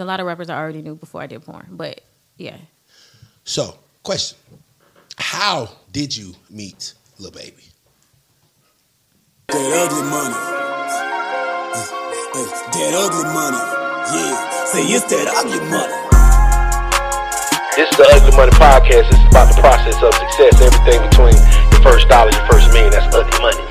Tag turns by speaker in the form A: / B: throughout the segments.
A: A lot of rappers I already knew before I did porn, but yeah.
B: So, question: How did you meet Lil Baby?
C: That ugly money. Uh, uh, that ugly money. Yeah. Say it's that ugly money.
D: This is the Ugly Money Podcast. It's about the process of success. Everything between your first dollar, your first million. That's ugly money.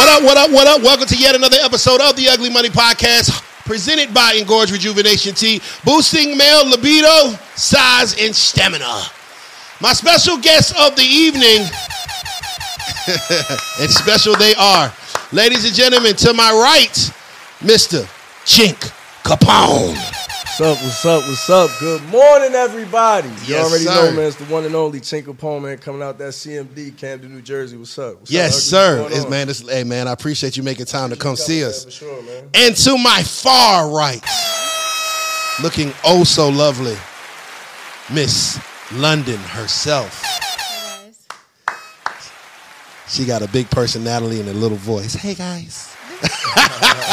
B: What up, what up, what up? Welcome to yet another episode of the Ugly Money Podcast, presented by Engorge Rejuvenation Tea, boosting male libido, size, and stamina. My special guests of the evening, and special they are. Ladies and gentlemen, to my right, Mr. Chink Capone.
E: What's up, what's up, what's up? Good morning, everybody. You
B: Yes,
E: already
B: sir.
E: know, man, it's the one and only Chink Capone, man, coming out that CMD, Camden, New Jersey. What's up? What's
B: Yes,
E: up,
B: sir.
E: What's
B: It's, man, this, hey, man, I appreciate you making time to come see us.
E: man, For sure, man.
B: And to my far right, looking oh so lovely, Miss London herself. She got a big personality and a little voice. Hey guys.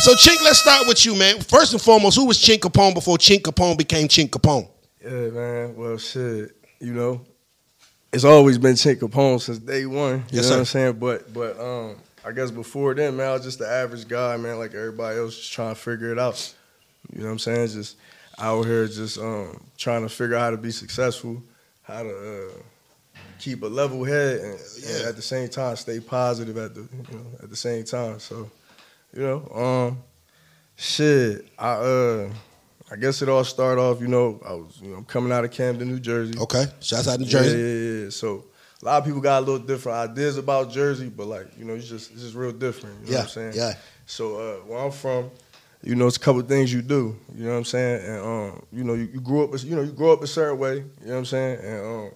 B: so Chink, let's start with you, man. First and foremost, who was Chink Capone before Chink Capone became Chink Capone?
E: Yeah, man. Well, shit, you know, it's always been Chink Capone since day one. You
B: Yes,
E: know
B: sir.
E: what I'm saying? But, but, um, I guess before then, man, I was just the average guy, man, like everybody else, just trying to figure it out. You know what I'm saying? Just out here, just um, trying to figure out how to be successful, how to uh, keep a level head, and, and at the same time stay positive at the you know at the same time. So, you know, um, shit, I uh, I guess it all started off. You know, I was you know coming out of Camden, New Jersey.
B: Okay. Shouts out
E: Yeah,
B: Jersey.
E: Yeah, yeah, yeah. So a lot of people got a little different ideas about Jersey, but like you know, it's just it's just real different. You know
B: Yeah,
E: what I'm saying?
B: yeah.
E: So uh, where I'm from, you know, it's a couple things you do. You know what I'm saying? And um, you know, you, you grew up, you know, you grow up a certain way. You know what I'm saying? And um,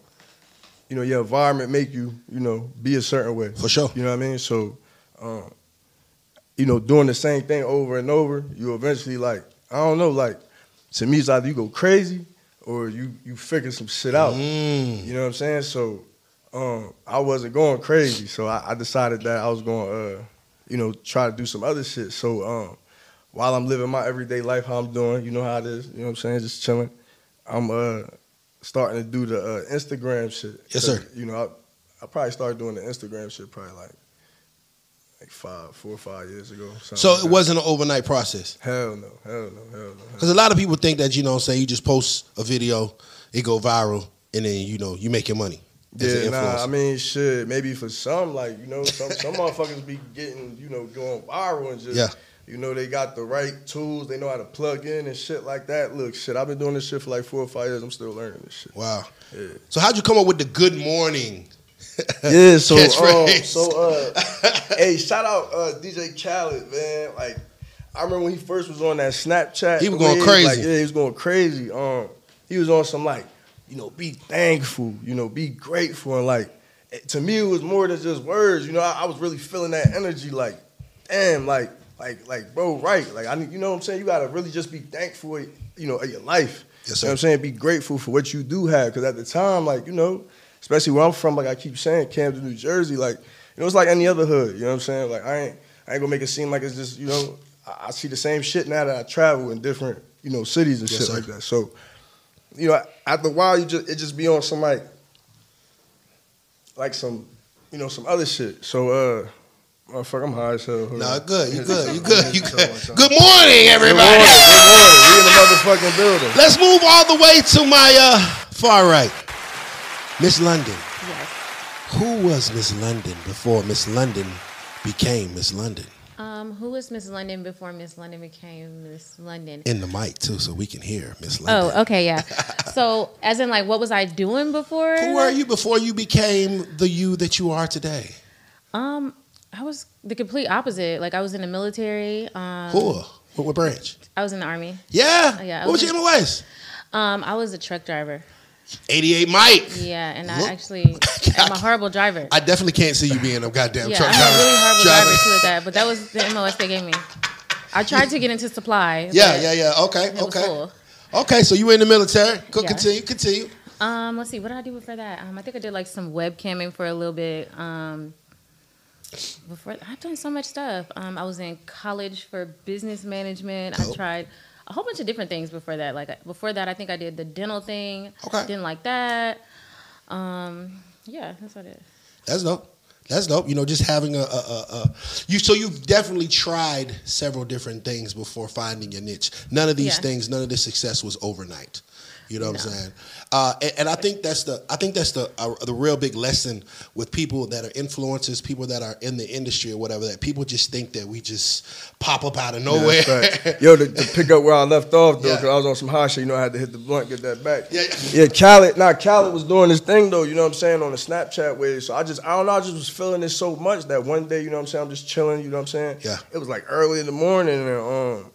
E: you know, your environment make you, you know, be a certain way.
B: For sure.
E: You know what I mean? So, um, you know, doing the same thing over and over, you eventually like, I don't know, like to me, it's either you go crazy or you you figure some shit out.
B: Mm.
E: You know what I'm saying? So um, I wasn't going crazy, so I, I decided that I was going to, uh, you know, try to do some other shit. So um, while I'm living my everyday life, how I'm doing, you know how it is. You know what I'm saying? Just chilling. I'm uh, starting to do the uh, Instagram shit.
B: Yes, sir.
E: You know, I, I probably started doing the Instagram shit probably like like five, four or five years ago.
B: So it wasn't an overnight process.
E: Hell no, hell no, hell no.
B: Because a lot of people think that, you know what I'm saying, you just post a video, it go viral, and then, you know, you make your money.
E: Yeah, nah, I mean, shit. Maybe for some, like you know, some some motherfuckers be getting, you know, going viral and just,
B: Yeah.
E: you know, they got the right tools. They know how to plug in and shit like that. Look, shit, I've been doing this shit for like four or five years. I'm still learning this shit.
B: Wow.
E: Yeah.
B: So how'd you come up with the good morning?
E: Yeah, so um, so uh, hey, shout out uh, DJ Khaled, man. Like, I remember when he first was on that Snapchat.
B: He was going crazy.
E: Like, yeah, he was going crazy. Um, he was on some like, you know, be thankful, you know, be grateful, and like, to me, it was more than just words. You know, I, I was really feeling that energy. Like, damn, like, like, like, bro, right? Like, I, you know what I'm saying? You gotta really just be thankful, you know, of your life.
B: Yes,
E: You know what I'm saying? Be grateful for what you do have. Because at the time, like, you know, especially where I'm from, like I keep saying, Camden, New Jersey, like, you know, it's like any other hood. You know what I'm saying? Like, I ain't, I ain't gonna make it seem like it's just, you know, I, I see the same shit now that I travel in different, you know, cities and
B: Yes,
E: shit
B: sir.
E: like that. So, you know, after a while, you just, it just be on some like, like some, you know, some other shit. So, uh, motherfucker, I'm high as hell. Hold
B: Nah,
E: on.
B: good, you good, you good, you good. Good morning,
E: Good
B: everybody.
E: morning, good morning. We in the motherfucking building.
B: Let's move all the way to my uh, far right. Miss London.
A: Yes.
B: Who was Miss London before Miss London became Miss London?
A: Um, who was Miss London before Miss London became Miss London?
B: In the mic too, so we can hear Miss London.
A: Oh, okay, yeah. so, as in, like, what was I doing before?
B: Who were you before you became the you that you are today?
A: Um, I was the complete opposite. Like, I was in the military. Um,
B: Cool. What, what branch?
A: I was in the army.
B: Yeah.
A: Yeah, I
B: What was
A: was
B: your MOS?
A: Um, I was a truck driver.
B: 88 Mike.
A: Yeah, and
B: Look-
A: I actually am a horrible driver.
B: I definitely can't see you being a goddamn
A: yeah,
B: truck
A: I'm
B: driver.
A: a really horrible
B: driving.
A: driver too at that. But that was the MOS they gave me. I tried to get into supply.
B: Yeah, yeah, yeah. Okay, okay.
A: full.
B: Okay, so you were in the military. Go
A: Yeah.
B: continue, continue.
A: Um, let's see, what did I do before that? Um, I think I did like some webcamming for a little bit. Um, before I've done so much stuff. Um, I was in college for business management. I tried a whole bunch of different things before that. Like before that, I think I did the dental thing.
B: Okay.
A: Didn't like that. Um, yeah, that's what it is.
B: That's dope. That's dope. You know, just having a, a, a, a you. So you've definitely tried several different things before finding your niche. None of these
A: Yeah.
B: things, none of this success was overnight. You know what I'm saying? Uh, and, and I think that's the I think that's the uh, the real big lesson with people that are influencers, people that are in the industry or whatever. That people just think that we just pop up out of nowhere.
E: That's right. Yo, to, to pick up where I left off though,
B: Yeah.
E: because I was on some hot shit. You know, I had to hit the blunt, get that back.
B: Yeah.
E: yeah. Khaled. Nah, Khaled was doing this thing though. You know what I'm saying on the Snapchat way. So I just, I don't know, I just was feeling this so much that one day, you know what I'm saying, I'm just chilling. You know what I'm saying?
B: Yeah.
E: It was like early in the morning, and um,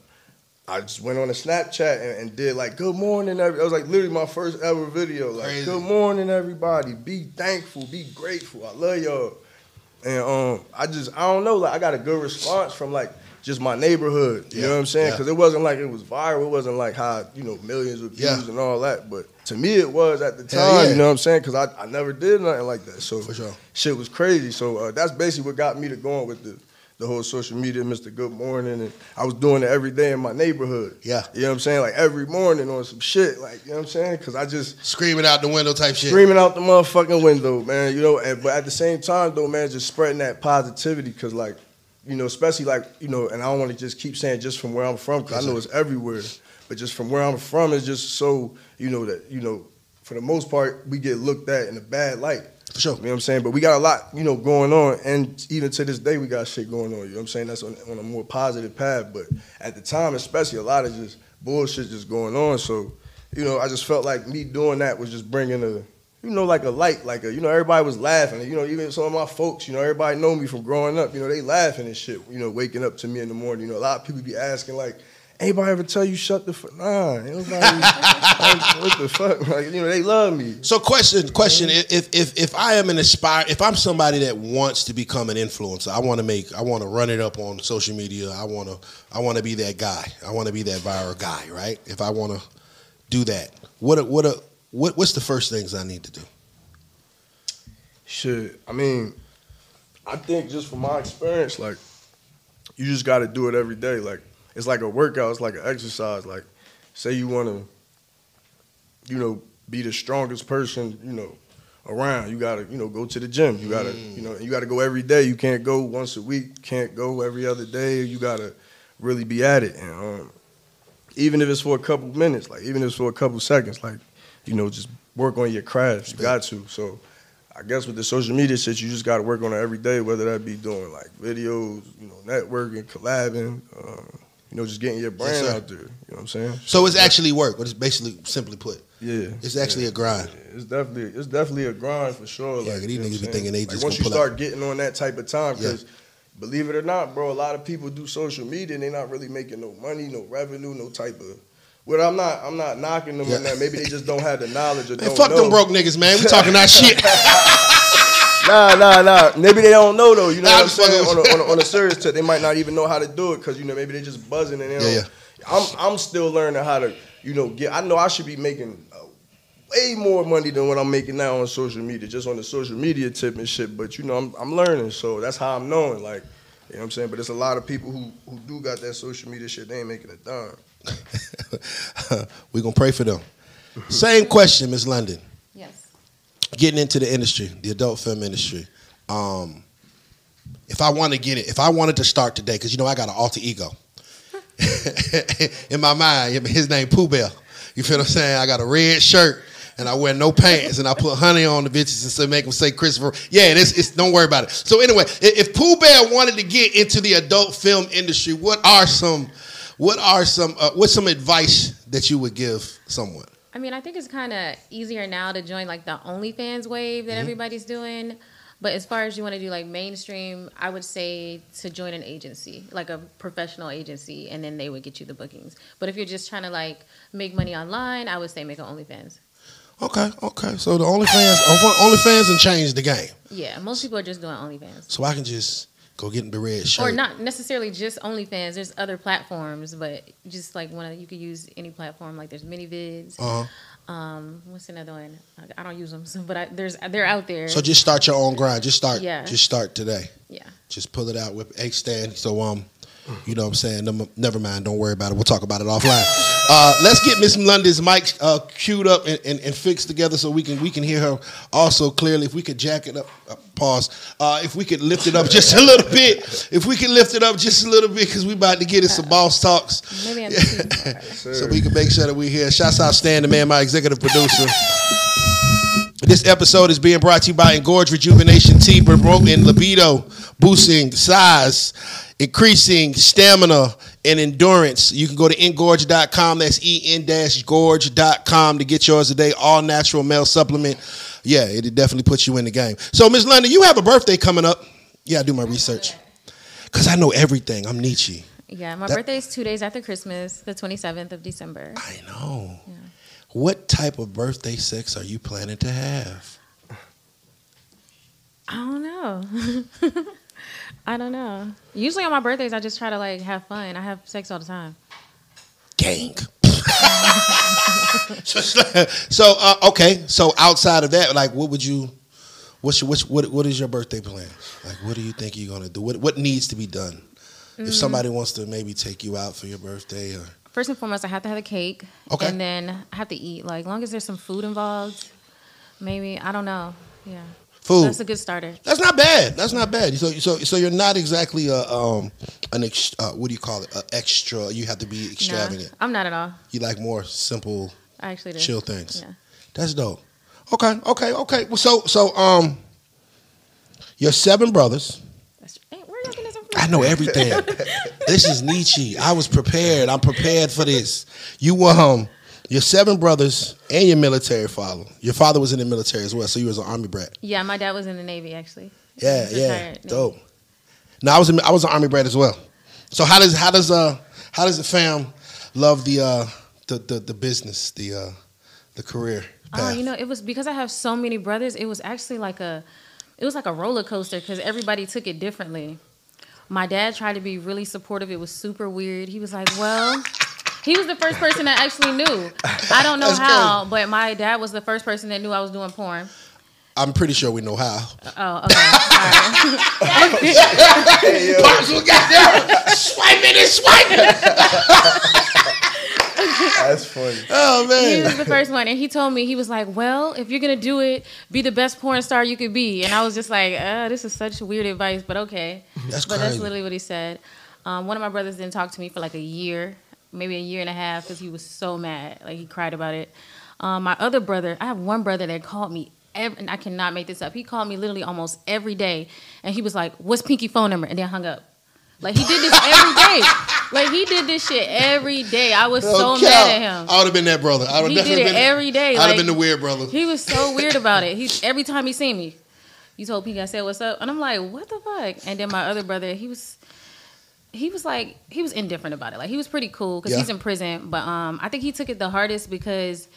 E: I just went on a Snapchat and, and did like good morning. Every, it was like literally my first ever video. Like
B: Crazy.
E: good morning, everybody. Be thankful. Be grateful. I love y'all. And um, I just I don't know, like I got a good response from like just my neighborhood. You
B: Yeah,
E: know what I'm saying?
B: yeah.
E: Because it wasn't like it was viral. It wasn't like how you know millions of views
B: Yeah.
E: and all that. But to me, it was at the time.
B: yeah.
E: You know what I'm saying? Because I, I never did nothing like that. So
B: For sure.
E: shit was crazy. So uh, that's basically what got me to going with the. The whole social media, Mr. Good Morning, and I was doing it every day in my neighborhood.
B: Yeah.
E: you know what I'm saying, like every morning on some shit, like you know what I'm saying, because I just
B: Screaming out the window type shit.
E: screaming out the motherfucking window, man. You know, and, but at the same time, though, man, just spreading that positivity, cause like, you know, especially like, you know, and I don't want to just keep saying just from where I'm from, cause I know it's everywhere, but just from where I'm from, it's just so, you know, that you know, for the most part, we get looked at in a bad light.
B: For sure.
E: You know what I'm saying? But we got a lot, you know, going on. And even to this day, we got shit going on. You know what I'm saying? That's on, on a more positive path. But at the time, especially, a lot of just bullshit just going on. So, you know, I just felt like me doing that was just bringing a, you know, like a light, like a, you know, everybody was laughing. You know, even some of my folks, you know, everybody know me from growing up. You know, they laughing and shit. You know, waking up to me in the morning. You know, a lot of people be asking like, anybody ever tell you shut the fuck? Nah, nobody. like, what the fuck? Like, you know, they love me.
B: So question, question: If if if I am an aspire, if I'm somebody that wants to become an influencer, I want to make, I want to run it up on social media. I want to, I want to be that guy. I want to be that viral guy, right? If I want to do that, what a, what a, what what's the first things I need to do?
E: Shit, I mean, I think just from my experience, like, you just got to do it every day. Like, it's like a workout. It's like an exercise. Like, say you want to, you know, be the strongest person, you know, around. You gotta, you know, go to the gym. You gotta, you know, you gotta go every day. You can't go once a week. Can't go every other day. You gotta really be at it. And um, even if it's for a couple minutes, like even if it's for a couple seconds, like, you know, just work on your craft. You got to. So. I guess with the social media shit, you just got to work on it every day, whether that be doing like videos, you know, networking, collabing, um, you know, just getting your brand
B: sir.
E: out there. You know what I'm saying?
B: So it's actually work, but it's basically simply put,
E: Yeah,
B: it's actually a grind.
E: yeah, it's definitely it's definitely a grind for sure.
B: Yeah,
E: like,
B: these niggas be thinking they
E: saying?
B: just
E: once you start getting on that type of time, because believe it or not, bro, a lot of people do social media and they're not really making no money, no revenue, no type of. Well, I'm not I'm not knocking them
B: Yeah.
E: on that. Maybe they just don't have the knowledge or
B: Man,
E: don't
B: fuck
E: know.
B: them broke niggas, man. We talking that shit.
E: Nah, nah, nah. Maybe they don't know though. You know
B: Nah,
E: what I'm saying? On a, on, a, on a serious tip, they might not even know how to do it because you know maybe they're just buzzing and they don't.
B: Yeah,
E: I'm I'm still learning how to you know get. I know I should be making uh, way more money than what I'm making now on social media, just on the social media tip and shit. But you know I'm I'm learning, so that's how I'm knowing. Like you know what I'm saying. But there's a lot of people who who do got that social media shit. They ain't making a dime.
B: we gonna pray for them. Same question, Miss London. Getting into the industry, the adult film industry. Um, if I want to get it, if I wanted to start today, because you know I got an alter ego in my mind. His name Pooh Bear. You feel what I'm saying? I got a red shirt and I wear no pants and I put honey on the bitches and so make them say Christopher. Yeah, it's, it's don't worry about it. So anyway, if Pooh Bear wanted to get into the adult film industry, what are some, what are some, uh, what's some advice that you would give someone?
A: I mean, I think it's kind of easier now to join like the OnlyFans wave that mm-hmm. everybody's doing. But as far as you want to do like mainstream, I would say to join an agency, like a professional agency, and then they would get you the bookings. But if you're just trying to like make money online, I would say make an OnlyFans.
B: Okay, okay. So the OnlyFans, oh, OnlyFans, and change the game.
A: Yeah, most people are just doing OnlyFans.
B: So I can just go get in the red shirt.
A: Or not necessarily just OnlyFans. There's other platforms, but just like one of you could use any platform. Like there's ManyVids.
B: Uh-huh.
A: Um, what's another one? I- I don't use them, so, but I, there's they're out there.
B: So just start your own grind. Just start.
A: Yeah.
B: Just start today.
A: yeah.
B: Just pull it out with a stand. So um, you know what I'm saying. Never mind. Don't worry about it. We'll talk about it offline. Uh, let's get Miss London's mic uh, queued up and, and, and fixed together so we can we can hear her also clearly. If we could jack it up, uh, pause. Uh, if we could lift it up just a little bit. If we could lift it up just a little bit because we about to get in some boss talks.
A: Maybe I'm
B: so we can make sure that we hear. Shouts out Stan, the man, my executive producer. This episode is being brought to you by Engorge Rejuvenation Tea, promoting libido, boosting size, increasing stamina and endurance. You can go to engorge.com. That's en-gorge.com to get yours today. All natural male supplement. Yeah, it definitely puts you in the game. So, Miss London, you have a birthday coming up. Yeah, I do my research. Because I know everything. I'm Nietzsche.
A: Yeah, my
B: That-
A: birthday is two days after Christmas, the 27th of December.
B: I know. What type of birthday sex are you planning to have?
A: I don't know. I don't know. Usually on my birthdays, I just try to like have fun. I have sex all the time.
B: Gang. so, so uh, okay. So outside of that, like, what would you? What's your, what's, what what is your birthday plan? Like, what do you think you're gonna do? What what needs to be done?
A: Mm.
B: If somebody wants to maybe take you out for your birthday, or
A: First and foremost, I have to have a cake.
B: Okay.
A: And then I have to eat. Like, long as there's some food involved, maybe. I don't know. Yeah.
B: food.
A: That's a good starter.
B: That's not bad. That's not bad. So so so you're not exactly a um an ex, uh, what do you call it? A extra. You have to be
A: Nah,
B: extravagant.
A: I'm not at all.
B: You like more simple,
A: I actually do.
B: chill things.
A: Yeah.
B: That's dope. Okay, okay, okay. Well, so so um, your seven brothers.
A: That's, hey, where y'all getting this
B: I know everything. this is Nietzsche. I was prepared. I'm prepared for this. You were um, your seven brothers and your military father. Your father was in the military as well, so you was an army brat.
A: Yeah, my dad was in the Navy, actually.
B: Yeah, yeah,
A: Navy.
B: dope. No, I was in, I was an army brat as well. So how does how does uh how does the fam love the uh the the, the business the uh the career path?
A: Oh, you know, it was because I have so many brothers. It was actually like a, it was like a roller coaster because everybody took it differently. My dad tried to be really supportive. It was super weird. He was like, "Well," he was the first person that actually knew. I don't know
B: That's
A: how, but my dad was the first person that knew I was doing porn.
B: I'm pretty sure we know how.
A: Oh, okay. All right.
B: Pops was goddamn swiping and swiping.
E: That's funny.
B: Oh man, he
A: was the first one, and he told me he was like, "Well, if you're gonna do it, be the best porn star you could be." And I was just like, uh, "This is such weird advice, but okay."
B: That's
A: but
B: crazy.
A: that's literally what he said. Um, one of my brothers didn't talk to me for like a year, maybe a year and a half, because he was so mad. Like he cried about it. Um, my other brother, I have one brother that called me. Every, and I cannot make this up. He called me literally almost every day, and he was like, "What's Pinky phone number?" and then hung up. Like he did this every day. Like he did this shit every day. I was so mad at him.
B: I would have been that brother. I would
A: He
B: have
A: did it
B: been
A: every day,
B: I'd have been the weird brother.
A: He was so weird about it. He every time he seen me, you told Pinky I said what's up, and I'm like, what the fuck? And then my other brother, he was, he was like, he was indifferent about it. Like he was pretty cool because
B: Yeah.
A: he's in prison, but um, I think he took it the hardest because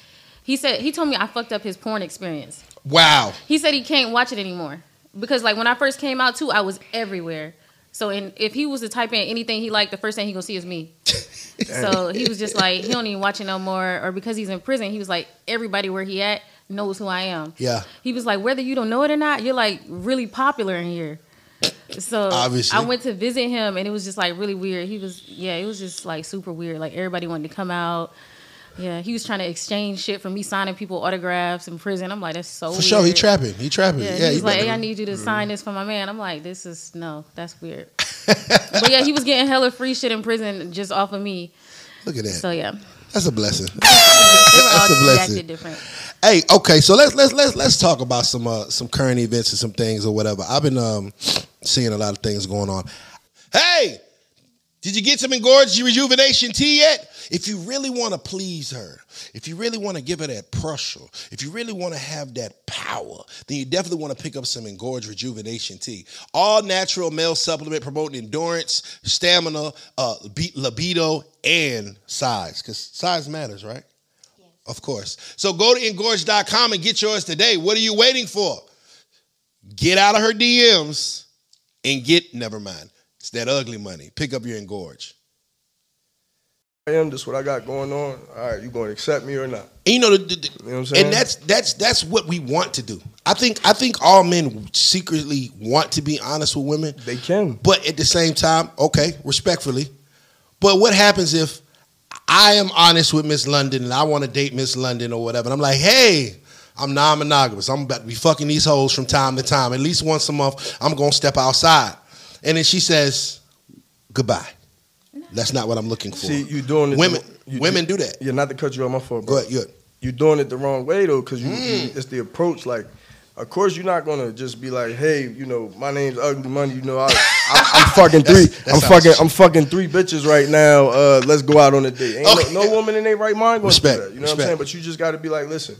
A: he said he told me I fucked up his porn experience.
B: Wow.
A: He said he can't watch it anymore because like when I first came out too, I was everywhere. So and if he was to type in anything he liked, the first thing he gonna see is me. so he was just like he don't even watch it no more. Or because he's in prison, he was like everybody where he at knows who I am.
B: Yeah.
A: He was like whether you don't know it or not, you're like really popular in here. So
B: Obviously.
A: I went to visit him and it was just like really weird. He was yeah, it was just like super weird. Like everybody wanted to come out. Yeah, he was trying to exchange shit for me signing people autographs in prison. I'm like, that's so
B: For
A: weird.
B: sure, he trapping. He trapping.
A: Yeah,
B: Yeah,
A: he like, "Hey, I need you to sign this for my man." I'm like, "This is no, that's weird." but yeah, he was getting hella free shit in prison just off of me.
B: Look at that.
A: So yeah,
B: That's a blessing. That's a blessing.
A: different.
B: Hey, okay, so let's let's let's let's talk about some uh, some current events and some things or whatever. I've been um seeing a lot of things going on. Hey, did you get some engorged rejuvenation tea yet? If you really want to please her, if you really want to give her that pressure, if you really want to have that power, then you definitely want to pick up some engorged rejuvenation tea. All natural male supplement promoting endurance, stamina, uh, libido, and size. Because size matters, right? Of course. So go to engorge.com and get yours today. What are you waiting for? Get out of her DMs and get, never mind. It's that ugly money. Pick up your engorge.
E: I am. This what I got going on. All right, you going to accept me or not?
B: And you know, the, the-
E: know what I'm saying?
B: and that's that's that's what we want to do. I think I think all men secretly want to be honest with women,
E: They can.
B: but at the same time, okay, respectfully. But what happens if I am honest with Miss London and I want to date Miss London or whatever? And I'm like, hey, I'm non-monogamous. I'm about to be fucking these hoes from time to time. At least once a month, I'm gonna step outside. And then she says, goodbye. That's not what I'm looking for.
E: See, you doing it.
B: women,
E: you-
B: women do that.
E: Yeah, not to cut you off my fault,
B: Go
E: bro.
B: ahead, you.
E: You're doing it the wrong way though, because you,
B: Mm.
E: you- it's the approach. Like, of course, you're not gonna just be like, hey, you know, my name's Ugly Money. You know, I, I'm fucking three.
B: That's- that
E: I'm fucking. I'm fucking three bitches right now. Uh, let's go out on a date. Ain't
B: Okay.
E: no, no woman in their right mind gonna
B: Respect,
E: do that. You know what I'm saying? But you just got to be like, listen.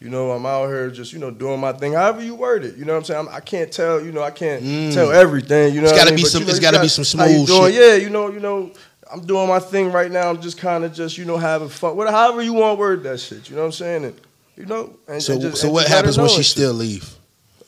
E: You know, I'm out here just, you know, doing my thing. However you word it, you know what I'm saying. I'm, I can't tell, you know, I can't tell everything. You know,
B: Mm. It's gotta
E: I mean?
B: be
E: But,
B: some-
E: you know,
B: it's gotta be some smooth shit.
E: Yeah, you know, you know, I'm doing my thing right now. I'm just kind of just, you know, having fun. Whatever, however you want to word that shit. You know what I'm saying? And, you know, and,
B: So,
E: and just,
B: so what
E: just let her
B: happens when she still leave?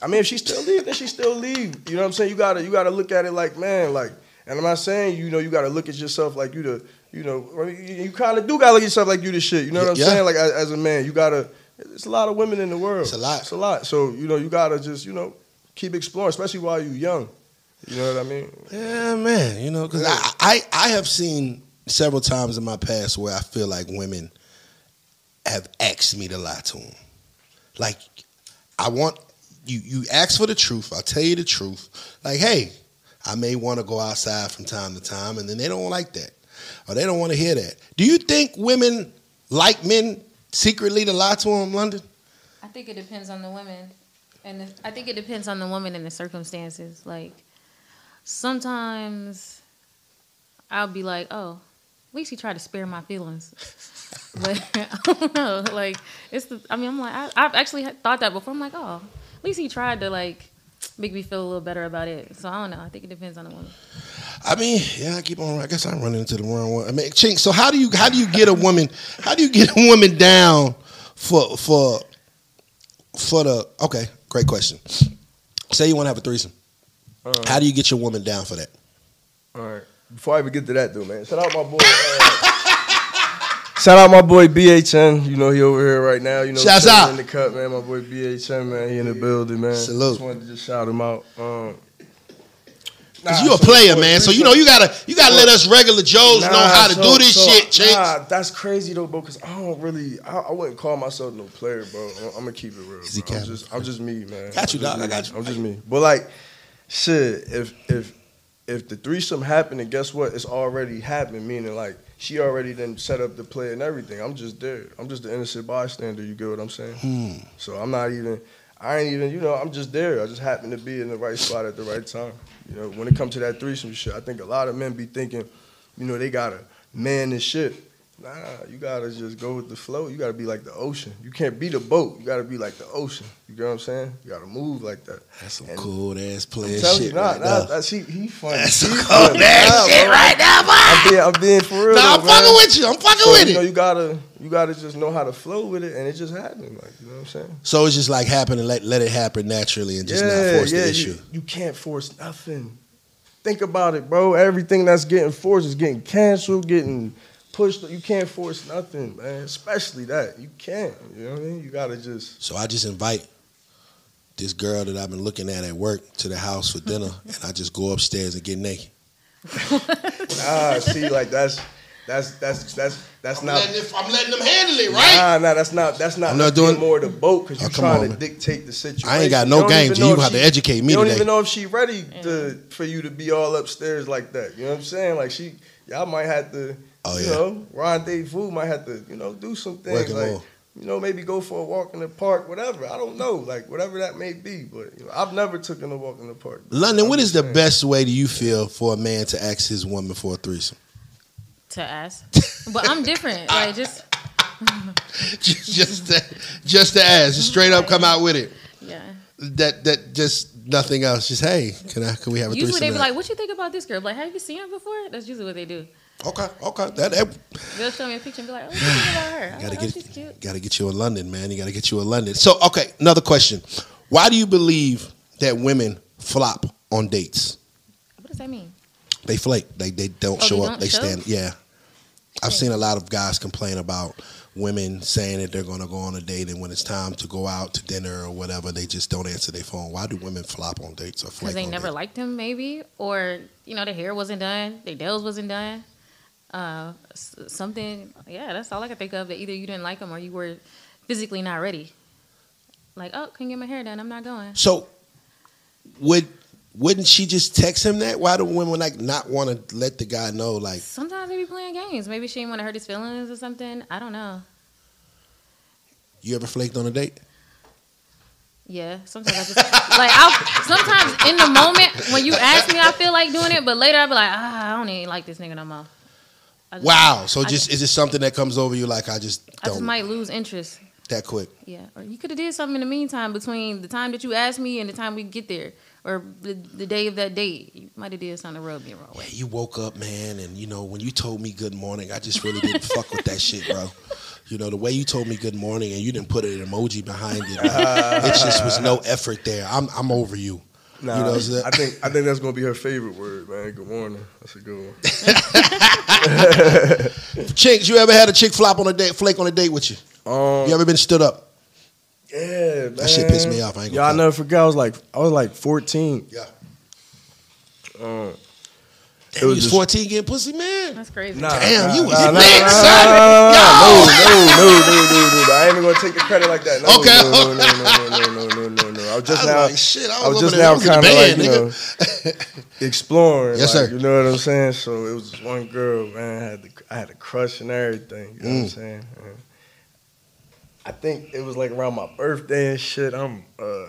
E: I mean, if she still leave, then she still leave. You know what I'm saying? You gotta, you gotta look at it like, man, like. And I'm not saying, you know, you gotta look at yourself like you the, you know, you, you kind of do gotta look at yourself like you the shit. You know what I'm
B: Yeah.
E: saying? Like as, as a man, you gotta. It's a lot of women in the world.
B: It's a lot.
E: It's a lot. So you know, you gotta just, you know, keep exploring, especially while you're young. You know what I mean?
B: Yeah, man. You know, because
E: Yeah.
B: I, I I have seen several times in my past where I feel like women have asked me to lie to them. Like, I want you. You ask for the truth. I'll tell you the truth. Like, hey, I may want to go outside from time to time, and then they don't like that, or they don't want to hear that. Do you think women like men secretly to lie to him, London?
A: I think it depends on the women, and the, I think it depends on the woman and the circumstances. Like sometimes I'll be like, "Oh, at least he tried to spare my feelings," but I don't know. Like it's the. I mean, I'm like, I, I've actually thought that before. I'm like, "Oh, at least he tried to like make me feel a little better about it." So I don't know. I think it depends on the woman.
B: I mean, yeah, I keep on. I guess I'm running into the wrong one. I mean, Chink. So how do you how do you get a woman? How do you get a woman down for for for the? Okay, great question. Say you want to have a threesome.
E: Uh,
B: How do you get your woman down for that?
E: All right. Before I even get to that, though, man, shout out my boy. Uh, shout out my boy BHN. You know he over here right now. You know, chilling
B: out.
E: in the cut, man. My boy BHN, man. He in the building, man.
B: Salute.
E: Just wanted to just shout him out. Um,
B: Cause
E: nah,
B: you a
E: so-
B: player,
E: so
B: man. So you know you gotta you gotta let us regular Joes know how to
E: so-
B: do this
E: so,
B: shit, Chink.
E: Nah, that's crazy though, bro. Cause I don't really, I, I wouldn't call myself no player, bro. I'm, I'm gonna keep it real.
B: Easy.
E: I'm just, I'm just me, man.
B: Got you, dog. I got you.
E: I'm just me. But like, shit, if if if the threesome happened, and guess what? It's already happened. Meaning like she already then set up the play and everything. I'm just there. I'm just the innocent bystander. You get what I'm saying?
B: Hmm.
E: So I'm not even. I ain't even. You know, I'm just there. I just happen to be in the right spot at the right time. You know, when it comes to that threesome shit, I think a lot of men be thinking, you know, they gotta man this shit. Nah, you gotta just go with the flow. You gotta be like the ocean. You can't be the boat. You gotta be like the ocean. You get what I'm saying? You gotta move like that.
B: That's some
E: And
B: cool ass player shit
E: you, nah,
B: right
E: nah,
B: there.
E: that's he, funny.
B: That's some cool ass
E: Nah,
B: shit
E: bro.
B: right now, boy.
E: I'm being, I'm being for real.
B: Nah, I'm fucking with you. I'm fucking
E: So,
B: with
E: you know,
B: it.
E: you gotta, you gotta just know how to flow with it, and it just happened. Like, you know what I'm saying?
B: So it's just like happen and let let it happen naturally and just not force the issue.
E: You, you can't force nothing. Think about it, bro. Everything that's getting forced is getting canceled, getting pushed. You can't force nothing, man. Especially that. You can't. You know what I mean? You gotta just.
B: So I just invite this girl that I've been looking at at work to the house for dinner, and I just go upstairs and get naked.
E: Nah, see, like that's that's that's that's that's
B: I'm
E: not.
B: letting, it, I'm letting them handle it, right?
E: Nah, nah, that's not. That's not.
B: I'm not doing-
E: more the boat because
B: Oh,
E: you're
B: come
E: trying
B: on,
E: to
B: man.
E: dictate the situation.
B: I ain't got no
E: don't
B: game,
E: even
B: G.
E: know
B: You
E: if
B: have to educate me
E: You don't
B: today.
E: even know if she ready to for you to be all upstairs like that. You know what I'm saying? Like she, y'all might have to.
B: Oh,
E: you
B: yeah.
E: know, rendezvous might have to. You know, do some things
B: Working
E: like.
B: more.
E: You know, maybe go for a walk in the park, whatever. I don't know, like whatever that may be. But you know, I've never taken a walk in the park.
B: London,
E: I'm
B: what is
E: just
B: the best way do you feel for a man to ask his woman for a threesome?
A: To ask, but I'm different. Like just
B: just, just to, just to ask, just straight up come out with it.
A: yeah.
B: That that just nothing else. Just hey, can I? Can we have a
A: Usually
B: threesome?
A: they be
B: tonight?
A: like, "What you think about this girl?" Like, have you seen her before? That's usually what they do.
B: Okay, okay, that, that
A: They'll show me a picture and be like, "Oh, think about her?" Oh,
B: gotta
A: oh, she's
B: get
A: cute.
B: gotta get you in London, man. You gotta get you in London. So okay, another question. Why do you believe that women flop on dates?
A: What does that mean?
B: They flake. They they don't
A: Oh,
B: show
A: they
B: up.
A: don't
B: They
A: show?
B: stand. Yeah, I've seen a lot of guys complain about women saying that they're going to go on a date, and when it's time to go out to dinner or whatever, they just don't answer their phone. Why do women flop on dates or flake
A: because they never
B: dates?
A: liked him, maybe, or you know, their hair wasn't done, their nails wasn't done. Uh, something, yeah, that's all I can think of. That either you didn't like him or you were physically not ready. Like, oh, can get my hair done. I'm not going.
B: So, would wouldn't she just text him that? Why do women like not want to let the guy know? Like,
A: Sometimes they be playing games. Maybe she didn't want to hurt his feelings or something. I don't know.
B: you ever flaked on a date?
A: Yeah, sometimes I just like I. Sometimes in the moment when you ask me, I feel like doing it, but later I be like, ah, I don't even like this nigga no more. Just,
B: Wow. So
A: I
B: just is it something that comes over you like I just
A: I just might lose interest.
B: that quick?
A: Yeah, or you could have did something in the meantime between the time that you asked me and the time we get there, or the, the day of that date. You might have did something to rub me wrong way.
B: You woke up, man, and you know when you told me good morning, I just really didn't fuck with that shit, bro. You know the way you told me good morning and you didn't put an emoji behind it. it just was no effort there. I'm I'm over you.
E: Nah,
B: you know what
E: i think I think that's gonna be her favorite word, man. Good morning. That's a good one.
B: Chicks, you ever had a chick flop on a date, flake on a date with you?
E: Um,
B: you ever been stood up?
E: Yeah, man.
B: That shit pissed me off. I ain't gonna.
E: Yeah,
B: I
E: never forgot. I was like, I was like 14.
B: Yeah.
E: Um,
B: Damn,
E: it was,
B: was
E: just,
B: 14 getting pussy, man.
A: That's crazy.
E: Nah,
B: Damn, you was
E: nah, nah,
B: big,
E: nah,
B: son.
E: Nah,
B: no,
E: no, no, no, no, no, no. I ain't even gonna take the credit like that. No,
B: okay.
E: No, no, no, no, no, no, no, no. I was just
B: I was
E: now.
B: like, shit, I
E: I
B: was
E: was just now
B: was
E: kind of like you know exploring.
B: Yes,
E: like,
B: sir.
E: You know what I'm saying? So it was this one girl, man. I had the, I had a crush and everything. You know what I'm
B: Mm.
E: saying? Uh, I think it was like around my birthday and shit. I'm, uh,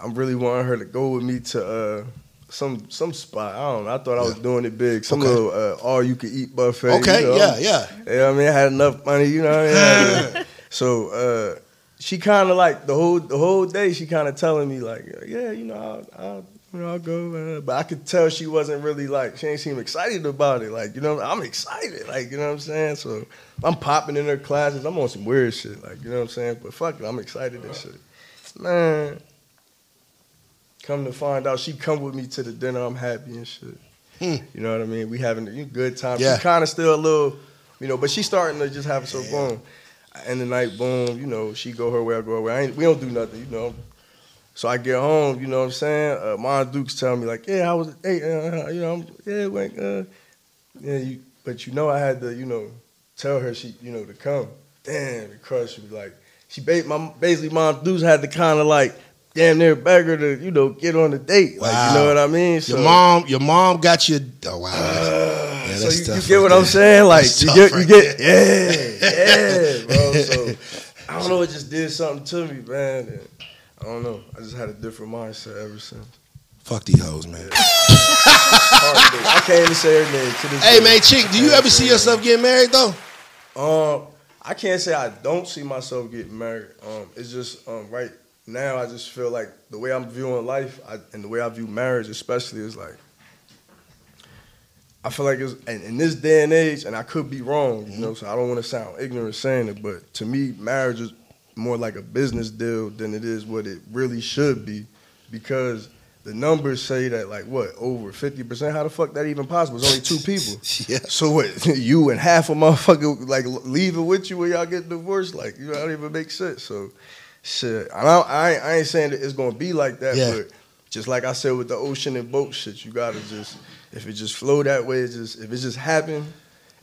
E: I'm really wanting her to go with me to. Uh, some some spot. I don't know. I thought I was
B: Yeah.
E: doing it big. Some
B: Okay.
E: little uh, all you could eat buffet.
B: Okay,
E: you know?
B: yeah, yeah.
E: Yeah, I mean, I had enough money, you know. What I mean? so uh, she kind of like the whole the whole day. She kind of telling me like, yeah, you know, I'll, I'll you know I'll go, but I could tell she wasn't really like she ain't seem excited about it. Like you know, I'm excited, like you know what I'm saying. So I'm popping in her classes. I'm on some weird shit, like you know what I'm saying. But fuck it, I'm excited and shit, man. Come to find out, she come with me to the dinner. I'm happy and shit.
B: Hmm.
E: You know what I mean? We having a good time.
B: Yeah.
E: She kind of still a little, you know, but she starting to just have it so boom. End the night, boom. You know, she go her way, I go her way. We don't do nothing, you know. So I get home, you know what I'm saying? Uh, Mon Dukes tell me like, yeah, I was, hey, uh, you know, I'm, yeah, uh, yeah, you, but you know, I had to, you know, tell her she, you know, to come. Damn, the crush was like, she ba- my basically Mom Dukes had to kind of like, damn near beg her to, you know, get on the date. Like,
B: Wow.
E: you know what I mean?
B: Your mom, your mom got you. Oh wow. That's, yeah,
E: so you, you get
B: right
E: what
B: there.
E: I'm saying? Like
B: That's
E: you get, you
B: right
E: get, yeah, yeah, bro. So I don't know, it just did something to me, man. And I don't know. I just had a different mindset ever since.
B: Fuck these hoes, man.
E: I can't even say her name to this
B: Hey
E: day.
B: man, chick, do you ever see yourself getting married though?
E: Um, I can't say I don't see myself getting married. Um, it's just um, right now I just feel like the way I'm viewing life I, and the way I view marriage, especially, is like I feel like it's and in this day and age, and I could be wrong, you know. Mm-hmm. So I don't want to sound ignorant saying it, but to me, marriage is more like a business deal than it is what it really should be, because the numbers say that like what over fifty percent. How the fuck that even possible? It's only two people.
B: Yeah.
E: So what? You and half a motherfucker like leave it with you when y'all get divorced? Like you know, that don't even make sense. So shit, I I, ain't, I ain't saying that it's gonna be like that,
B: Yeah.
E: but just like I said with the ocean and boat shit, you gotta just if it just flow that way, it just if it just happen,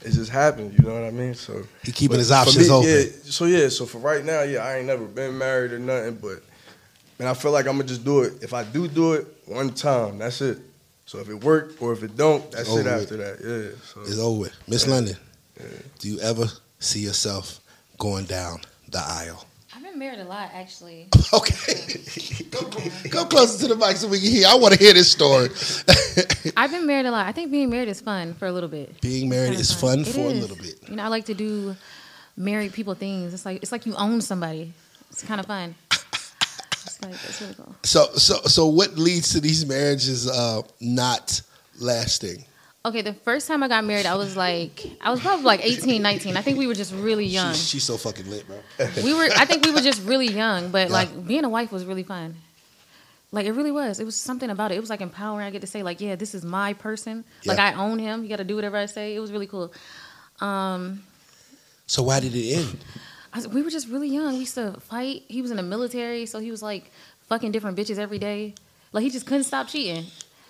E: it just happened. You know what I mean? So
B: He keeping his options
E: me,
B: open.
E: Yeah, so yeah, so for right now, yeah, I ain't never been married or nothing, but and I feel like I'm gonna just do it. If I do do it one time, that's it. So if it work or if it don't, that's it
B: with.
E: after that. Yeah. So
B: It's over. Miss London, do you ever see yourself going down the aisle?
A: I've been married a lot, actually.
B: Okay. go, go closer to the mic so we can hear. I want to hear this story.
A: I've been married a lot. I think being married is fun for a little bit.
B: Being married is fun
A: It
B: for a little bit.
A: You know, I like to do married people things. It's like it's like you own somebody. It's kind of fun. It's like it's really cool.
B: So, so, so, what leads to these marriages uh, not lasting?
A: Okay, the first time I got married, I was like, I was probably like 18, 19. I think we were just really young.
B: She's, she's so fucking lit, bro.
A: We were, I think we were just really young, but
B: Yeah.
A: like being a wife was really fun. Like it really was. It was something about it. It was like empowering. I get to say like, yeah, this is my person. Like
B: Yeah.
A: I own him. You got to do whatever I say. It was really cool. Um,
B: So why did it end?
A: Was- we were just really young. We used to fight. He was in the military, so he was like fucking different bitches every day. Like he just couldn't stop cheating.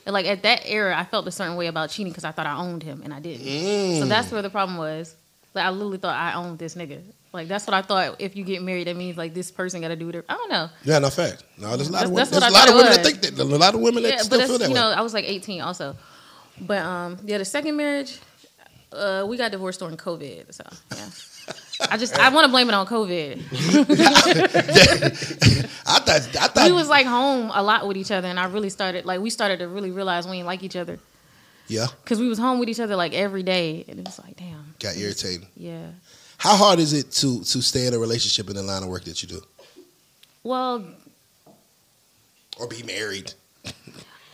A: Like at that era, I felt a certain way about cheating because I thought I owned him, and I didn't.
B: Mm.
A: So that's where the problem was. Like I literally thought I owned this nigga. Like that's what I thought. If you get married, that means like this person got to do it. I don't know.
B: Yeah, no fact. No, there's a lot
A: That's-
B: of women.
A: that's
B: There's a lot of women that think that. A lot of women that
A: Yeah,
B: still feel that
A: you know. I was like 18 also. But um yeah, the second marriage, uh, we got divorced during COVID. So yeah. I just I want to blame it on COVID.
B: I thought. I thought.
A: we was like home a lot with each other, and I really started like we started to really realize we didn't like each other
B: yeah,
A: because we was home with each other like every day, and it was like damn,
B: got irritated.
A: yeah.
B: How hard is it to to stay in a relationship in the line of work that you do,
A: Well,
B: or be married?
A: uh,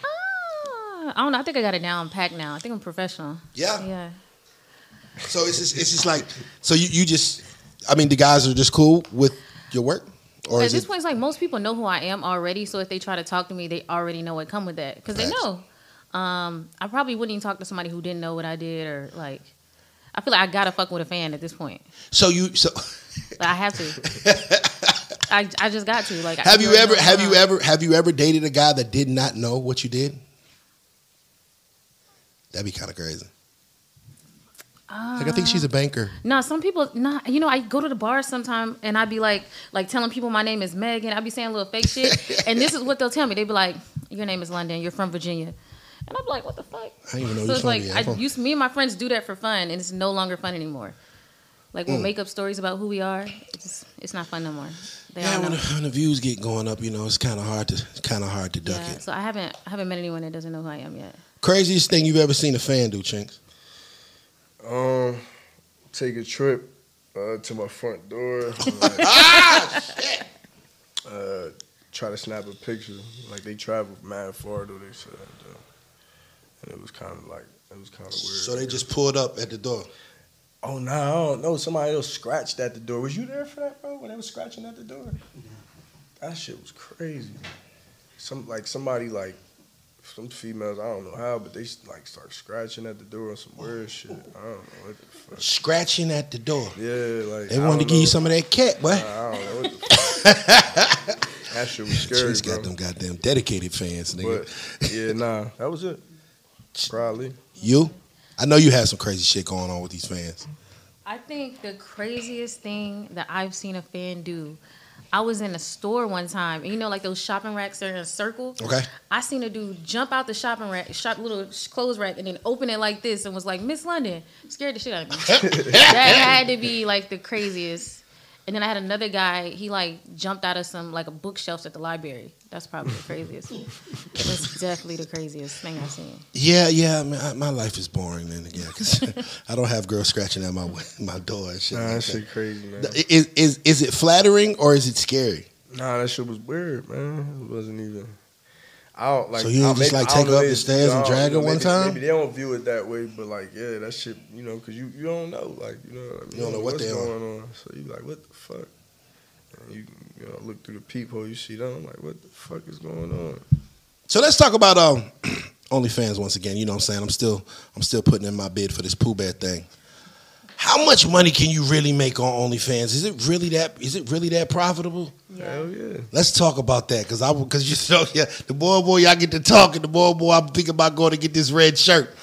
A: I don't know. I think I got it down packed now. I think I'm professional.
B: Yeah.
A: Yeah.
B: So it's just it's just like so you you just I mean the guys are just cool with your work, or
A: At
B: is
A: this
B: it?
A: point, it's like most people know who I am already. So if they try to talk to me, they already know what come with that because they know. Um, I probably wouldn't even talk to somebody who didn't know what I did or like. I feel like I gotta fuck with a fan at this point.
B: So you so
A: Like, I have to. I, I just got to. Like, I
B: have you ever have you ever have you ever dated a guy that did not know what you did? That'd be kind of crazy. Like I think she's a banker.
A: No, some people not. You know, I go to the bar sometime and I'd be like, like telling people my name is Megan. I'd be saying little fake shit, and this is what they'll tell me. They'd be like, "Your name is London. You're from Virginia," and I'm like, "What the fuck?"
B: I didn't even know
A: so it's like. I used me and my friends do that for fun, and it's no longer fun anymore. Like
B: Mm.
A: we'll make up stories about who we are. It's it's not fun no more. They
B: Yeah, when the, when the views get going up, you know, it's kind of hard to kind of hard to duck
A: Yeah,
B: it.
A: so I haven't I haven't met anyone that doesn't know who I am yet.
B: Craziest thing you've ever seen a fan do, Chinks?
E: Um, take a trip uh, to my front door. like, uh, try to snap a picture. Like they traveled mad far though. They said, uh, and it was kind of like it was kind of weird.
B: So they just pulled up at the door.
E: Oh no, I don't know. Somebody else scratched at the door. Was you there for that, bro? When they was scratching at the door? That shit was crazy. Some like somebody like some females. I don't know how, but they like start scratching at the door on some weird shit. I don't know what the fuck.
B: Scratching at the door.
E: Yeah, like
B: They
E: I
B: wanted to
E: don't
B: give you some of that cat, boy.
E: I don't know what the fuck. that shit was scary,
B: She's
E: bro.
B: got them goddamn dedicated fans, nigga.
E: But yeah, nah, that was it. Probably.
B: You? I know you had some crazy shit going on with these fans.
A: I think the craziest thing that I've seen a fan do, I was in a store one time, and you know, like those shopping racks are in a circle.
B: Okay.
A: I seen a dude jump out the shopping rack, shop little clothes rack, and then open it like this, and was like, "Miss London," scared the shit out of me. that had to be like the craziest. And then I had another guy. He like jumped out of some like a bookshelf at the library. That's probably the craziest. That's definitely the craziest thing I've seen.
B: Yeah, yeah. I mean, I, my life is boring then again because I don't have girls scratching at my my door and shit.
E: Nah,
B: like
E: that shit crazy, man.
B: that. Is, is is it flattering or is it scary?
E: Nah, that shit was weird, man. It wasn't even. Don't like.
B: So you didn't just, like, take her up the stairs and drag her one time?
E: Maybe they don't view it that way, but like, yeah, that shit, you know, because you you don't know, like, you know, like,
B: You don't know what
E: what's
B: they on.
E: going on. So you like, what the fuck? And you you know look through the peephole, you see them, like, what the fuck is going on?
B: So let's talk about um, OnlyFans once again. You know what I'm saying? I'm still I'm still putting in my bid for this Pooh Bear thing. How much money can you really make on OnlyFans? Is it really that is it really that profitable?
E: Hell yeah.
B: Let's talk about that because I because you know yeah the boy boy y'all get to talking the boy boy I'm thinking about going to get this red shirt.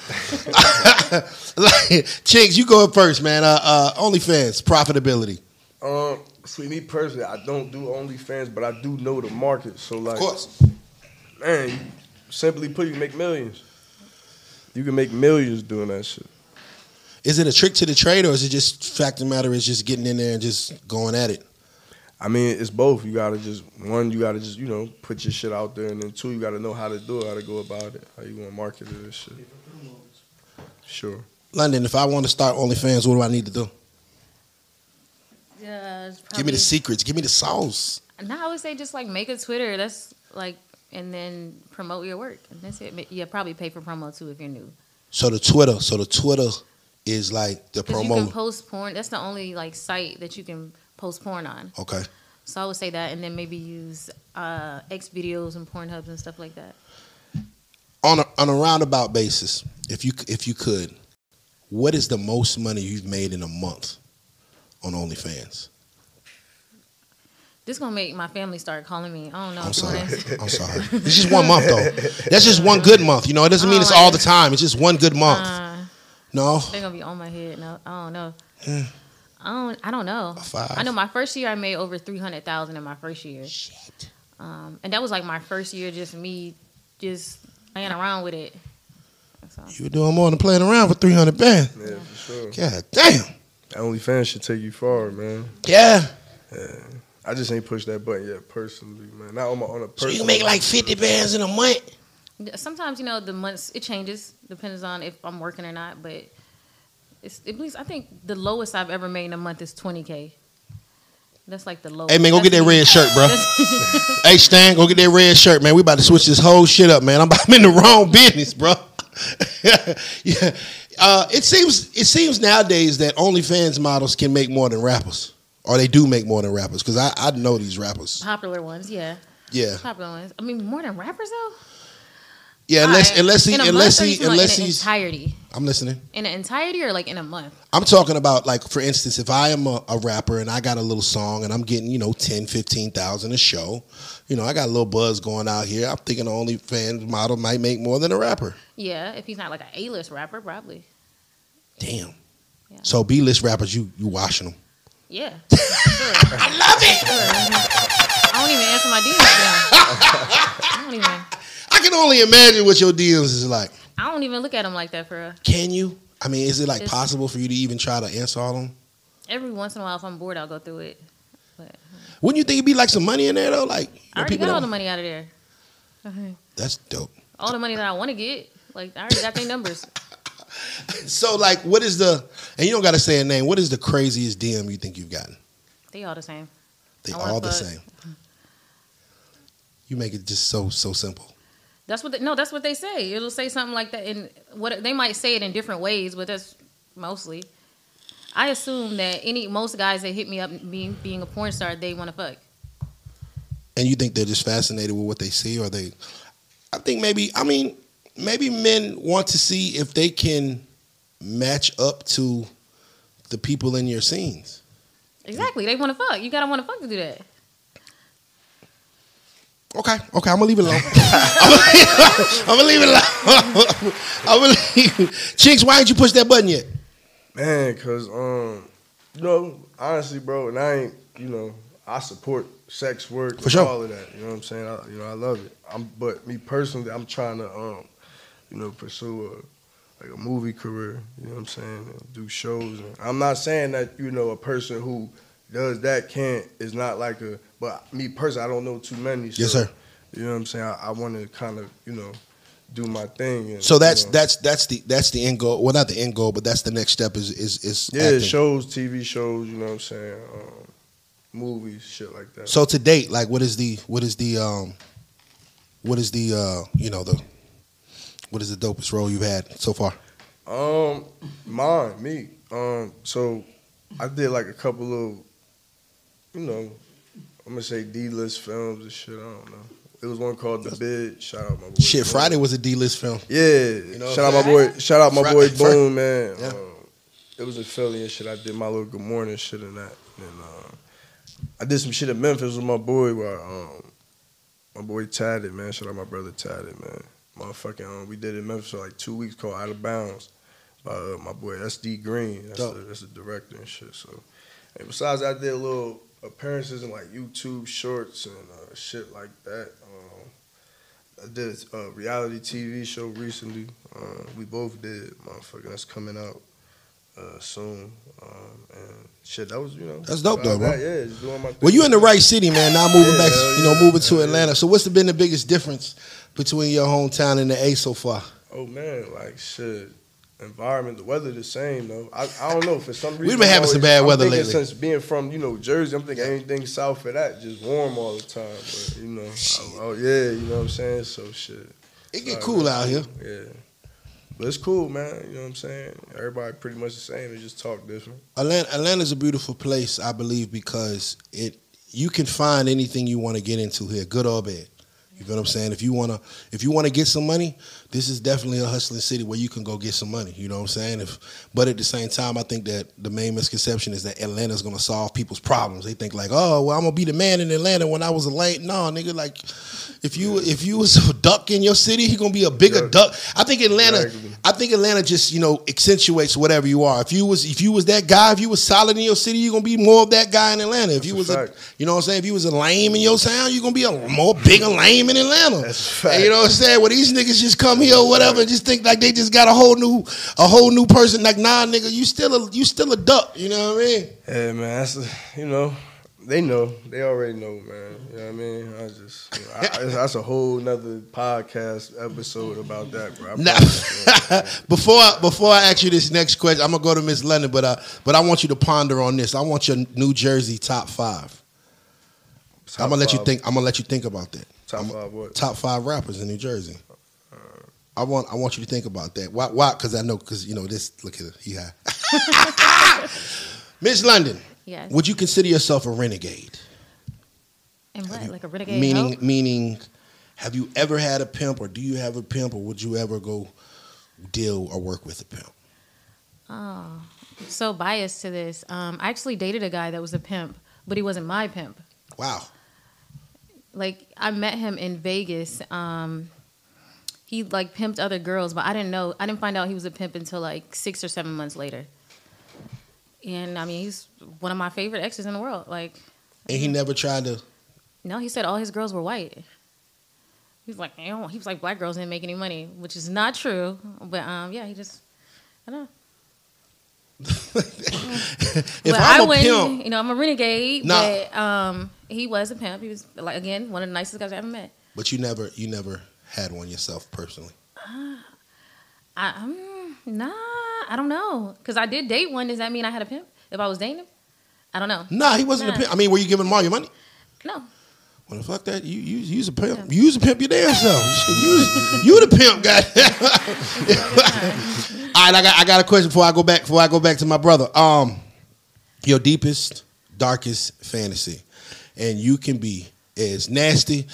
B: like, Chinks, you go first, man. Uh, uh, OnlyFans profitability,
E: Um, see me personally, I don't do OnlyFans, but I do know the market. So like,
B: of course.
E: man, you simply put, you can make millions. You can make millions doing that shit.
B: Is it a trick to the trade or is it just fact of the matter is just getting in there and just going at it?
E: I mean, it's both. You gotta just one, you gotta just you know put your shit out there, and then two, you gotta know how to do it, how to go about it, how you gonna market it and shit. Sure.
B: London, if I want to start OnlyFans, what do I need to do?
A: Yeah, it's
B: Give me the secrets. Give me the sauce.
A: Now I would say just like make a Twitter. That's like, and then promote your work. And that's it. Yeah, probably pay for promo too if you're new.
B: So the Twitter, so the Twitter is like the
A: Because you can post porn. That's the only like site that you can post porn on.
B: Okay.
A: So I would say that, and then maybe use uh, X videos and porn hubs and stuff like that.
B: On a on a roundabout basis, if you if you could, what is the most money you've made in a month on OnlyFans?
A: This gonna make my family start calling me. I don't know.
B: I'm
A: if you wanna-
B: sorry. I'm sorry. It's just one month though. That's just one good month. You know, it doesn't mean
A: Oh,
B: it's all the time. It's just one good month.
A: Uh,
B: No.
A: they're gonna be on my head. No, I don't know. I don't. I don't know.
B: five.
A: I know my first year I made over three hundred thousand in my first year.
B: Shit.
A: Um, and that was like my first year, just me, just playing around with it. So,
B: You were doing more than playing around for 300 bands.
E: Yeah, for sure.
B: God damn.
E: OnlyFans should take you far, man.
B: Yeah. yeah.
E: I just ain't pushed that button yet personally, man. Not on my on a
B: So you make like 50 bands in a month.
A: Sometimes you know the months it changes, depends on if I'm working or not. But it's at least I think the lowest I've ever made in a month is twenty k. That's like the lowest.
B: Hey man, go get that red shirt, bro. hey Stan, go get that red shirt, man. We about to switch this whole shit up, man. I'm, I'm in the wrong business, bro. yeah. Uh, it seems it seems nowadays that OnlyFans models can make more than rappers, or they do make more than rappers. Because I, I know these rappers.
A: Popular ones, yeah.
B: Yeah,
A: Popular ones. I mean, more than rappers though.
B: Yeah. Unless
A: Alright.
B: unless he
A: In
B: unless
A: month,
B: he unless
A: in
B: he's.
A: entirety.
B: I'm listening.
A: In an entirety or like in a month?
B: I'm talking about like for instance, if I am a, a rapper and I got a little song and I'm getting, you know, 10, 15,000 a show, you know, I got a little buzz going out here. I'm thinking the OnlyFans model might make more than a rapper.
A: Yeah, if he's not like an A-list rapper, probably.
B: Damn.
A: Yeah.
B: So B list rappers, you you washing them.
A: Yeah. Sure. I love it. I don't even answer my DMs now. I don't even.
B: I can only imagine what your DMs is like.
A: I don't even look at them like that for real.
B: Can you? I mean, is it like
A: It's-
B: possible for you to even try to answer all of them?
A: Every once in a while, if I'm bored, I'll go through it. But hmm.
B: Wouldn't you think it'd be like some money in there though? Like
A: I already
B: people
A: got all the money out of there.
B: That's dope.
A: All the money that I want to get. Like I already got their numbers.
B: So like, what is the? And you don't got to say a name. What is the craziest DM you think you've gotten?
A: They all the same.
B: They all the
A: fuck.
B: same. You make it just so so simple.
A: That's what. They, no, that's what they say. It'll say something like that. And what they might say it in different ways, but that's mostly. I assume that any most guys that hit me up being being a porn star, they want to fuck.
B: and you think they're just fascinated with what they see or they i think maybe i mean maybe men want to see if they can match up to the people in your scenes
A: Exactly. They want to fuck. You gotta want to fuck to do that.
B: Okay okay i'm gonna leave it alone i'm gonna leave it alone i'm gonna leave chinks why didn't you push that button yet
E: Man, cause um, you know, honestly, bro, and I ain't, you know, I support sex work
B: For sure.
E: all of that. You know what I'm saying? I, you know, I love it. I'm, but me personally, I'm trying to, um, you know, pursue a like a movie career. You know what I'm saying? And do shows. And I'm not saying that you know a person who does that can't is not like a. But me personally, I don't know too many.
B: Yes, sir.
E: You know what I'm saying? I, I want to kind of, you know, do my thing. And,
B: so that's
E: you know,
B: that's that's the that's the end goal well not the end goal but that's the next step is is is
E: Yeah,
B: acting.
E: shows, TV shows, you know what I'm saying? Um, movies, shit like that.
B: so to date like what is the what is the um what is the uh you know the what is the dopest role you've had so far
E: um, mine, me. Um, so I did like a couple of, you know, I'm gonna say D-list films and shit. I don't know. It was one called The Bid. Shout out my boy.
B: Shit. Friday was a D list film.
E: Yeah,
B: know
E: shout out my boy. Shout out my boy Boone, man.
B: Yeah.
E: Um, it was in Philly and shit. I did my little good morning shit and that. And uh, I did some shit in Memphis with my boy. Where um, my boy Tatted, man. Shout out my brother Tatted, man. Motherfucking, um, we did it in Memphis for like two weeks called Out of Bounds by uh, my boy SD Green. That's the, that's the director and shit. So, and besides, I did a little appearances in like YouTube shorts and uh, shit like that. Um, I did a reality TV show recently. Uh, we both did, motherfucker. That's coming out uh, soon. Um, and shit, that was you know.
B: That's dope, though, bro.
E: that, Yeah, just doing my.
B: Well, you in the right city, man. Now moving
E: Yeah,
B: back,
E: hell
B: you know, moving to
E: Hell
B: Atlanta.
E: yeah.
B: So, what's been the biggest difference between your hometown and the A so far?
E: Oh man, like shit. Environment, the weather the same though. I, I don't know for some reason.
B: We've been having some
E: always-
B: bad
E: I'm
B: weather lately.
E: Since being from you know Jersey, I'm thinking anything south of that just warm all the time. But you know, I- oh, oh yeah, you know what I'm saying. So shit.
B: It get cool
E: man.
B: out here.
E: Yeah. But it's cool, man. You know what I'm saying? Everybody pretty much the same. They just talk different.
B: Atlanta, Atlanta's a beautiful place, I believe, because it you can find anything you want to get into here, good or bad. You feel what I'm saying? If you wanna if you wanna get some money, this is definitely a hustling city where you can go get some money. You know what I'm saying? If but at the same time, I think that the main misconception is that Atlanta's gonna solve people's problems. They think like, oh, well, I'm gonna be the man in Atlanta when I was a late. No, nigga, like if you if you was a duck in your city, he gonna be a bigger
E: Yeah.
B: duck. I think Atlanta.
E: Exactly.
B: I think Atlanta just you know accentuates whatever you are. If you was if you was that guy, if you was solid in your city, you're gonna be more of that guy in Atlanta. If you was a,
E: fact.
B: you know what I'm saying, if you was a lame in your town, you're gonna be a more bigger lame in Atlanta.
E: That's a fact.
B: And you know what I'm saying? Well, these niggas just come here or whatever, and just think like they just got a whole new a whole new person. Like nah, nigga, you still a you still a duck. You know what I mean?
E: Yeah, man. That's a, you know, they know. They already know, man. You know what I mean? I just, you know, I, I- that's a whole nother podcast episode about that, bro. I
B: Now, before I, before I ask you this next question, I'm gonna go to Miss London, but uh, but I want you to ponder on this. I want your New Jersey top five.
E: Top
B: I'm gonna let you think. I'm gonna let you think about that.
E: Top
B: I'm-
E: five what?
B: Top five rappers in New Jersey. I want I want you to think about that. Why? Why? Because I know. Because you know this. Look at it. He high. Miss London.
A: Yes.
B: Would you consider yourself a renegade?
A: And what? Like a renegade?
B: meaning
A: hoe?
B: meaning, have you ever had a pimp, or do you have a pimp, or would you ever go deal or work with a pimp?
A: Oh, so biased to this. Um, I actually dated a guy that was a pimp, but he wasn't my pimp.
B: Wow.
A: Like I met him in Vegas. Um, he like pimped other girls, but I didn't know. I didn't find out he was a pimp until like six or seven months later. And I mean, he's one of my favorite exes in the world. Like,
B: And he never tried to.
A: no, he said all his girls were white. He's like, know, he was like, black girls didn't make any money, which is not true. But um, yeah, he just, I don't know.
B: If
A: but
B: I'm
A: I
B: a pimp,
A: you know, I'm a renegade.
B: Nah.
A: But um, he was a pimp. He was like again one of the nicest guys I ever met.
B: but you never you never had one yourself personally.
A: I, um, nah, I don't know. Cause I did date one. Does that mean I had a pimp? If I was dating him, I don't know.
B: Nah, he wasn't a pimp. I mean, were you giving him all your money?
A: No,
B: Well, the fuck that. You you was a pimp. You was a pimp your damn self. Was, you the pimp, guy. all right, I got I got a question before I go back before I go back to my brother. Um, your deepest, darkest fantasy, and you can be as nasty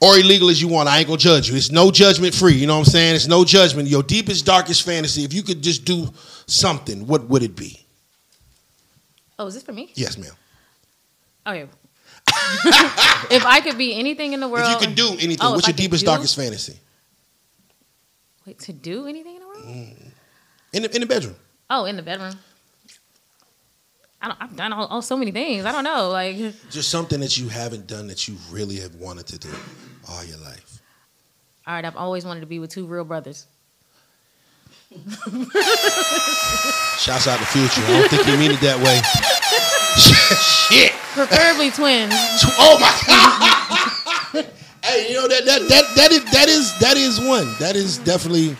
B: or illegal as you want. I ain't gonna judge you. It's no judgment free. You know what I'm saying? It's no judgment. Your deepest, darkest fantasy. If you could just do something, what would it be?
A: oh, is this for me?
B: Yes, ma'am.
A: Okay. If I could be anything in the world,
B: if you could do anything,
A: Oh,
B: what's your deepest,
A: do-
B: darkest fantasy?
A: Wait, to do anything in the world? Mm.
B: In the, in the bedroom.
A: Oh, in the bedroom. I don't, I've done all, all so many things. I don't know. Like,
B: Just something that you haven't done that you really have wanted to do all your life.
A: all right, I've always wanted to be with two real brothers.
B: Shouts out to Future. I don't think he mean it that way. Shit.
A: Preferably twins.
B: Oh my god. hey, you know that that that that is that is that is one. That is definitely.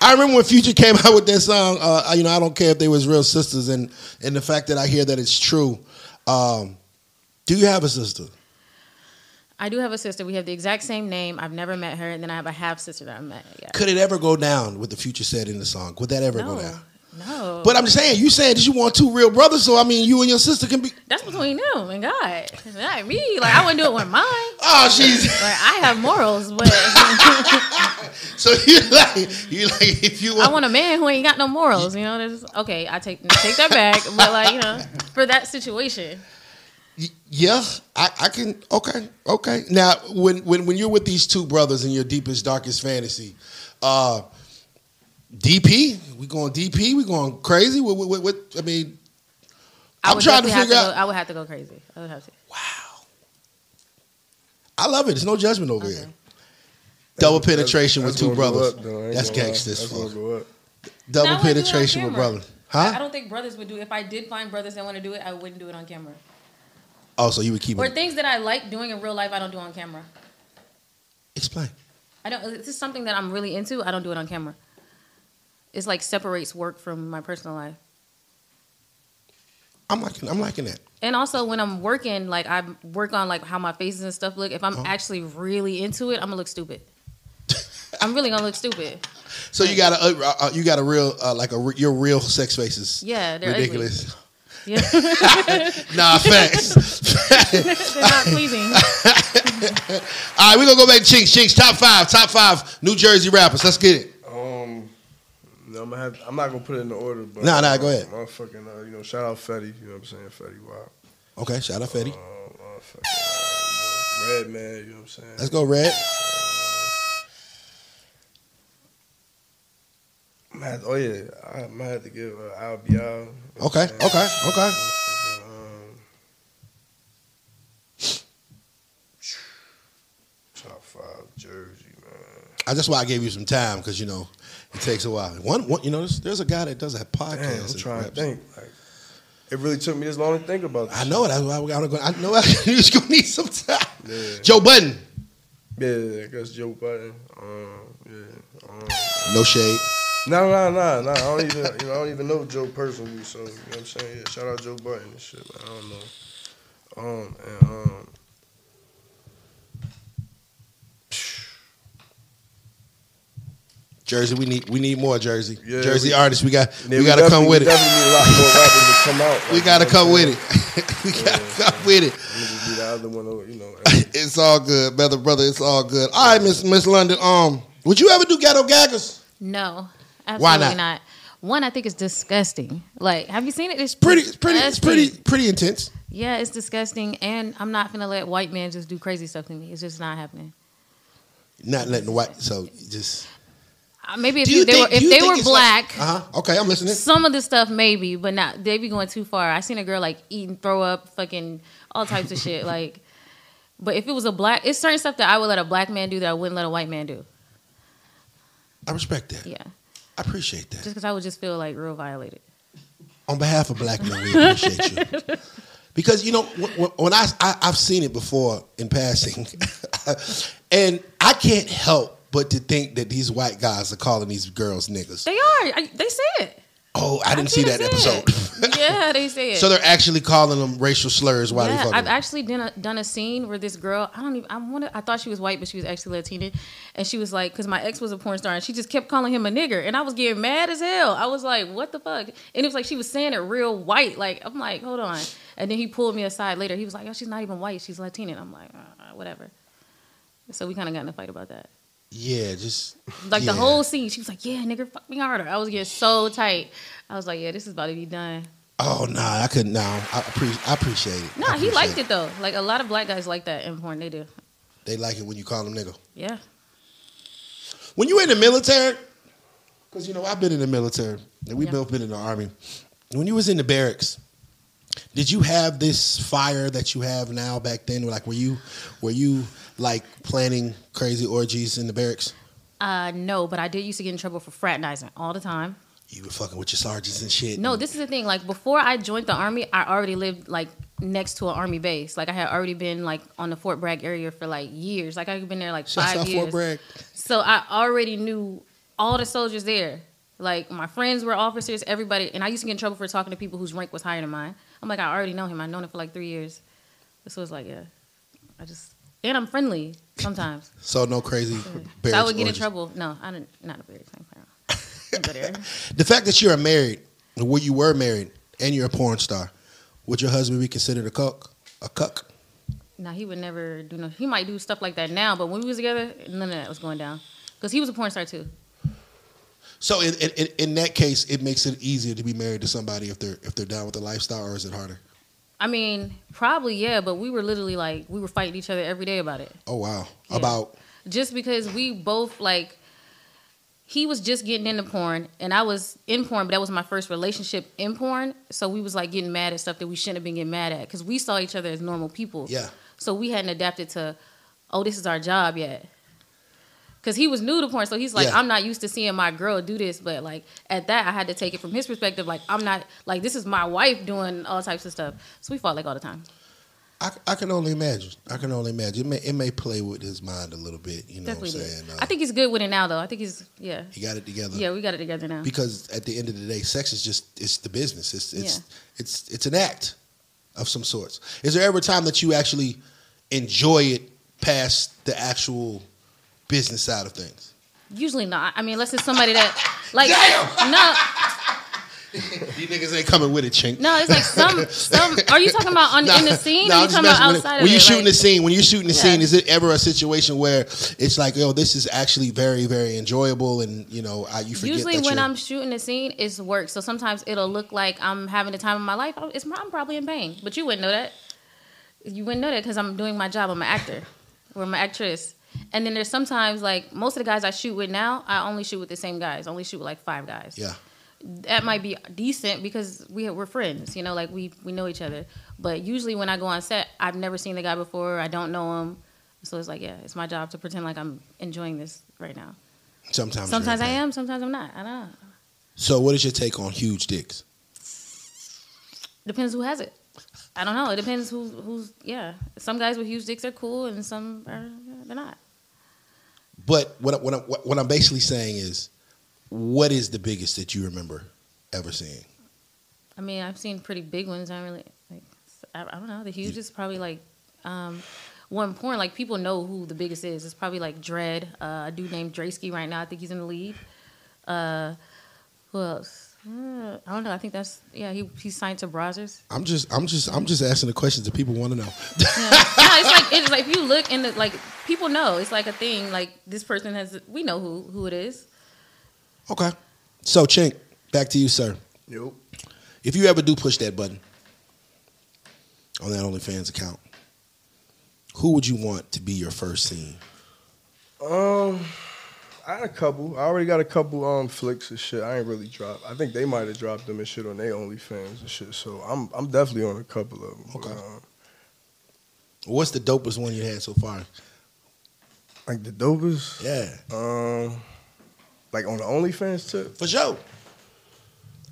B: I remember when Future came out with that song. Uh, you know, I don't care if they was real sisters, and and the fact that I hear that it's true. Um, do you have a sister?
A: I do have a sister. We have the exact same name. I've never met her, and then I have a half sister that I met. Yeah.
B: Could it ever go down? What the Future said in the song? Would that ever go down?
A: No.
B: But I'm just saying, you saying that you want two real brothers, so I mean, you and your sister can be.
A: That's between them and God, not me. Like I wouldn't do it with mine.
B: Oh, she's
A: Like I have morals, but
B: so you like you like if you
A: I
B: want.
A: want a man who ain't got no morals. You know, there's okay. I take take that back, but like you know, for that situation,
B: Yeah, I, I can. Okay, okay. Now, when when when you're with these two brothers in your deepest darkest fantasy, uh, DP, we going DP, we going crazy. What, what, what I mean,
A: I
B: I'm
A: would
B: trying to
A: definitely
B: figure
A: have
B: out.
A: Go, I would have to go crazy. I would have to.
B: wow, I love it. There's no judgment over
A: Okay.
B: here. Double penetration with
E: That's
B: two brothers.
E: up, though. I ain't
B: That's
E: gonna
B: gangster fuck.
E: go.
B: Double
A: Now I wouldn't do it on
B: penetration with
A: camera.
B: Huh?
A: I don't think brothers would do. it. If I did find brothers that want to do it, I wouldn't do it on camera.
B: Oh, so you would keep
A: Or
B: it.
A: things that I like doing in real life, I don't do on camera.
B: Explain.
A: I don't. This is something that I'm really into. I don't do it on camera. It's like separates work from my personal life.
B: I'm liking. I'm liking that.
A: And also when I'm working, like I work on like how my faces and stuff look. If I'm
B: Uh-huh.
A: actually really into it, I'm gonna look stupid. I'm really gonna look stupid.
B: So you got a uh, uh, you got a real uh, like a re- your real sex faces.
A: Yeah, they're ugly.
B: ridiculous.
A: Yeah.
B: Nah, facts.
A: They're not pleasing.
B: All right, we're gonna go back to Chinks. Chinks, top five, top five New Jersey rappers. Let's get it.
E: No, I'm, gonna have, I'm not gonna put it in the order, but
B: Nah, nah, go ahead.
E: Motherfucking, uh, you know, shout out Fetty. You know what I'm saying? Fetty Wap.
B: Okay, shout out Fetty.
E: Uh, uh, Redman. You know what I'm saying?
B: Let's go, Red.
E: I'm have- oh yeah, I might have to give uh, Al Bial. know
B: Okay, okay, okay.
E: Um, Top five Jersey, man.
B: I that's why I gave you some time because you know it takes a while. One, one you know, there's, there's a guy that does that podcast.
E: Damn, I'm trying to think. Like, it really took me this long to think about. This
B: I know it. That's why we gotta. I know I was gonna need some time.
E: Yeah.
B: Joe Budden.
E: Yeah, I guess Joe Budden. Um, yeah. Um,
B: no shade.
E: no, no, no, no. I don't even, you know, I don't even know Joe personally. So you know what I'm saying? Yeah, shout out Joe Budden and shit. But I don't know. Um, and um.
B: Jersey, we need we need more Jersey.
E: Yeah,
B: Jersey
E: we-
B: artists, we got
E: yeah,
B: we gotta come
E: definitely-
B: with
E: we
B: it.
E: Definitely need a lot more rappers to come out.
B: We gotta
E: you know
B: come with it. we gotta come with it.
E: be the other one, or, you know.
B: It's all good, brother, brother. It's all good. All right, Miss Miss London. Um, would you ever do ghetto gaggers?
A: No,
B: Why not?
A: not? One, I think it's disgusting. Like, have you seen it? It's
B: Pretty, it's pretty, it's pretty, pretty intense.
A: Yeah, it's disgusting, and I'm not gonna let white men just do crazy stuff to me. It's just not happening.
B: Not letting the white. So just.
A: Uh, Maybe if
B: you
A: they
B: think-
A: were if they were black,
B: Uh huh. Okay, I'm listening.
A: some of the stuff maybe, but not. They be going too far. I seen a girl like eating, throw up, fucking all types of shit. Like, but if it was a black, it's certain stuff that I would let a black man do that I wouldn't let a white man do.
B: I respect that.
A: Yeah,
B: I appreciate that.
A: just because I would just feel like real violated.
B: on behalf of black men, we appreciate you. Because you know when, when I, I I've seen it before in passing, and I can't help but to think that these white guys are calling these girls niggas.
A: They are. I, they say it.
B: Oh, I didn't see that episode.
A: yeah, they say it.
B: so they're actually calling them racial slurs while they
A: yeah,
B: fucking.
A: I've actually done a, done a scene where this girl, I don't even, I wanted, I thought she was white, but she was actually Latina, and she was like, because my ex was a porn star, and she just kept calling him a nigger, and I was getting mad as hell. I was like, what the fuck? And it was like she was saying it real white, like I'm like, hold on, and then he pulled me aside later. He was like, oh, she's not even white, she's Latina. And I'm like, uh, whatever. So we kind of got in a fight about that.
B: Yeah, just
A: Like the whole scene, she was like, yeah, nigga, fuck me harder. I was getting so tight. I was like, yeah, this is about to be done.
B: Oh no, I couldn't. No, I, appre- I appreciate it.
A: Nah, he liked it though. Like a lot of black guys like that in porn. They do.
B: They like it when you call them nigga.
A: Yeah.
B: When you in the military, because you know I've been in the military and we've
A: Yeah.
B: both been in the army. When you was in the barracks, did you have this fire that you have now back then? Like, were you were you like planning crazy orgies in the barracks?
A: Uh, no, but I did used to get in trouble for fraternizing all the time.
B: You were fucking with your sergeants and shit.
A: No, this is the thing. Like before I joined the army, I already lived like next to an army base. Like I had already been like on the Fort Bragg area for like years. Like I've been there like
B: Shouts
A: five years.
B: Fort Bragg.
A: So I already knew all the soldiers there. Like my friends were officers, everybody, and I used to get in trouble for talking to people whose rank was higher than mine. I'm like, I already know him. I've known him for like three years. So it's like, yeah, I just and I'm friendly sometimes.
B: So no crazy
A: so I would get in trouble. No, I didn't. Not a. Don't.
B: The fact that you're married, where you were married, and you're a porn star, would your husband be considered a cuck? A cuck?
A: No, he would never do no. He might do stuff like that now, but when we was together, none of that was going down. Because he was a porn star too.
B: So in, in, in that case, it makes it easier to be married to somebody if they're if they're down with the lifestyle, or is it harder?
A: I mean, probably yeah, but we were literally like we were fighting each other every day about it.
B: Oh wow!
A: Yeah.
B: About
A: Just because we both like he was just getting into porn and I was in porn, but that was my first relationship in porn. So we was like getting mad at stuff that we shouldn't have been getting mad at because we saw each other as normal people.
B: yeah,
A: So we hadn't adapted to, oh, this is our job yet. Cause he was new to porn, so he's like,
B: Yeah.
A: I'm not used to seeing my girl do this, but like at that, I had to take it from his perspective. Like I'm not like this is my wife doing all types of stuff. So we fought like all the time.
B: I, I can only imagine. I can only imagine. It may it may play with his mind a little bit. You know
A: Definitely
B: what I'm saying? Uh,
A: I think he's good with it now, though. I think he's yeah,
B: he got it together.
A: yeah. We got it together now.
B: Because at the end of the day, sex is just it's the business. It's it's
A: Yeah.
B: it's it's an act of some sorts. Is there ever a time that you actually enjoy it past the actual business side of things?
A: Usually not. I mean, unless it's somebody that like
B: Damn!
A: no.
B: These niggas ain't coming with it, chink.
A: No, it's like some some. Are you talking about on, in the scene?
B: Nah,
A: or
B: I'm
A: you talking about outside
B: When you're
A: it?
B: shooting the scene, when you're shooting the
A: Yeah.
B: scene, is it ever a situation where it's like, yo, this is actually very, very enjoyable, and you know, I, you forget
A: Usually, when I'm shooting the scene, it's work. So sometimes it'll look like I'm having the time of my life. It's I'm probably in pain, but you wouldn't know that. You wouldn't know that because I'm doing my job. I'm an actor or I'm an actress. And then there's sometimes like most of the guys I shoot with now, I only shoot with the same guys. I only shoot with like five guys.
B: yeah.
A: that might be decent because we we're friends, you know, like we we know each other. But usually when I go on set, I've never seen the guy before. I don't know him, so it's like, yeah, it's my job to pretend like I'm enjoying this right now.
B: Sometimes.
A: Sometimes I
B: you're in pain.
A: am, sometimes I'm not. I don't know.
B: So, what is your take on huge dicks?
A: Depends who has it. I don't know. It depends who's who's. Yeah, some guys with huge dicks are cool, and some are they're not.
B: But what what I- what I'm basically saying is, what is the biggest that you remember ever seeing?
A: I mean, I've seen pretty big ones. I really like. I, I don't know. The hugest probably like um, one porn. Like people know who the biggest is. It's probably like Dread. Uh, a dude named Draysky right now. I think he's in the lead. Uh, who else? Uh, I don't know. I think that's yeah. He he's signed to Brazzers.
B: I'm just I'm just I'm just asking the questions that people want to know.
A: Yeah. no, it's like it's like if you look in the like people know it's like a thing. Like this person has. We know who who it is.
B: okay. So, Chink, back to you, sir.
E: Yep.
B: If you ever do push that button on that OnlyFans account, who would you want to be your first scene?
E: Um, I had a couple. I already got a couple um flicks and shit. I ain't really dropped. I think they might have dropped them and shit on their OnlyFans and shit. So I'm I'm definitely on a couple of them.
B: Okay.
E: um,
B: What's the dopest one you had so far?
E: like the dopest.
B: Yeah,
E: Um, like on the OnlyFans tip.
B: for sure.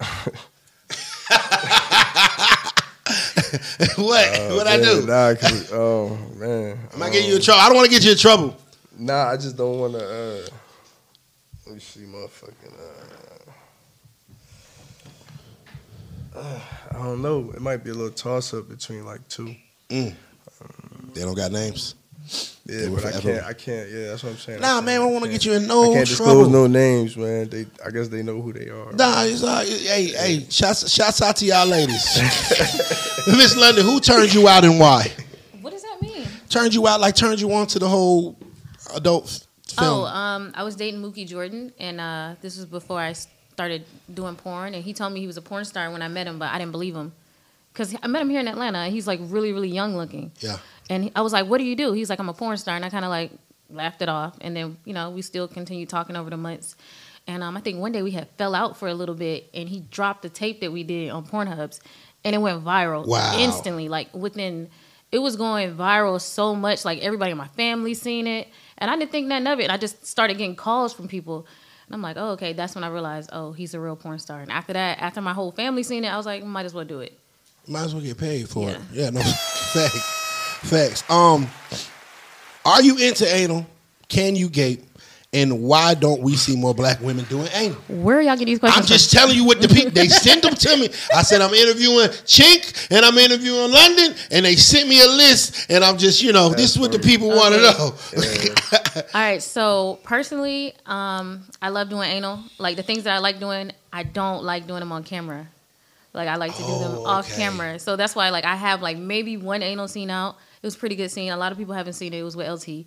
B: what? what I do?
E: Nah, cause, oh man.
B: I'm not getting you in trouble. I don't want to get you in trouble.
E: Nah, I just don't want to. Uh, let me see, motherfucking. Uh, uh, I don't know. It might be a little toss up between like two.
B: They don't got names.
E: Yeah,
B: They were
E: but I can't. I can't. Yeah, that's what I'm saying.
B: Nah,
E: can't-
B: man, I don't want to get you in
E: I
B: no
E: can't
B: trouble.
E: disclose no names, man. They, I guess they know who they are.
B: Nah, it's all, hey, hey, shouts, shouts out to y'all ladies. Miss London, who turned you out and why?
A: What does that mean?
B: Turned you out, like turned you on to the whole adult f- film.
A: Oh, um, I was dating Mookie Jordan, and uh, this was before I started doing porn. And he told me he was a porn star when I met him, but I didn't believe him because I met him here in Atlanta, and he's like really, really young looking.
B: yeah.
A: And I was like, "What do you do?" He's like, "I'm a porn star," and I kind of like laughed it off. And then you know we still continued talking over the months. And um, I think one day we had fell out for a little bit, and he dropped the tape that we did on Pornhubs, and it went viral
B: Wow.
A: instantly. Like within, it was going viral so much. Like everybody in my family seen it, and I didn't think nothing of it. I just started getting calls from people. And I'm like, oh, okay. That's when I realized, oh, he's a real porn star. And after that, after my whole family seen it, I was like, might as well do it.
B: Might as well get paid for it.
A: Yeah.
B: Yeah, no facts. Facts. Um, are you into anal? Can you gape? And why don't we see more black women doing anal?
A: Where y'all get these questions?
B: I'm just telling you what the people they sent them to me. I said I'm interviewing Chink and I'm interviewing London, and they sent me a list, and I'm just you know this is what the people want to know.
A: All right, so personally, um, I love doing anal. Like the things that I like doing, I don't like doing them on camera. Like I like to do them
B: Oh,
A: off
B: okay.
A: camera. So that's why like I have like maybe one anal scene out. It was a pretty good scene. A lot of people haven't seen it. It was with LT.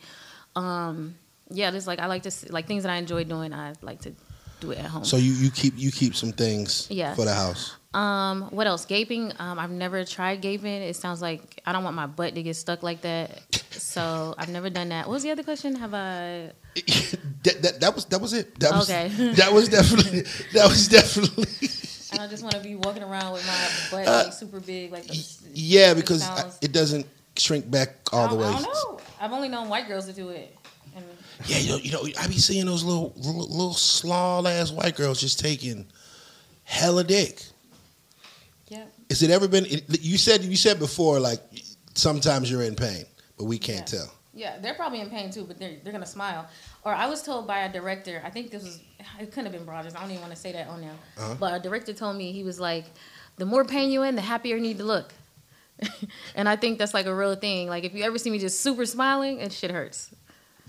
A: Um, yeah, just like I like to see, like things that I enjoy doing. I like to do it at home.
B: so you you keep you keep some things
A: Yeah.
B: for the house.
A: Um, what else? Gaping. Um, I've never tried gaping. It sounds like I don't want my butt to get stuck like that. So I've never done that. What was the other question? Have I?
B: that, that, that was that was it. That was
A: Okay.
B: that was definitely that was definitely
A: I don't just want to be walking around with my butt
B: Uh,
A: like super big, like the,
B: yeah because
A: sounds-
B: it doesn't shrink back
A: I
B: all the way.
A: I don't know. I've only known white girls to do it. And
B: Yeah, you know, you know, I be seeing those little little, little small ass white girls just taking hella dick.
A: yeah,
B: Is it ever been? You said you said before like sometimes you're in pain, but we can't
A: Yeah.
B: tell.
A: yeah, they're probably in pain too, but they're they're gonna smile. Or I was told by a director. I think this was it couldn't have been Brothers. I don't even want to say that on there.
B: Uh-huh.
A: But a director told me he was like, the more pain you in, the happier you need to look. and I think that's like a real thing. Like if you ever see me just super smiling, it shit hurts.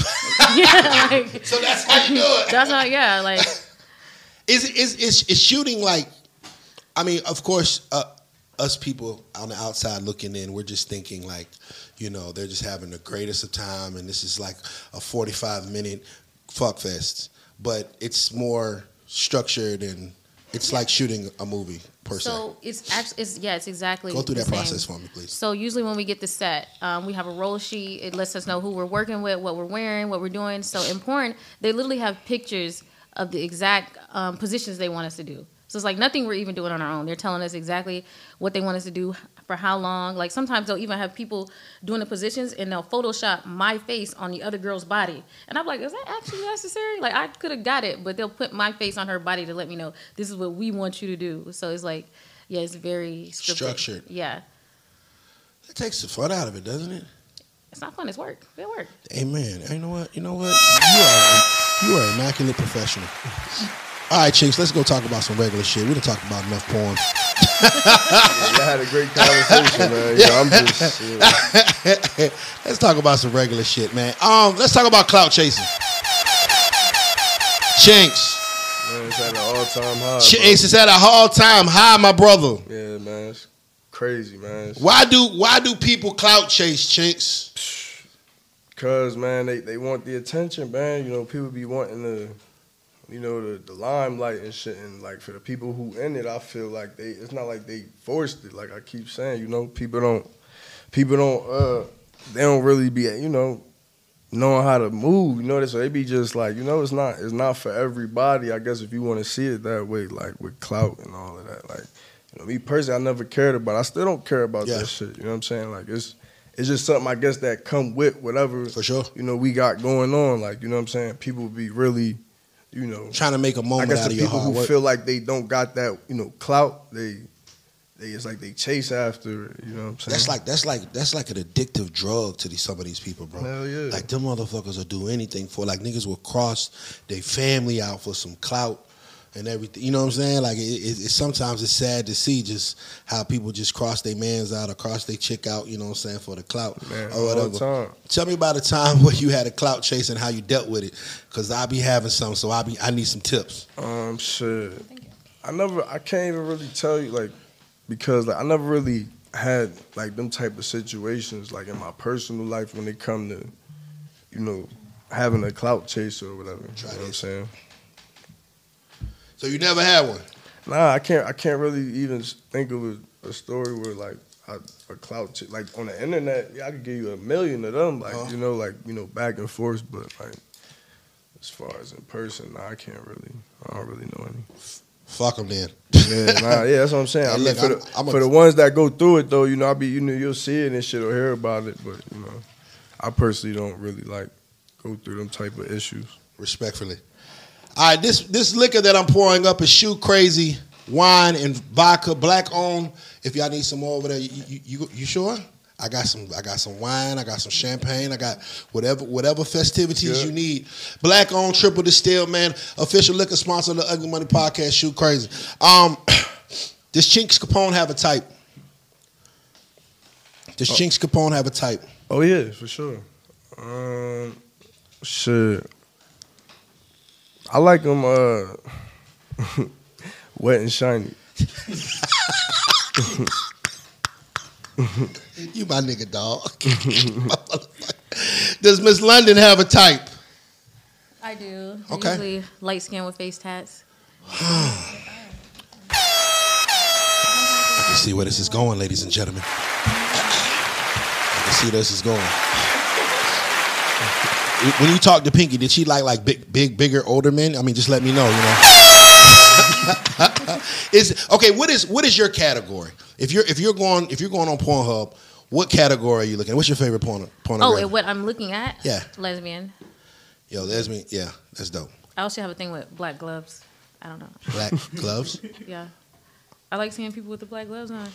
A: yeah, like,
B: So that's how you do it.
A: that's how. Yeah, like
B: Is is is is shooting like I mean, of course, uh, us people on the outside looking in, we're just thinking like, you know, they're just having the greatest of time, and this is like a forty-five minute fuck fest. But it's more structured and it's like shooting a movie per se.
A: So it's actually it's yeah, it's exactly
B: Go through
A: the
B: that
A: same.
B: process for me, please.
A: So usually when we get the set, um, we have a roll sheet. It lets us know who we're working with, what we're wearing, what we're doing. So in porn, they literally have pictures of the exact um, positions they want us to do. So it's like nothing we're even doing on our own. They're telling us exactly what they want us to do for how long. Like sometimes they'll even have people doing the positions and they'll Photoshop my face on the other girl's body. And I'm like, is that actually necessary? Like I could have got it, but they'll put my face on her body to let me know this is what we want you to do. So it's like, yeah, it's very scripted.
B: Structured.
A: Yeah.
B: It takes the fun out of it, doesn't it?
A: It's not fun. It's work. It work.
B: Amen. You know what? You know what? You are you are immaculate professional. All right, chinks, let's go talk about some regular shit. We done talked about enough porn.
E: Y'all had a great conversation, man. Know, I'm just. yeah.
B: let's talk about some regular shit, man. Um, let's talk about clout chasing. Chinks.
E: Man, it's at an all time high.
B: Chinks is at a all time high, my brother.
E: Yeah, man. It's crazy, man. It's-
B: Why do why do people clout chase, Chinks?
E: Cause man, they, they want the attention, man. You know, people be wanting the, you know, the, the limelight and shit. And like for the people who in it, I feel like they. It's not like they forced it. Like I keep saying, you know, people don't, people don't, uh, they don't really be, you know, knowing how to move. You know, so they be just like, you know, it's not, it's not for everybody. I guess if you want to see it that way, like with clout and all of that, like. You know, me personally, I never cared about. I still don't care about
B: Yeah.
E: that shit. You know what I'm saying? Like it's, it's just something I guess that come with whatever
B: For sure.
E: you know, we got going on. Like, you know what I'm saying? People be really, you know,
B: Trying to make a moment
E: guess
B: out
E: the
B: of your
E: people who
B: work.
E: feel like they don't got that, you know, clout, they, they it's like they chase after. You know what I'm saying?
B: That's like that's like that's like an addictive drug to these some of these people, bro.
E: Hell yeah.
B: Like them motherfuckers will do anything for like niggas will cross their family out for some clout and everything. You know what I'm saying? Like it, it, it sometimes it's sad to see just how people just cross their mans out or cross their chick out. You know what I'm saying for the clout
E: Man,
B: or whatever. Tell me about a time where you had a clout chase and how you dealt with it, cause I be having some, so I be I need some tips.
E: Um, shit. I never, I can't even really tell you, like, because like I never really had like them type of situations, like in my personal life when it come to, you know, having a clout chase or whatever.
B: Try
E: you know what I'm saying?
B: So you never had one.
E: Nah, I can't. I can't really even think of a, a story where like a, a clout like on the internet. Yeah, I could give you a million of them. Like
B: Uh-huh.
E: you know, like you know, back and forth. But like as far as in person, nah, I can't really. I don't really know any.
B: Fuck them then.
E: Yeah, nah, yeah, that's what I'm saying. I mean,
B: look,
E: for, the,
B: I'm
E: for the ones that go through it though, you know, I be you know you'll see it and shit or hear about it, but you know, I personally don't really like go through them type of issues.
B: respectfully. All right, this this liquor that I'm pouring up is Shoe Crazy wine and vodka, black owned. If y'all need some more over there, you, you, you, you sure? I got some. I got some wine. I got some champagne. I got whatever whatever festivities
E: Good.
B: you need. Black owned, triple distilled, man. Official liquor sponsor of the Ugly Money Podcast. Shoe Crazy. Um, does Chinks Capone have a type? Does Chinks Capone have a type?
E: Oh yeah, for sure. Um, shit. I like them uh, wet and shiny.
B: You my nigga, dog. Does Miss London have a type?
A: I do.
B: Okay.
A: Usually light skin with face tats.
B: I can see where this is going, ladies and gentlemen. I can see where this is going. When you talk to Pinky, did she like like big, big, bigger, older men? I mean, just let me know. You know. is okay. What is what is your category? If you're if you're going if you're going on Pornhub, what category are you looking? at? What's your favorite porn?
A: Oh, and what I'm looking at?
B: Yeah.
A: Lesbian.
B: Yo, me. Yeah, that's dope.
A: I also have a thing with black gloves. I don't know.
B: Black gloves.
A: Yeah. I like seeing people with the black gloves on.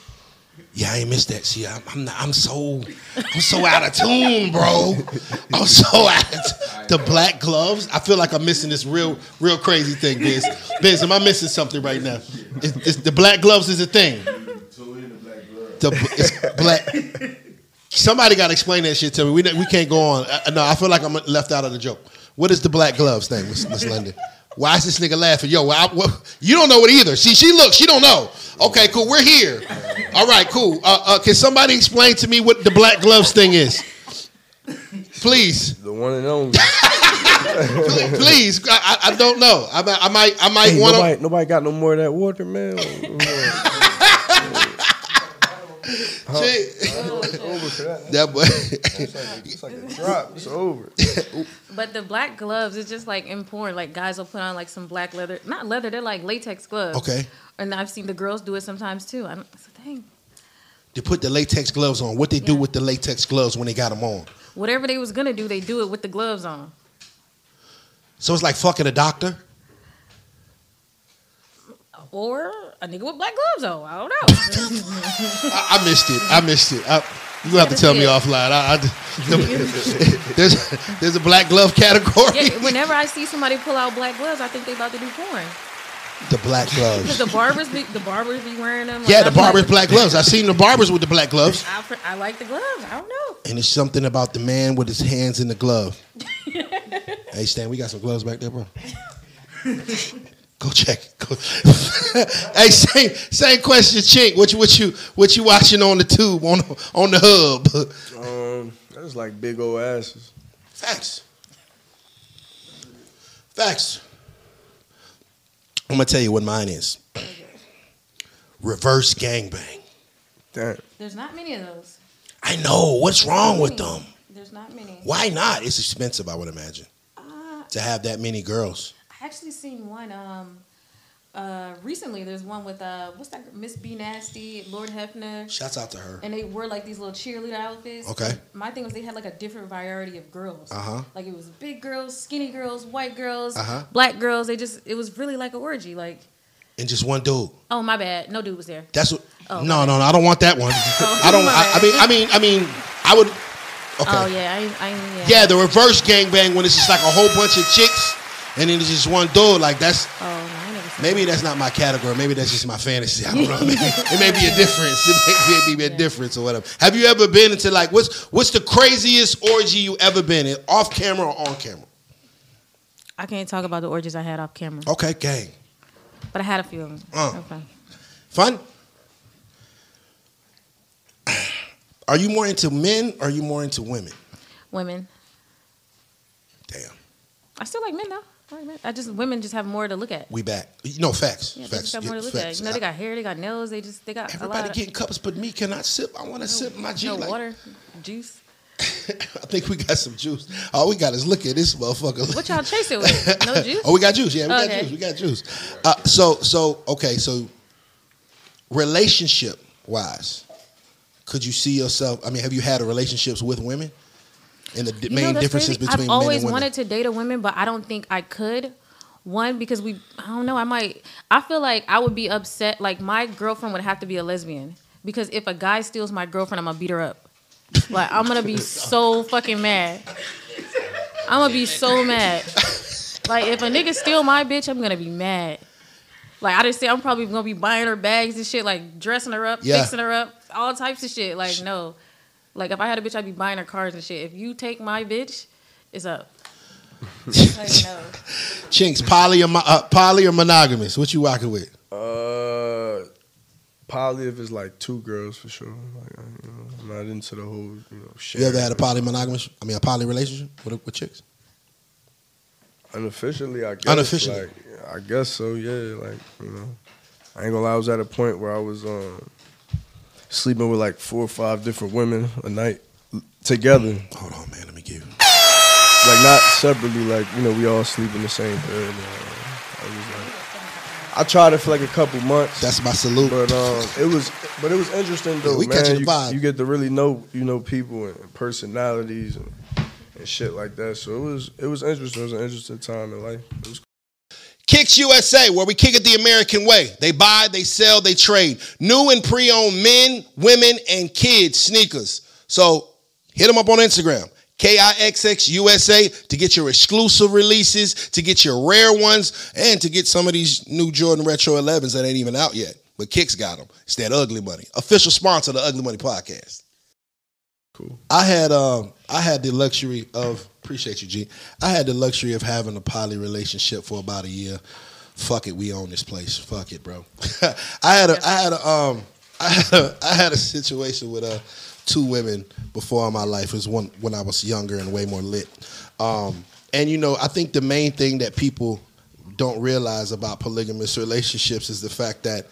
B: Yeah, I ain't missed that. See, I'm I'm, not, I'm so I'm so out of tune, bro. I'm so out of the black gloves. I feel like I'm missing this real real crazy thing, Biz. Biz, am I missing something right now? Is the black gloves is a thing. The it's black. Somebody got to explain that shit to me. We we can't go on. Uh, no, I feel like I'm left out of the joke. What is the black gloves thing, Miss London? Why is this nigga laughing? Yo, I, what, you don't know it either. See, she look, she don't know. Okay, cool. We're here. All right, cool. Uh, uh, can somebody explain to me what the black gloves thing is? Please,
E: The one and only.
B: please. I, I- don't know. I, might- I might, I might
E: Hey,
B: want to.
E: nobody, nobody got no more of that water, man. Oh, over for that.
B: That boy.
E: It's like a drop. It's over.
A: But the black gloves, it's just like in porn. Like guys will put on like some black leather, not leather, they're like latex gloves.
B: Okay.
A: And I've seen the girls do it sometimes too. I don't, it's a thing.
B: They put the latex gloves on. What they do
A: Yeah.
B: with the latex gloves when they got them on?
A: Whatever they was gonna do, they do it with the gloves on.
B: So it's like fucking a doctor.
A: Or a nigga with black gloves on. I don't know.
B: I, I missed it. I missed it. I, you gonna have to tell me offline. I, I, there's there's a black glove category.
A: yeah, whenever I see somebody pull out black gloves, I think they about to do porn.
B: The black
A: Because
B: gloves.
A: the barbers be the barbers be wearing them.
B: Yeah, the
A: I'm like,
B: barbers black gloves. I've seen the barbers with the black gloves.
A: I, I like the gloves. I don't know.
B: And it's something about the man with his hands in the glove. hey Stan, we got some gloves back there, bro. Go check. Go. hey, same same question, Chink. What you what you what you watching on the tube on on the hub?
E: Um, that's like big old asses.
B: Facts. Facts. I'm gonna tell you what mine is. Reverse gangbang.
E: Damn.
A: There's not many of those.
B: I know. What's wrong with them?
A: There's not many.
B: Why not? It's expensive, I would imagine,
A: Uh,
B: to have that many girls.
A: Actually seen one um uh recently. There's one with uh what's that Miss B Nasty, Lord Hefner,
B: Shouts out to her.
A: and they wore like these little cheerleader outfits.
B: Okay.
A: My thing was they had like a different variety of girls.
B: Uh-huh.
A: Like it was big girls, skinny girls, white girls,
B: Uh-huh.
A: black girls. They just it was really like an orgy. Like
B: And just one dude.
A: oh my bad, no dude was there.
B: That's what.
A: Oh,
B: no, no, no. I don't want that one. I don't. I, I mean, I mean, I mean, I would. Okay.
A: Oh yeah, I I yeah.
B: Yeah, the reverse gangbang when it's just like a whole bunch of chicks, and then it's just one dude. Like that's
A: Oh no, I never seen
B: maybe that's not my category. Maybe that's just my fantasy. I don't know. it may be a difference. It may be a difference or whatever. Have you ever been into like what's what's the craziest orgy you ever been in, off camera or on camera?
A: I can't talk about the orgies I had off camera,
B: Okay, gang.
A: but I had a few of them.
B: Uh.
A: Okay.
B: Fun. Are you more into men or are you more into women?
A: Women.
B: Damn,
A: I still like men though. I. I just women just have more to look at.
B: we back. No facts.
A: Yeah, they
B: facts.
A: just have more to look
B: facts.
A: at. You know, they got hair, they got nails, they just they got a
B: Everybody
A: lot of,
B: getting cups, but me cannot sip. I want to sip my juice.
A: no
B: like-
A: water, juice.
B: I think we got some juice. All we got is look at this motherfucker.
A: What y'all chasing with? No juice.
B: Oh, we got juice. Yeah, we got juice. We got juice. Uh, so, so okay. So, relationship wise, could you see yourself? I mean, have you had relationships with women? And the
A: You
B: main differences
A: crazy.
B: between
A: I've always wanted to date a woman, but I don't think I could. One because we, I don't know. I might. I feel like I would be upset. Like my girlfriend would have to be a lesbian because if a guy steals my girlfriend, I'm gonna beat her up. Like I'm gonna be so fucking mad. I'm gonna be so mad. Like if a nigga steal my bitch, I'm gonna be mad. Like I just say I'm probably gonna be buying her bags and shit, like dressing her up,
B: Yeah.
A: fixing her up, all types of shit. Like no. Like if I had a bitch, I'd be buying her cars and shit. If you take my bitch, it's up. like no.
B: Chinks, poly or uh, poly or monogamous? What you rocking with?
E: Uh, poly if it's like two girls for sure. Like, you know, I'm not into the whole you know. Shit.
B: You ever had a poly monogamous? I mean, a poly relationship with, with chicks?
E: Unofficially, I guess.
B: Unofficially.
E: Like, I guess so. Yeah. Like you know, I ain't gonna lie. I was at a point where I was um, sleeping with like four or five different women a night together.
B: Hold on, man. Let me give you.
E: Like not separately. Like you know, we all sleep in the same bed. Uh, I like, I tried it for like a couple months.
B: That's my salute.
E: But um, it was, but it was interesting though,
B: Yeah, we
E: man.
B: catching the
E: you,
B: vibe.
E: you get to really know, you know, people and personalities and, and shit like that. So it was, it was interesting. It was an interesting time in life. It was
B: Kicks USA, where we kick it the American way. They buy, they sell, they trade. New and pre-owned men, women, and kids sneakers. So hit them up on Instagram. KIXX USA to get your exclusive releases, to get your rare ones, and to get some of these new Jordan Retro 11s that ain't even out yet. But Kicks got them. It's that Ugly Money. Official sponsor of the Ugly Money podcast.
E: Cool.
B: I had um I had the luxury of appreciate you, G. I had the luxury of having a poly relationship for about a year. Fuck it, we own this place. Fuck it, bro. I had a, I had a, um, I had a, I had a situation with uh, two women before in my life. It was one when I was younger and way more lit. Um, and you know, I think the main thing that people don't realize about polygamous relationships is the fact that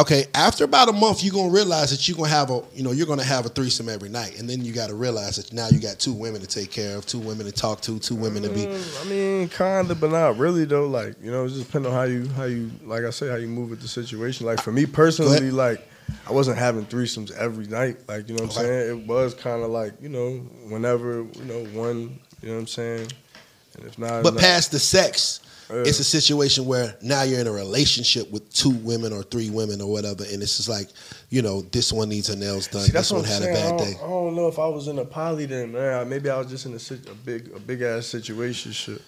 B: okay, after about a month, you're gonna realize that you're gonna have a, you know, you're gonna have a threesome every night, and then you got to realize that now you got two women to take care of, two women to talk to, two women to be.
E: Mm, I mean, kinda, but not really though. Like you know, it just depends on how you how you like I say how you move with the situation. Like for me personally, like I wasn't having threesomes every night. Like you know what I'm saying. It was kind of like you know whenever you know one. You know what I'm saying. And if not,
B: But
E: not-
B: past the sex,
E: Yeah.
B: it's a situation where now you're in a relationship with two women or three women or whatever, and it's just like, you know, this one needs her nails done,
E: See,
B: this one had a
E: saying.
B: bad
E: I
B: day.
E: I don't know if I was in a poly then, man. Maybe I was just in a, a big, a big ass situation. Shit.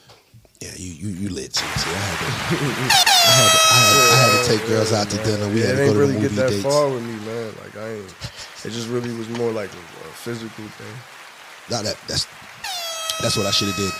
B: Yeah, you you you lit too. See, I had to, I had to, I had, I had to take girls out to dinner. We
E: yeah,
B: had
E: it
B: to go to
E: really
B: the
E: get
B: movie
E: that
B: dates.
E: far with me, man. Like I ain't. It just really was more like a, a physical thing.
B: Nah, that that's that's what I should have did.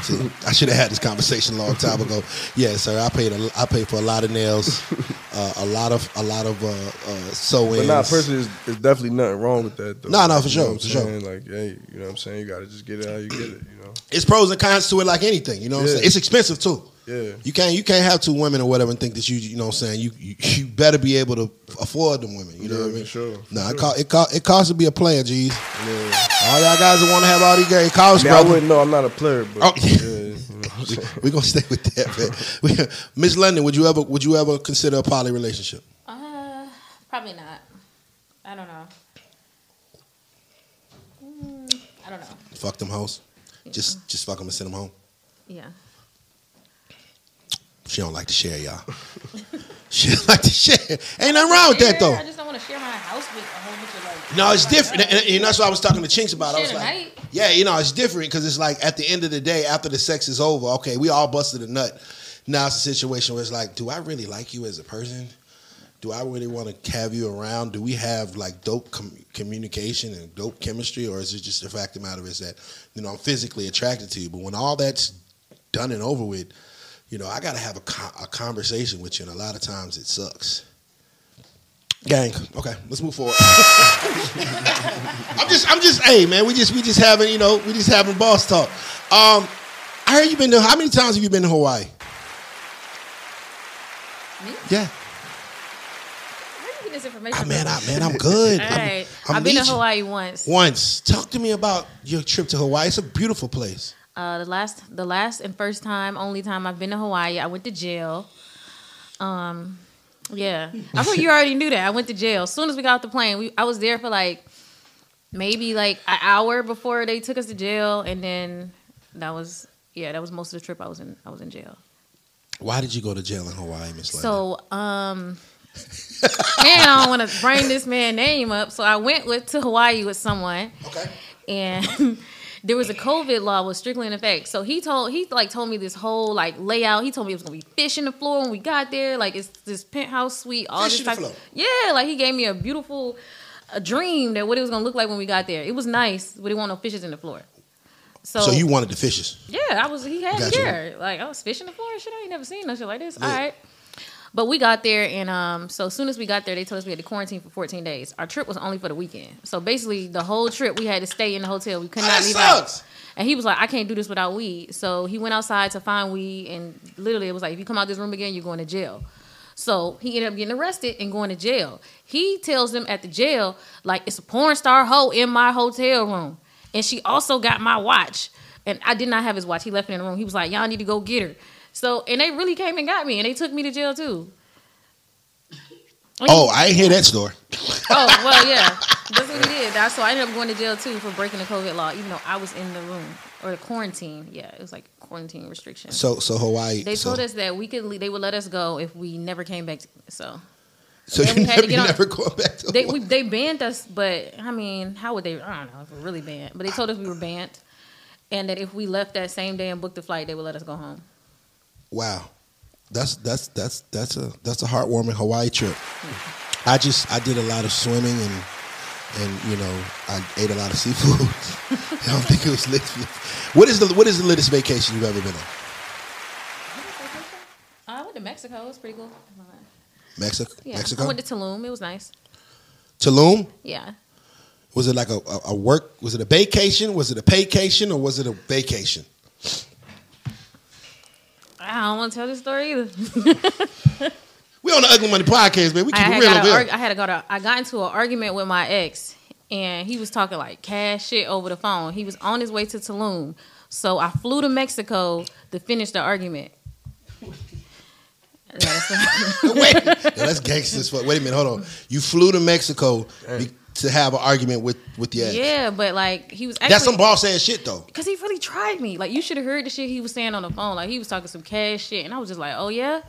B: See, I should have had this conversation a long time ago. Yeah, sir. I paid a, I paid for a lot of nails, uh, a lot of a lot of uh, uh, sew-ins.
E: But not personally, there's, definitely nothing wrong with that. Though.
B: No, no, for
E: You know
B: sure, for sure.
E: Like, hey, you know what I'm saying? You got to just get it how you get it. You know.
B: It's pros and cons to it, like anything. You know what I'm saying? It's expensive too.
E: Yeah.
B: You can't you can't have two women or whatever and think that you you know what I'm saying you you, you better be able to afford them women. You know
E: Yeah,
B: what I
E: for
B: mean?
E: sure, for
B: Nah, it
E: sure.
B: cost it cost it costs to be a player, G's.
E: Yeah.
B: All y'all guys that want to have all these girls, it
E: I
B: costs,
E: mean, I wouldn't know. I'm not a player, but
B: Oh,
E: yeah.
B: yeah.
E: you know what I'm saying?
B: We're gonna stay with that, Miss London, would you ever would you ever consider a poly relationship?
A: Uh, probably not. I don't know. Mm, I don't know.
B: Fuck them hoes. Just just fuck them and send them home.
A: Yeah.
B: She don't like to share, y'all. she don't like to share. Ain't nothing wrong with that though.
A: I just don't want to share my house with a whole bunch of like.
B: No, it's different, and, and that's what I was talking to Chinks about. I was like, yeah, you know, it's different because it's like at the end of the day, after the sex is over, okay, we all busted a nut. Now it's a situation where it's like, do I really like you as a person? Do I really want to have you around? Do we have like dope com- communication and dope chemistry, or is it just the fact of the matter is that you know I'm physically attracted to you? But when all that's done and over with, you know, I got to have a, co- a conversation with you, and a lot of times it sucks. Gang, okay, let's move forward. I'm just, I'm just, hey man, we just, we just having, you know, we just having boss talk. Um, I heard you been to. How many times have you been to Hawaii?
A: Me?
B: Yeah,
A: Where you get this information?
B: I, man. I, man, I'm good.
A: All
B: I'm, I'm
A: I've been to. Hawaii once.
B: Once, talk to me about your trip to Hawaii. It's a beautiful place.
A: Uh, the last, the last and first time, only time I've been to Hawaii, I went to jail. Um, yeah, I thought you already knew that. I went to jail. As soon as we got off the plane, we I was there for like maybe like an hour before they took us to jail, and then that was yeah, that was most of the trip. I was in I was in jail.
B: Why did you go to jail in Hawaii, Miss
A: So, um, man, I don't want to bring this man name up. So I went with to Hawaii with someone,
B: okay,
A: and there was a COVID law was strictly in effect. So he told he like told me this whole like layout. He told me it was gonna be fish in the floor when we got there. Like it's this penthouse suite, all
B: Fish
A: this
B: in the
A: type.
B: floor?
A: Yeah, like he gave me a beautiful a dream that what it was gonna look like when we got there. It was nice, but he wanted no fishes in the floor. So,
B: so you wanted the fishes?
A: yeah, I was. He had
B: Gotcha.
A: me. Like I was fishing the floor. Shit, I ain't never seen no shit like this.
B: Yeah.
A: All right. But we got there, and um, so as soon as we got there, they told us we had to quarantine for 14 days. Our trip was only for the weekend, so basically the whole trip we had to stay in the hotel. We could
B: Oh,
A: not
B: that
A: leave
B: sucks.
A: out. And he was like, "I can't do this without weed." So he went outside to find weed, and literally it was like, "If you come out this room again, you're going to jail." So he ended up getting arrested and going to jail. He tells them at the jail, like, it's a porn star hoe in my hotel room. And she also got my watch. And I did not have his watch. He left it in the room. He was like, y'all need to go get her. So, and they really came and got me. And they took me to jail too.
B: Oh, I ain't hear that story.
A: Oh, well, yeah. That's what he did. That's- So I ended up going to jail too for breaking the COVID law, even though I was in the room. Or the quarantine. Yeah, it was like quarantine restriction.
B: So, so Hawaii.
A: They
B: so,
A: told us that we could, they would let us go if we never came back. To, so
B: So you never, you never going back to
A: They
B: Hawaii.
A: we, they banned us, but I mean, how would they? I don't know if we're really banned, but they told us we were banned, and that if we left that same day and booked the flight, they would let us go home.
B: Wow, that's that's that's that's a that's a heartwarming Hawaii trip. I just I did a lot of swimming and and you know I ate a lot of seafood. I don't think it was lit. What is the what is the latest vacation you've ever been on?
A: Uh, I went to Mexico. It was pretty cool.
B: Mexico.
A: Yeah,
B: Mexico.
A: I went to Tulum. It was nice.
B: Tulum.
A: Yeah.
B: Was it like a, a, a work? Was it a vacation? Was it a paycation or was it a vacation?
A: I don't want to tell this story either.
B: We on the Ugly Money podcast, man. We
A: I
B: keep it
A: had,
B: real
A: got
B: over
A: a,
B: here.
A: arg- I had to go to. I got into an argument with my ex, and he was talking like cash shit over the phone. He was on his way to Tulum, so I flew to Mexico to finish the argument. That's-
B: Wait, no, that's gangster. Wait a minute, hold on. You flew to Mexico be, to have an argument with with your ex.
A: yeah, but like he was actually
B: That's some boss ass shit though.
A: because he really tried me. Like you should have heard the shit he was saying on the phone. Like he was talking some cash shit, and I was just like, oh yeah.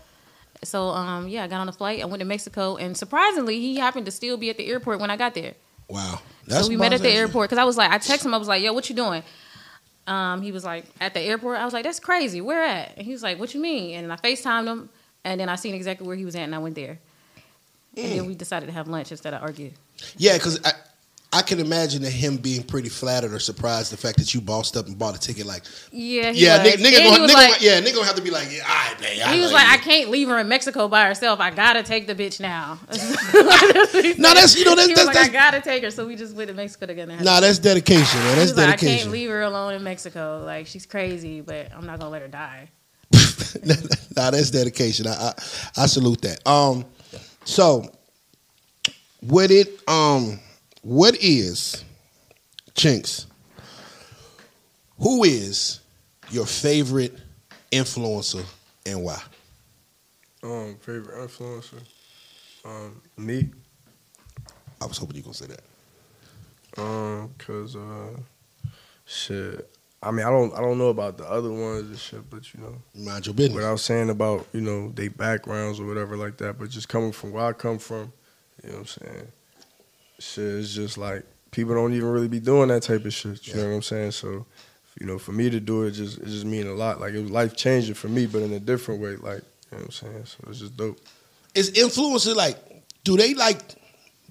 A: So um yeah, I got on the flight. I went to Mexico, and surprisingly, he happened to still be at the airport when I got there.
B: Wow.
A: so we met at the airport because I was like, I texted him. I was like, yo, what you doing? Um, he was like, at the airport. I was like, that's crazy. Where at? And he was like, what you mean? And I Facetimed him, and then I seen exactly where he was at, and I went there. And
B: Mm.
A: then we decided to have lunch instead of argue.
B: Yeah, because I I can imagine him being pretty flattered or surprised the fact that you bossed up and bought a ticket. Like,
A: Yeah, he
B: yeah,
A: was.
B: nigga, nigga, gonna, nigga
A: like,
B: yeah, nigga gonna have to be like, yeah, all right, man.
A: he was like,
B: you.
A: I can't leave her in Mexico by herself. I gotta take the bitch now.
B: No, that's you know that's that's,
A: like,
B: that's
A: I gotta take her. So we just went to Mexico together.
B: nah, that's dedication, man. That's
A: was like, I can't leave her alone in Mexico. Like she's crazy, but I'm not gonna let her die.
B: nah, that's dedication. I, I I salute that. Um, so what it um what is Chinks? Who is your favorite influencer and why?
E: Um, favorite influencer. Um, me.
B: I was hoping you gonna say that.
E: Um, cause uh, shit. I mean, I don't, I don't know about the other ones and shit, but you know,
B: Mind your business.
E: what I was saying about you know they backgrounds or whatever like that, but just coming from where I come from, you know what I'm saying? Shit, it's just like people don't even really be doing that type of shit. You know what I'm saying? So, you know, for me to do it, just it just mean a lot. Like it was life changing for me, but in a different way. Like you know what I'm saying? So it's just dope.
B: Is influencer like? Do they like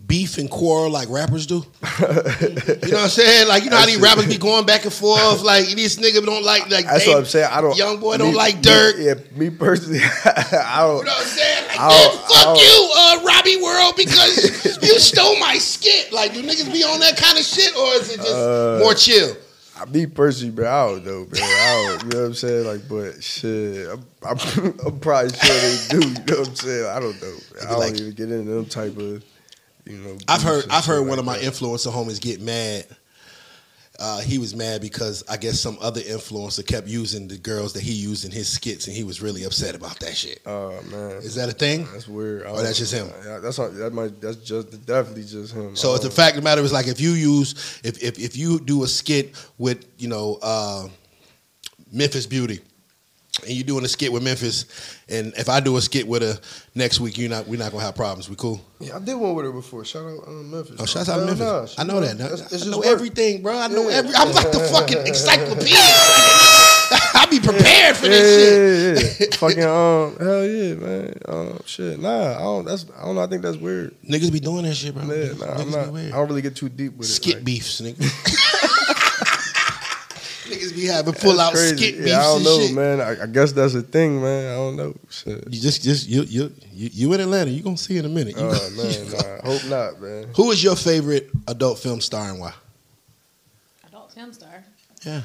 B: beef and quarrel like rappers do? you know what I'm saying? Like you know how these rappers be going back and forth. Like this nigga don't like like.
E: That's
B: they-
E: what I'm saying. I don't.
B: Young boy
E: me-
B: don't like
E: me-
B: dirt.
E: yeah, me personally, I don't.
B: You know what I'm saying? Like, man, fuck you, uh, Robbie World, because you stole my skit. Like, do niggas be on that kind of shit, or is it just
E: Uh,
B: more chill?
E: I me personally, bro, I don't know, bro. I don't, you know what I'm saying? Like, but shit, I'm, I'm, I'm probably sure they do. You know what I'm saying? I don't know. I don't
B: like-
E: even get into them type of, you know.
B: I've heard I've heard
E: like
B: one of my
E: that.
B: influencer homies get mad. Uh, he was mad because I guess some other influencer kept using the girls that he used in his skits, and he was really upset about that shit.
E: Oh man,
B: Is that a thing?
E: that's weird.
B: Or that's just him?
E: Yeah, that's not, that might that's just definitely just him.
B: So the fact of the matter is, like, if you use if if, if you do a skit with you know uh, Memphis Beauty, and you doing a skit with Memphis, and if I do a skit with her next week, you not we're not gonna have problems. We cool?
E: yeah, I did one with her before. Shout out um, Memphis.
B: Oh, shout out to Memphis.
E: nah,
B: I know
E: know-
B: that. I,
E: it's
B: I know
E: work.
B: everything, bro. I know
E: Yeah.
B: every. I'm like the fucking encyclopedia. I be prepared for this shit.
E: Yeah, yeah, yeah. Fucking um, hell yeah, man. Um, shit, nah, I don't. That's I don't know. I think that's weird.
B: Niggas be doing that shit, bro. Niggas,
E: nah,
B: niggas
E: I'm not. I don't really get too deep with
B: skit
E: it. like-
B: beefs, nigga. Niggas be having full out
E: Crazy.
B: skit
E: yeah, I don't
B: and
E: know,
B: shit.
E: man. I, I guess that's a thing, man. I don't know. Shit.
B: You just, just you, you, you, you in Atlanta. You gonna see in a minute. You
E: Oh
B: gonna-
E: man, nah. Hope not, man.
B: Who is your favorite adult film star and why?
A: Adult film star.
B: Yeah,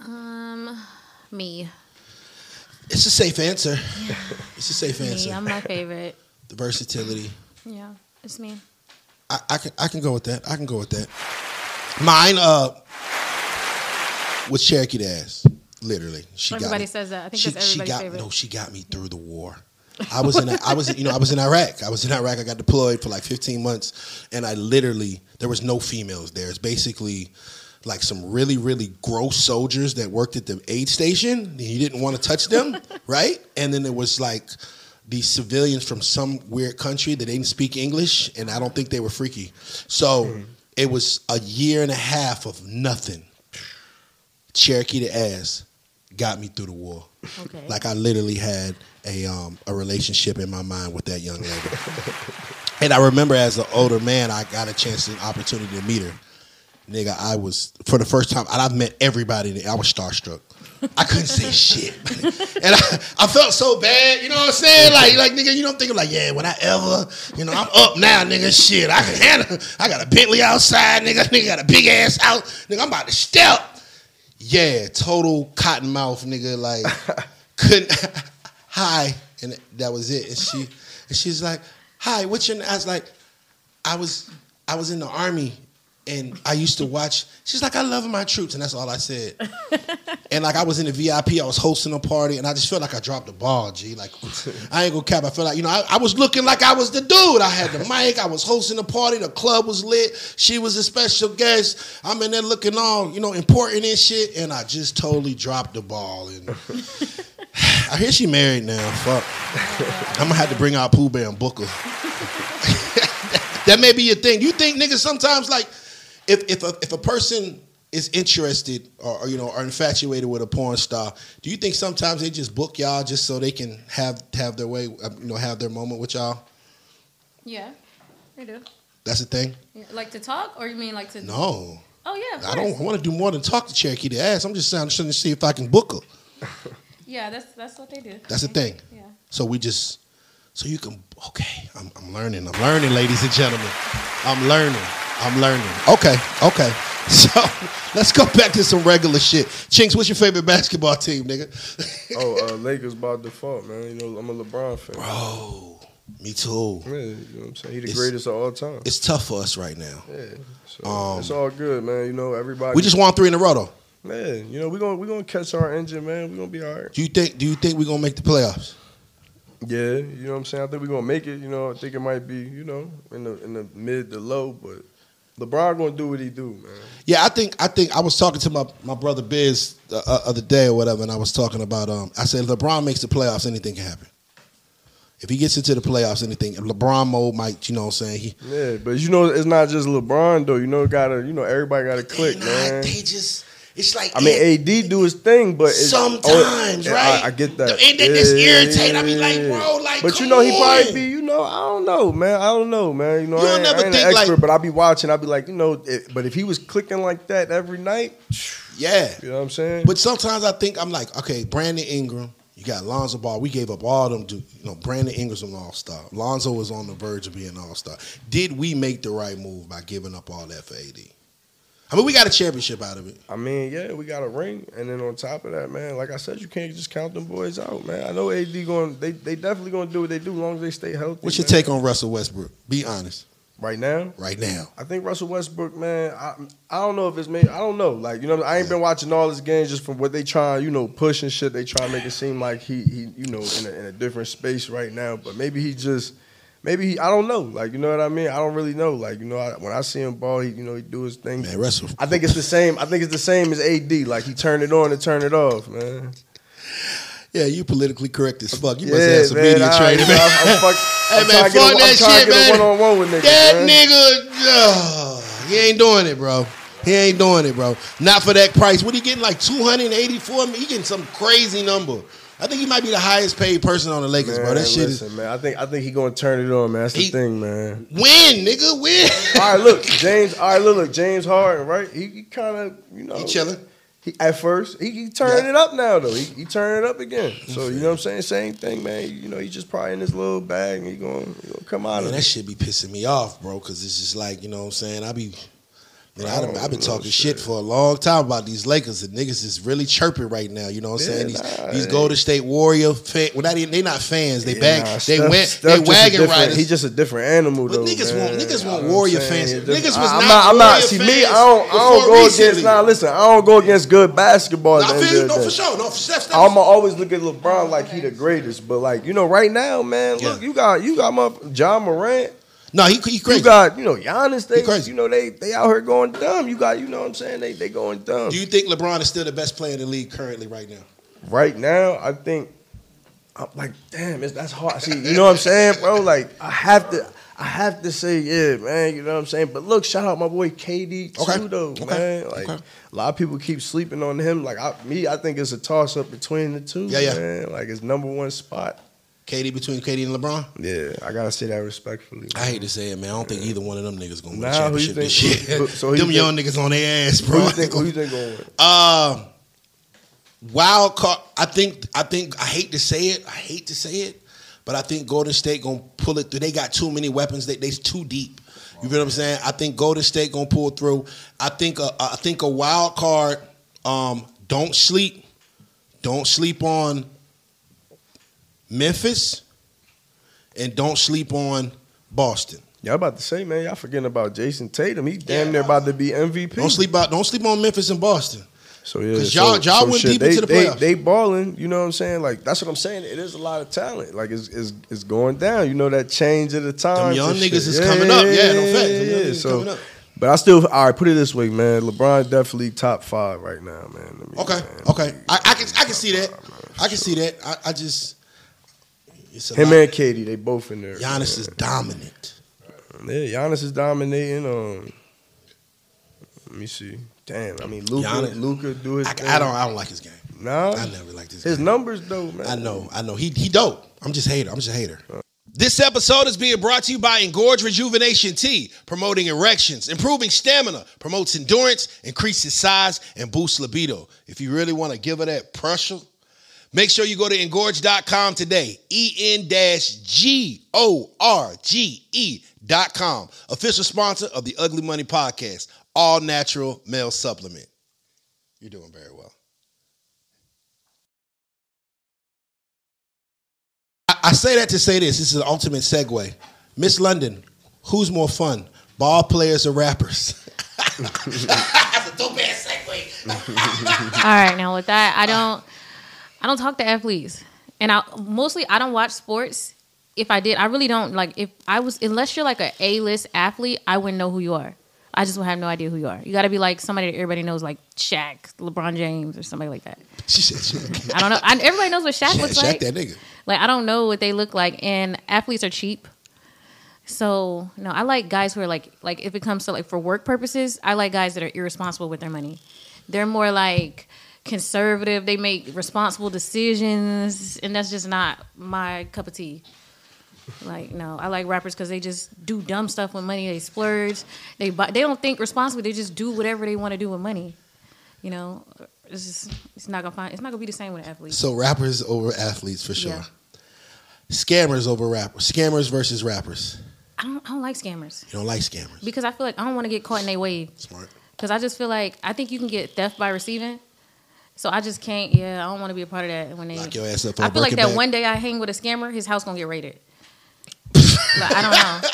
A: Um, me.
B: it's a safe answer. It's a safe answer.
A: Me. I'm my favorite.
B: the versatility.
A: Yeah, it's me.
B: I, I can, I can go with that. I can go with that. Mine, uh, was Cherokee D'Ass. Literally, she got
A: Everybody
B: me.
A: says that. I think
B: she,
A: that's
B: she got
A: favorite.
B: no. She got me through the war. I was in. I was. You know. I was in Iraq. I was in Iraq. I got deployed for like 15 months, and I literally there was no females there. It's basically like some really really gross soldiers that worked at the aid station. And you didn't want to touch them, right? And then there was like these civilians from some weird country that didn't speak English, and I don't think they were freaky. So hmm. it was a year and a half of nothing. Cherokee the ass got me through the war.
A: Okay.
B: Like I literally had a um, a relationship in my mind with that young lady. And I remember as an older man, I got a chance and opportunity to meet her. Nigga, I was for the first time, and I've met everybody. I was starstruck. I couldn't say shit, and I, I felt so bad. You know what I'm saying? Like, like nigga, you don't think I'm like, yeah, when I ever, you know, I'm up now, nigga. Shit, I can handle. I got a Bentley outside, nigga. Nigga got a big ass out, nigga. I'm about to step. Yeah, total cotton mouth, nigga. Like, couldn't. hi, and that was it. And she, and she's like, hi, what's your? I was like, I was, I was in the army, and I used to watch. She's like, I love my troops, and that's all I said. and like, I was in the VIP, I was hosting a party, and I just felt like I dropped the ball. G, like, I ain't gonna cap. I felt like, you know, I, I was looking like I was the dude. I had the mic, I was hosting a party, the club was lit. She was a special guest. I'm in there looking all, you know, important and shit, and I just totally dropped the ball. And I hear she married now. Fuck. I'm gonna have to bring out Pooh Bear and Booker. that may be your thing. You think niggas sometimes like if if a, if a person is interested or, or, you know are infatuated with a porn star, do you think sometimes they just book y'all just so they can have have their way, uh, you know, have their moment with y'all?
A: Yeah, I do.
B: That's the thing.
A: Yeah, Like to talk, or you mean like to?
B: No,
A: Oh yeah.
B: I don't want to do more than talk to Cherokee to ass. I'm just trying to see if I can book her.
A: Yeah, that's that's what they do.
B: That's the thing.
A: Yeah.
B: So we just, so you can, okay, I'm, I'm learning. I'm learning, ladies and gentlemen. I'm learning. I'm learning. Okay, okay. So let's go back to some regular shit. Chinks, what's your favorite basketball team, nigga?
E: Oh, uh, Lakers by default, man. You know, I'm a LeBron fan.
B: Bro, me too.
E: Yeah, you know what I'm saying? He the
B: It's-
E: greatest of all time.
B: It's tough for us right now.
E: Yeah. So
B: Um,
E: it's all good, man. You know, everybody.
B: We just won three in a row, though.
E: man. You know, we're gonna we gonna catch our engine, man. We're gonna be all right.
B: Do you think? Do you think we're gonna make the playoffs?
E: Yeah, you know what I'm saying. I think we're gonna make it. You know, I think it might be, you know, in the in the mid to low, but LeBron gonna do what he do, man.
B: Yeah, I think I think I was talking to my, my brother Biz the uh, other day or whatever, and I was talking about um. I said LeBron makes the playoffs, anything can happen. If he gets into the playoffs, anything. LeBron mode might, you know, what I'm saying he.
E: Yeah, but you know, it's not just LeBron though. You know, gotta, you know, everybody gotta click,
B: they
E: man.
B: They just. It's like
E: I mean, AD do his thing, but it's, oh,
B: sometimes,
E: oh,
B: right?
E: I, I get that.
B: And just
E: Yeah,
B: irritate. I be like, bro, like,
E: but you know, he probably be, you know, I don't know, man. I don't know, man. You know,
B: You
E: I
B: don't
E: ain't,
B: never
E: I ain't
B: think,
E: an
B: like-
E: but I be watching. I be like, you know, it, but if he was clicking like that every night,
B: Yeah.
E: you know what I'm saying?
B: But sometimes I think I'm like, okay, Brandon Ingram, you got Lonzo Ball. We gave up all them. To, you know, Brandon Ingram's an all star. Lonzo was on the verge of being an all star. Did we make the right move by giving up all that for AD? I mean, we got a championship out of it.
E: I mean, yeah, we got a ring, and then on top of that, man, like I said, you can't just count them boys out, man. I know AD going, they they definitely going to do what they do, as long as they stay healthy.
B: What's your
E: man.
B: take on Russell Westbrook? Be honest,
E: right now?
B: right now.
E: I think Russell Westbrook, man. I I don't know if it's made. I don't know. Like you know, I ain't been watching all his games just from what they try, you know, push and shit. They try to make it seem like he he you know in a, in a different space right now. But maybe he just maybe he I don't know. Like you know what I mean. I don't really know. Like you know I, when I see him ball, he you know he do his thing.
B: Man, Russell.
E: I think it's the same. I think it's the same as AD. Like he turned it on and turned it off, man.
B: Yeah, you politically correct as fuck. You must have some
E: man,
B: media
E: I,
B: training, man.
E: I'm, I'm, fuck,
B: Hey,
E: I'm
B: man,
E: trying to get
B: fuck
E: a-
B: that shit, man.
E: a one-on-one with niggas,
B: That
E: man.
B: nigga, ugh, he ain't doing it, bro. He ain't doing it, bro. Not for that price. What he getting like two hundred eighty-four? He getting some crazy number. I think he might be the highest paid person on the Lakers, bro. That
E: Man,
B: shit
E: listen,
B: is
E: man. I think I think he gonna turn it on, man. That's
B: He-
E: the thing, man.
B: win, nigga, win.
E: all right, look, James. All right, look, look, James Harden, right? He, he kind of, you know,
B: He chilling.
E: He at first, he, he turning
B: Yeah.
E: it up now though. He, he turning it up again. So you know what I'm saying? Same thing, man. You know, he just probably in his little bag and he gonna, he gonna come out
B: Man,
E: of
B: that
E: it.
B: shit be pissing me off, bro. Because it's just like you know what I'm saying. I be. Man, I I've been
E: oh,
B: talking
E: shit.
B: shit for a long time about these Lakers and niggas is really chirping right now. You know what I'm
E: Yeah,
B: saying? These
E: nah,
B: these Golden State Warrior fan, well, not even, they not fans. They bag,
E: Nah,
B: they
E: Steph-
B: went,
E: Steph
B: they wagon riders.
E: He just a different animal
B: But
E: though.
B: niggas
E: man.
B: want- niggas want Warrior fans. Niggas was
E: I- I'm
B: not
E: not. I'm not. See me. I don't. I don't go
B: recently.
E: against. Nah, listen. I don't go against good basketball. at
B: I feel you, no, for sure. No, for Steph.
E: I'ma always look at LeBron like he the greatest, but like you know, right now, man, look, you got you got my Ja Morant,
B: no, he, he crazy.
E: you got you know Giannis. They you know they they out here going dumb. You got you know what I'm saying they they going dumb.
B: Do you think LeBron is still the best player in the league currently right now?
E: right now, I think I'm like damn, it's, that's hard. See, you know what I'm saying, bro? Like I have to. I have to say, yeah, man, you know what I'm saying? But look, shout out my boy KD too,
B: Okay.
E: though,
B: Okay.
E: man. Like
B: Okay.
E: a lot of people keep sleeping on him. Like I, me, I think it's a toss up between the two.
B: Yeah, yeah.
E: Man. Like it's number one spot.
B: KD between KD and LeBron.
E: Yeah, I gotta say that respectfully.
B: I hate to say it, man. I don't think either one of them niggas gonna win
E: Nah, who you
B: championship this
E: think-
B: year.
E: who- so who
B: them
E: think-
B: young niggas on their ass,
E: Who
B: bro.
E: you think? Who you think going? to win?
B: Uh, wild card. I think. I think. I hate to say it. I hate to say it, but I think Golden State gonna pull it through. They got too many weapons. They they's too deep. You feel what I'm saying? I think Golden State gonna pull through. I think. A, I think a wild card. Um, don't sleep. Don't sleep on Memphis, and don't sleep on Boston.
E: Y'all about to say, man, y'all forgetting about Jayson Tatum. He damn
B: Yeah.
E: near about to be MVP.
B: Don't sleep out. Don't sleep on Memphis and Boston.
E: So yeah,
B: 'Cause y'all-
E: so-
B: y'all
E: so
B: went
E: shit,
B: deep
E: they,
B: into the playoffs.
E: they balling. You know what I'm saying? Like that's what I'm saying. It is a lot of talent. Like it's it's, it's going down. You know that change of the time.
B: young niggas is coming up. Yeah, no young niggas
E: So,
B: coming up.
E: but I still all right. Put it this way, man. LeBron definitely top five right now, man. Me-
B: Okay,
E: man.
B: okay. I, I can I can see that. I can see that. I, I just it's
E: Him
B: lot.
E: and KD, they both in there.
B: Giannis is dominant.
E: Yeah, Giannis is dominating. Um, let me see. Damn, I mean,
B: Luka,
E: Luka do his
B: I,
E: thing.
B: I don't I don't like his game.
E: No,
B: I never liked his
E: his
B: game.
E: numbers though, man.
B: I know, I know. He he dope. I'm just a hater. I'm just a hater. This episode is being brought to you by Engorge Rejuvenation Tea, promoting erections, improving stamina, promotes endurance, increases size, and boosts libido. If you really want to give her that pressure, make sure you go to engorge.com today. E N G O R G E dot com. Official sponsor of the Ugly Money Podcast, all natural male supplement. You're doing very well. I, I say that to say this. This is the ultimate segue. Miss London, who's more fun, ball players or rappers? That's a dope ass segue.
A: All right, now with that, I don't, I don't talk to athletes, and I mostly I don't watch sports. If I did, I really don't like. If I was, unless you're like a A list athlete, I wouldn't know who you are. I just would have no idea who you are. You got to be like somebody that everybody knows, like Shaq, LeBron James, or somebody like that.
B: She said, Shaq.
A: I don't know. I, everybody knows what Shaq
B: Shaq,
A: looks
B: Shaq
A: like.
B: that nigga.
A: Like I don't know what they look like, and athletes are cheap. So no, I like guys who are like like if it comes to like for work purposes, I like guys that are irresponsible with their money. They're more like conservative. They make responsible decisions, and that's just not my cup of tea. Like no, I like rappers because they just do dumb stuff with money. They splurge. They buy, they don't think responsibly. They just do whatever they want to do with money. You know, it's just it's not gonna find. It's not gonna be the same with athletes.
B: So rappers over athletes for sure.
A: Yeah.
B: Scammers over rappers. Scammers versus rappers.
A: I don't I don't like scammers.
B: You don't like scammers.
A: because I feel like I don't want to get caught in their wave.
B: Smart.
A: Because I just feel like I think you can get theft by receiving. So I just can't. Yeah, I don't want to be a part of that. When they
B: Lock your ass up
A: I feel like that one day I hang with a scammer, his house gonna get raided. like, I don't know.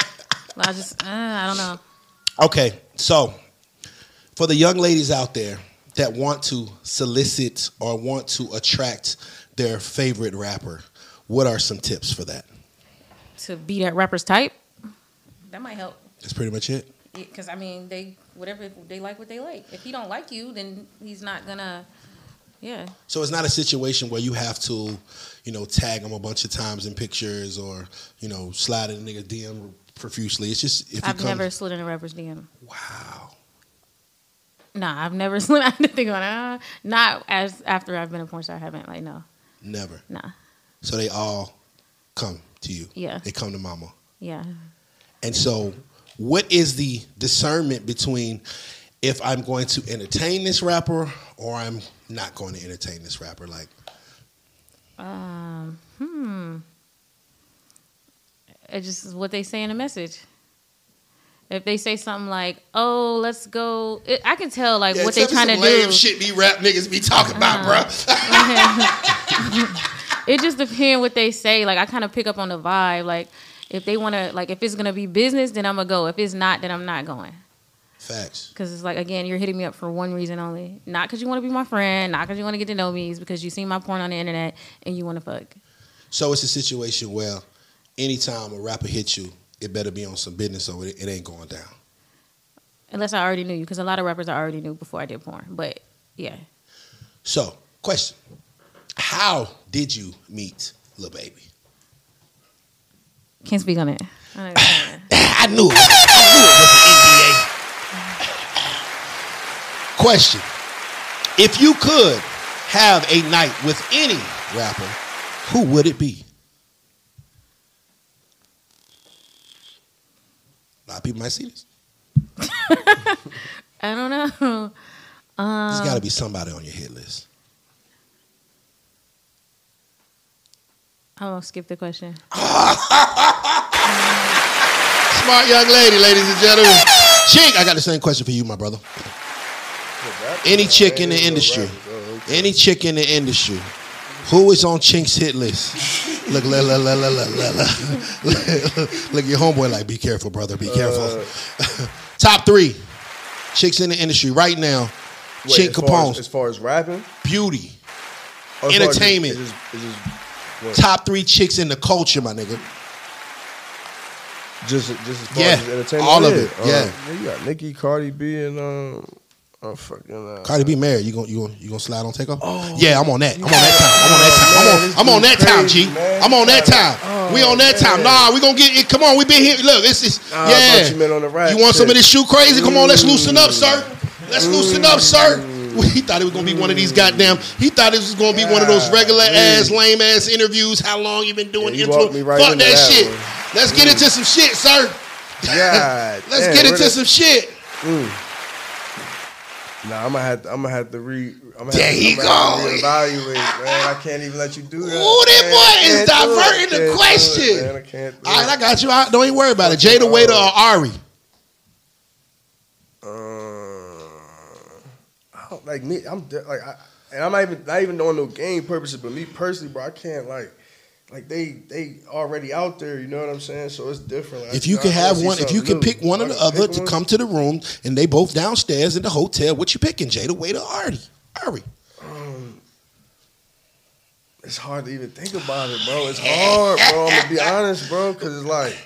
A: Like, I just uh, I don't know.
B: Okay, so for the young ladies out there that want to solicit or want to attract their favorite rapper, what are some tips for that?
A: To be that rapper's type, that might help.
B: That's pretty much it.
A: Because I mean, they whatever they like, what they like. If he don't like you, then he's not gonna. Yeah,
B: So it's not a situation where you have to, you know, tag them a bunch of times in pictures or, you know, slide in a nigga DM profusely. It's just if
A: I've
B: comes,
A: never slid in a rapper's DM.
B: Wow.
A: Nah, I've never slid. I didn't think about it. Uh, Not as after I've been a porn star. I haven't. Like no,
B: Never.
A: nah.
B: So they all come to you.
A: Yeah.
B: They come to mama.
A: Yeah.
B: And so, what is the discernment between if I'm going to entertain this rapper or I'm not going to entertain this rapper? Like,
A: Um, hmm. It just is what they say in a message. If they say something like, "Oh, let's go," it, I can tell like
B: yeah,
A: what they
B: tell
A: trying to
B: lame
A: do.
B: shit me rap niggas be talking about,
A: Uh-huh.
B: bro.
A: It just depends what they say. Like I kind of pick up on the vibe. Like if they want to, like if it's gonna be business, then I'm gonna go. If it's not, then I'm not going.
B: Facts.
A: Because it's like again, you're hitting me up for one reason only. Not because you want to be my friend. Not because you want to get to know me. It's because you seen my porn on the internet and you want to fuck.
B: So it's a situation where anytime a rapper hits you, it better be on some business or it, it ain't going down.
A: Unless I already knew you, because a lot of rappers I already knew before I did porn. But yeah,
B: So, question: How did you meet Lil Baby?
A: can't speak on it. I.
B: I knew it. I knew it question. If you could have a night with any rapper, who would it be? A lot of people might see this.
A: I don't know.
B: Um, There's got to be somebody on your hit list.
A: I'm gonna skip the question.
B: Smart young lady, ladies and gentlemen. Chink, I got the same question for you, my brother. Any chick in the industry, any chick in the industry, who is on Chink's hit list? Look, look, look, look, look, look, look, look. Look, your homeboy like, be careful, brother, be careful. Top three chicks in the industry right now.
E: Wait,
B: Chink
E: as far
B: Capone,
E: as, as far as rapping,
B: beauty,
E: as as
B: Entertainment.
E: It's just, it's just,
B: top three chicks in the culture, my nigga.
E: Just, just as far
B: Yeah,
E: as entertainment.
B: all of
E: yeah.
B: it,
E: Uh,
B: yeah.
E: You got Nicki, Cardi B, and um, oh fucking. Uh,
B: Cardi B married. You gonna you gonna you gonna slide on takeoff?
E: Oh.
B: yeah, I'm on that. I'm on that time. I'm on that time.
E: man,
B: I'm on, I'm on that time,
E: crazy,
B: G.
E: man.
B: I'm on that time.
E: Oh,
B: we on that time. Nah, we gonna get it. Come on, we been here. Look, it's it's
E: Nah,
B: yeah.
E: you meant on the rap
B: You want some of this shoe crazy? Come on, let's loosen up, sir. Mm. Let's loosen up, sir. Mm. He thought it was gonna be one of these goddamn. He thought it was gonna be one of those regular mm. ass, lame ass interviews. How long you been doing
E: Yeah, right
B: Fuck that,
E: that
B: shit.
E: one.
B: Let's get into some shit, sir.
E: God,
B: Let's get into some shit.
E: Nah, I'm gonna have to, I'm gonna have to re. I'm gonna
B: There
E: have,
B: he
E: I'm gonna have to
B: go.
E: reevaluate, man. I can't even let you do that.
B: Ooh, that boy is
E: it.
B: diverting the
E: it,
B: question.
E: man. I can't. Do
B: All right,
E: it.
B: I got you. I, don't even worry about it. Jayda Wayda or Ari?
E: Uh, I don't, like me, I'm de- like, I, and I'm not even not even doing no game purposes, but me personally, bro, I can't like, like they they already out there. You know what I'm saying? So it's different. Like,
B: If you can have one, if you can pick one or the other to
E: one.
B: come to the room and they both downstairs in the hotel, what you picking? Jayda Wayda or Ari? Ari.
E: Um, it's hard to even think about it, bro. It's hard, bro. I'm gonna be honest, bro, because it's like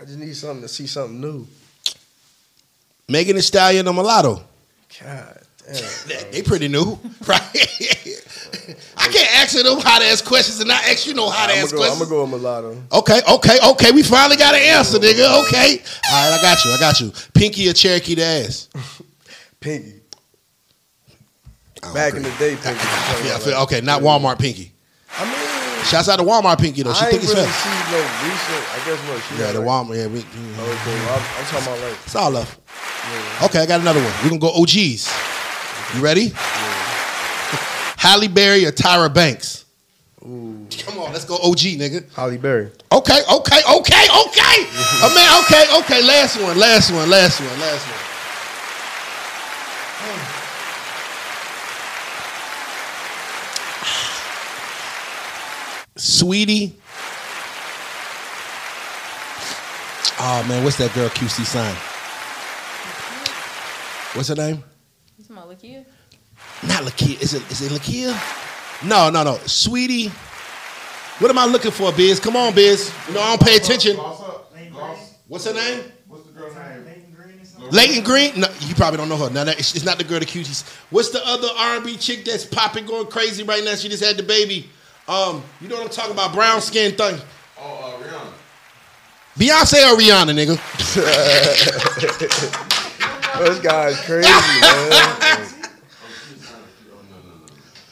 E: I just need something to see something new.
B: Megan Thee Stallion or Mulatto?
E: God damn.
B: They, they pretty new, right? I can't ask you no hot ass questions and not ask you no hot ass
E: go, I'm gonna go with mulatto.
B: Okay, okay, okay. We finally got an answer, nigga. Okay. All right, I got you. I got you. Pinky or Cherokee the ass?
E: Pinky. Back
B: agree.
E: in the day, Pinky.
B: Yeah, okay, not Walmart Pinky.
E: I mean,
B: Shouts out to Walmart Pinky though. She
E: I
B: think it's
E: really
B: fair.
E: see no recent. I guess what she
B: Yeah, the
E: like,
B: Walmart. Yeah, we,
E: Oh, okay. I'm, I'm talking about like
B: it's all love. Okay, I got another one. We're gonna go OGs. You ready? Halle Berry or Tyra Banks? Ooh. Come on, let's go OG, nigga.
E: Halle Berry.
B: Okay, okay, okay, okay. oh, man, okay, okay. Last one, last one, last one, last one. Sweetie. Oh man, what's that girl QC sign? What's her name?
A: You talking about Lakia?
B: Not Lakia. Is it is it Lakia? No, no, no. Sweetie. What am I looking for, Biz? Come on, Biz. You know I don't pay attention. What's her name? Layton Greene? Lateen Green? No, you probably don't know her. No, no, it's, it's not the girl the cuties. What's the other R&B chick that's popping, going crazy right now? She just had the baby. Um, you know what I'm talking about? Brown skin thing.
F: Oh, uh, Rihanna.
B: Beyonce or Rihanna, nigga?
E: This guy's crazy, man.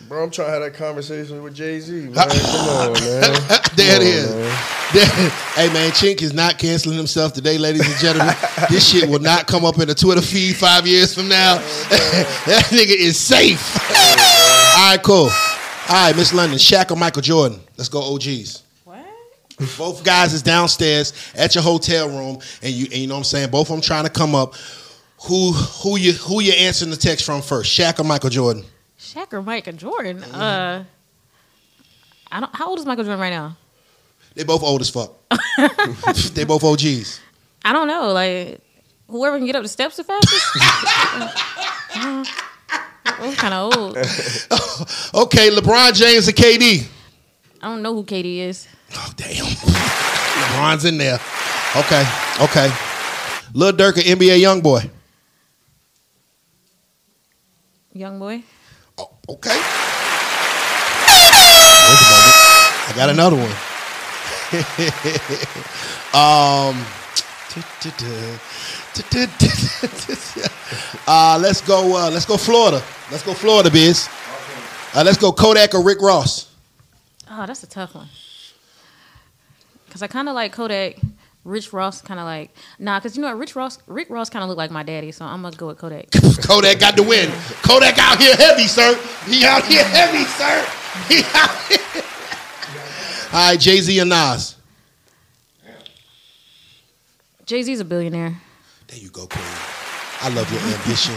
E: Bro, I'm trying to have that conversation with Jay Z, man. Come on, man.
B: there it
E: on,
B: is.
E: man.
B: There- hey man, Chink is not canceling himself today, ladies and gentlemen. this shit will not come up in the Twitter feed five years from now. that nigga is safe. All right, cool. All right, Miss London, Shaq or Michael Jordan? Let's go OGs.
A: What?
B: Both guys is downstairs at your hotel room, and you and you know what I'm saying. Both of them trying to come up. Who who you who you answering the text from first? Shaq or Michael Jordan?
A: Shaq or Michael Jordan? Uh, I don't. How old is Michael Jordan right now?
B: They both old as fuck. they both OGs.
A: I don't know. Like whoever can get up the steps the fastest. I'm kind of old.
B: Okay, LeBron James and KD?
A: I don't know who KD is.
B: Oh damn, LeBron's in there. Okay, okay. Lil Durk or NBA YoungBoy?
A: Young boy.
B: Okay. Wait a moment. I got another one. um. Uh, let's go. Uh, let's go Florida. Let's go Florida, biz. Uh, let's go Kodak or Rick Ross.
A: Oh, that's a tough one. Cause I kind of like Kodak, Rich Ross kind of like nah, cause you know what, Rich Ross, Rick Ross kind of look like my daddy, so I'm gonna go with Kodak.
B: Kodak got the win. Kodak out here heavy, sir. He out here heavy, sir. He out here. All right, Jay Z and Nas.
A: Jay Z's a billionaire.
B: There you go, Queen. I love your ambition.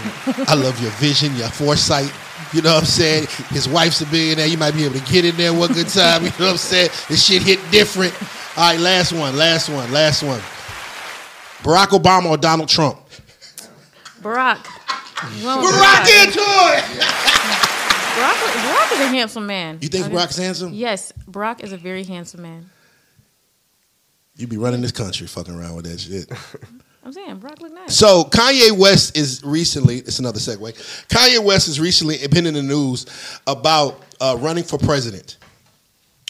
B: I love your vision, your foresight. You know what I'm saying? His wife's a billionaire. You might be able to get in there one good time. You know what I'm saying? This shit hit different. All right, last one, last one, last one. Barack Obama or Donald Trump?
A: Barack. You went with
B: We're rocking to it.
A: Barack, Barack is a handsome man.
B: You think? Barack's handsome?
A: Yes, Barack is a very handsome man.
B: You be running this country fucking around with that shit.
A: I'm saying Barack look nice.
B: So Kanye West is recently. It's another segue. Kanye West has recently been in the news about uh, running for president.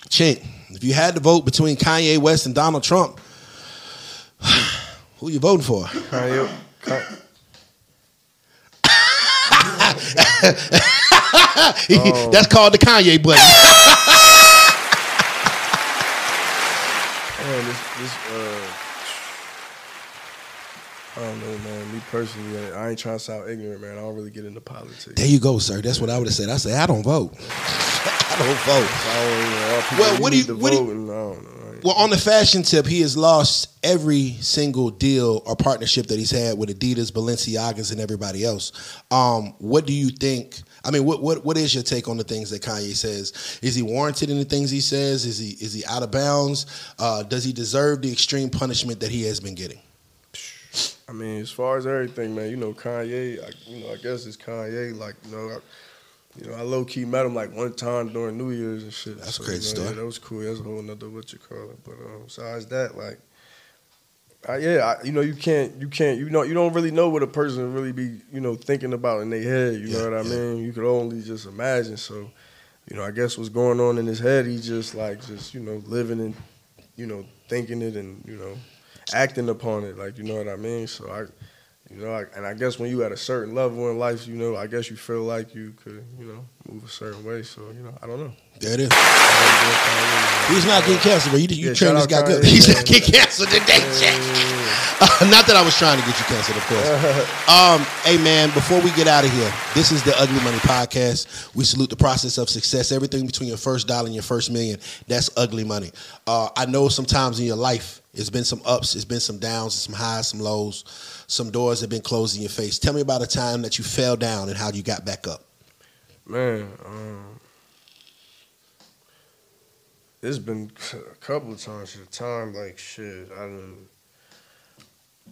B: Chink, if you had to vote between Kanye West and Donald Trump, who you voting for?
E: Kanye, Ka-
B: That's called the Kanye button.
E: man, this, this, uh, I don't know, man. Me personally, I ain't trying to sound ignorant, man. I don't really get into politics.
B: there you go, sir. That's what I would have said. I say I don't vote. I don't vote.
E: I don't, you know,
B: Well, what do you- what do you-
E: I don't know. right?
B: Well, on the fashion tip, he has lost every single deal or partnership that he's had with Adidas, Balenciagas, and everybody else. Um, what do you think? I mean, what what what is your take on the things that Kanye says? Is he warranted in the things he says? Is he is he out of bounds? Uh, does he deserve the extreme punishment that he has been getting?
E: I mean, as far as everything, man, you know, Kanye, I, you know, I guess it's Kanye. Like, you know, I, you know, I low key met him like one time during New Year's and shit.
B: That's a
E: So,
B: great
E: you know,
B: story.
E: Yeah, that was cool. That's a whole nother what you call it. But um, besides that, like, I, yeah, I, you know, you can't, you can't, you know, you don't really know what a person really be, you know, thinking about in their head. You
B: Yeah,
E: know what I
B: yeah.
E: mean? You could only just imagine. So, you know, I guess what's going on in his head, he just like, just you know, living and, you know, thinking it and you know, acting upon it. Like, you know what I mean? So I. You know, I, and I guess when you at a certain level in life, you know, I guess you feel like you could, you know, move a certain way. So, you know, I don't know.
B: There it is.
E: He's
B: not getting canceled, but you, you
E: Yeah,
B: trained this guy good. He's not getting canceled today, Jack. not that I was trying to get you canceled, of course. um, hey man, before we get out of here, this is the Ugly Money Podcast. We salute the process of success. Everything between your first dollar and your first million, that's ugly money. Uh, I know sometimes in your life it's been some ups, it's been some downs, some highs, some lows. Some doors have been closed in your face. Tell me about a time that you fell down and how you got back up.
E: Man, um, it's been a couple of times at a time, like shit, I didn't,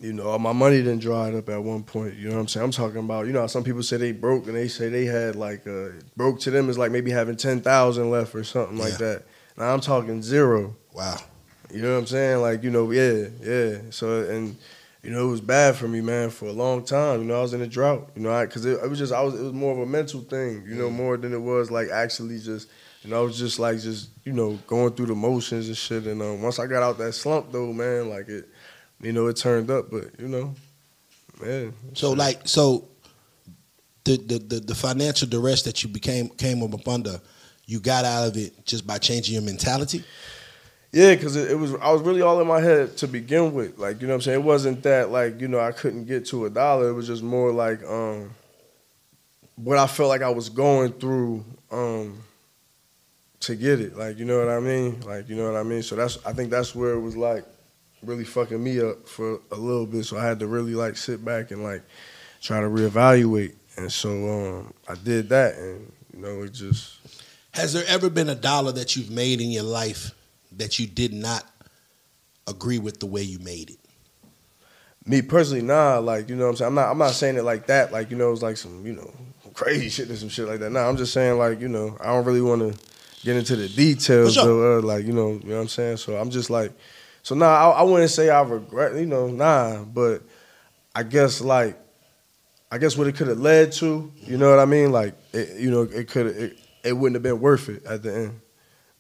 E: you know, my money didn't dry up at one point. You know what I'm saying? I'm talking about, you know, some people say they broke and they say they had like, uh, broke to them is like maybe having 10,000 left or something like that. Now I'm talking zero.
B: Wow.
E: You know what I'm saying? Like, you know, yeah, yeah. So, and, you know, it was bad for me, man, for a long time. You know, I was in a drought, you know, I, cause it, it was just, I was, it was more of a mental thing, you know, more than it was like actually just, you know, I was just like, just, you know, going through the motions and shit. And um, once I got out that slump though, man, like it, you know, it turned up, but, you know, man.
B: So
E: shit.
B: like so the, the the the financial duress that you became came up under, you got out of it just by changing your mentality.
E: Yeah, because it, it was I was really all in my head to begin with. Like, you know what I'm saying? It wasn't that like, you know, I couldn't get to a dollar. It was just more like um what I felt like I was going through um to get it. Like, you know what I mean? Like, you know what I mean? So that's I think that's where it was like really fucking me up for a little bit. So I had to really like sit back and like try to reevaluate. And so um I did that and you know, it just
B: Has there ever been a dollar that you've made in your life that you did not agree with the way you made it?
E: Me personally, nah. Like you know, what I'm saying I'm not. I'm not saying it like that. Like you know, it's like some you know crazy shit or some shit like that. Nah, I'm just saying like you know, I don't really want to get into the details.
B: Sure.
E: Though, uh, like you know, you know what I'm saying. So I'm just like, so nah. I, I wouldn't say I regret. You know, nah. But I guess like, I guess what it could have led to. You know what I mean? Like it, you know, it could it, it wouldn't have been worth it at the end.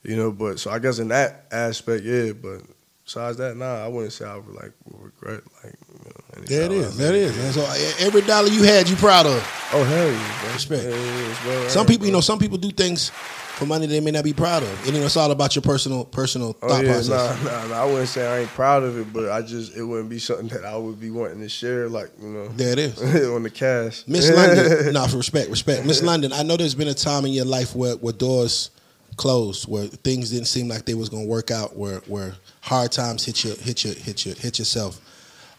E: You know, but so I guess in that aspect, yeah. But besides that, nah, I wouldn't say I would like regret like you know,
B: There it is.
E: I
B: There it
E: make
B: is. And so every dollar you had, you proud of.
E: Oh hell yeah, bro.
B: Respect.
E: Yeah, yeah, well
B: Some people, you know, some people do things for money they may not be proud of. And you know, it's all about your personal, personal
E: Oh
B: thought
E: yeah,
B: process.
E: nah, nah, nah. I wouldn't say I ain't proud of it, but I just it wouldn't be something that I would be wanting to share, like you know,
B: There it is.
E: on the cash.
B: Miss London, nah, for respect, respect. Miss London, I know there's been a time in your life where, where doors closed, where things didn't seem like they was gonna work out, where where hard times hit you, hit you, hit you, hit yourself.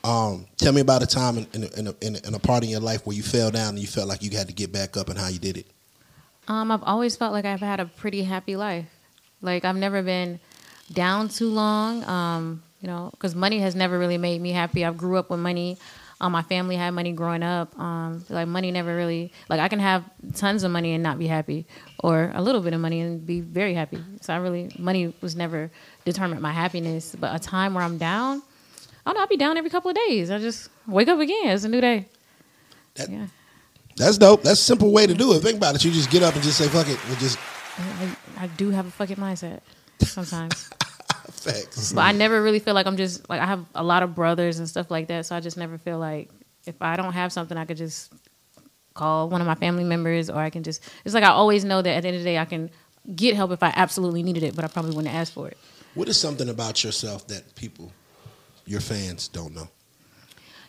B: Um, tell me about a time in, in, a, in, a, in, a, part in your life where you fell down and you felt like you had to get back up and how you did it.
A: Um, I've always felt like I've had a pretty happy life. Like I've never been down too long. Um, you know, because money has never really made me happy. I grew up with money. Um, my family had money growing up. Um, like money never really like I can have tons of money and not be happy, or a little bit of money and be very happy. So I really money was never determined my happiness. But a time where I'm down, I don't know. I'll be down every couple of days. I just wake up again. It's a new day.
B: That-
A: yeah.
B: That's dope. That's a simple way to do it. Think about it. You just get up and just say, fuck it. We just
A: I, I do have a fucking mindset sometimes.
B: facts.
A: But I never really feel like I'm just like I have a lot of brothers and stuff like that, so I just never feel like if I don't have something, I could just call one of my family members, or I can just. It's like I always know that at the end of the day, I can get help if I absolutely needed it, but I probably wouldn't ask for it.
B: What is something about yourself that people, your fans, don't know?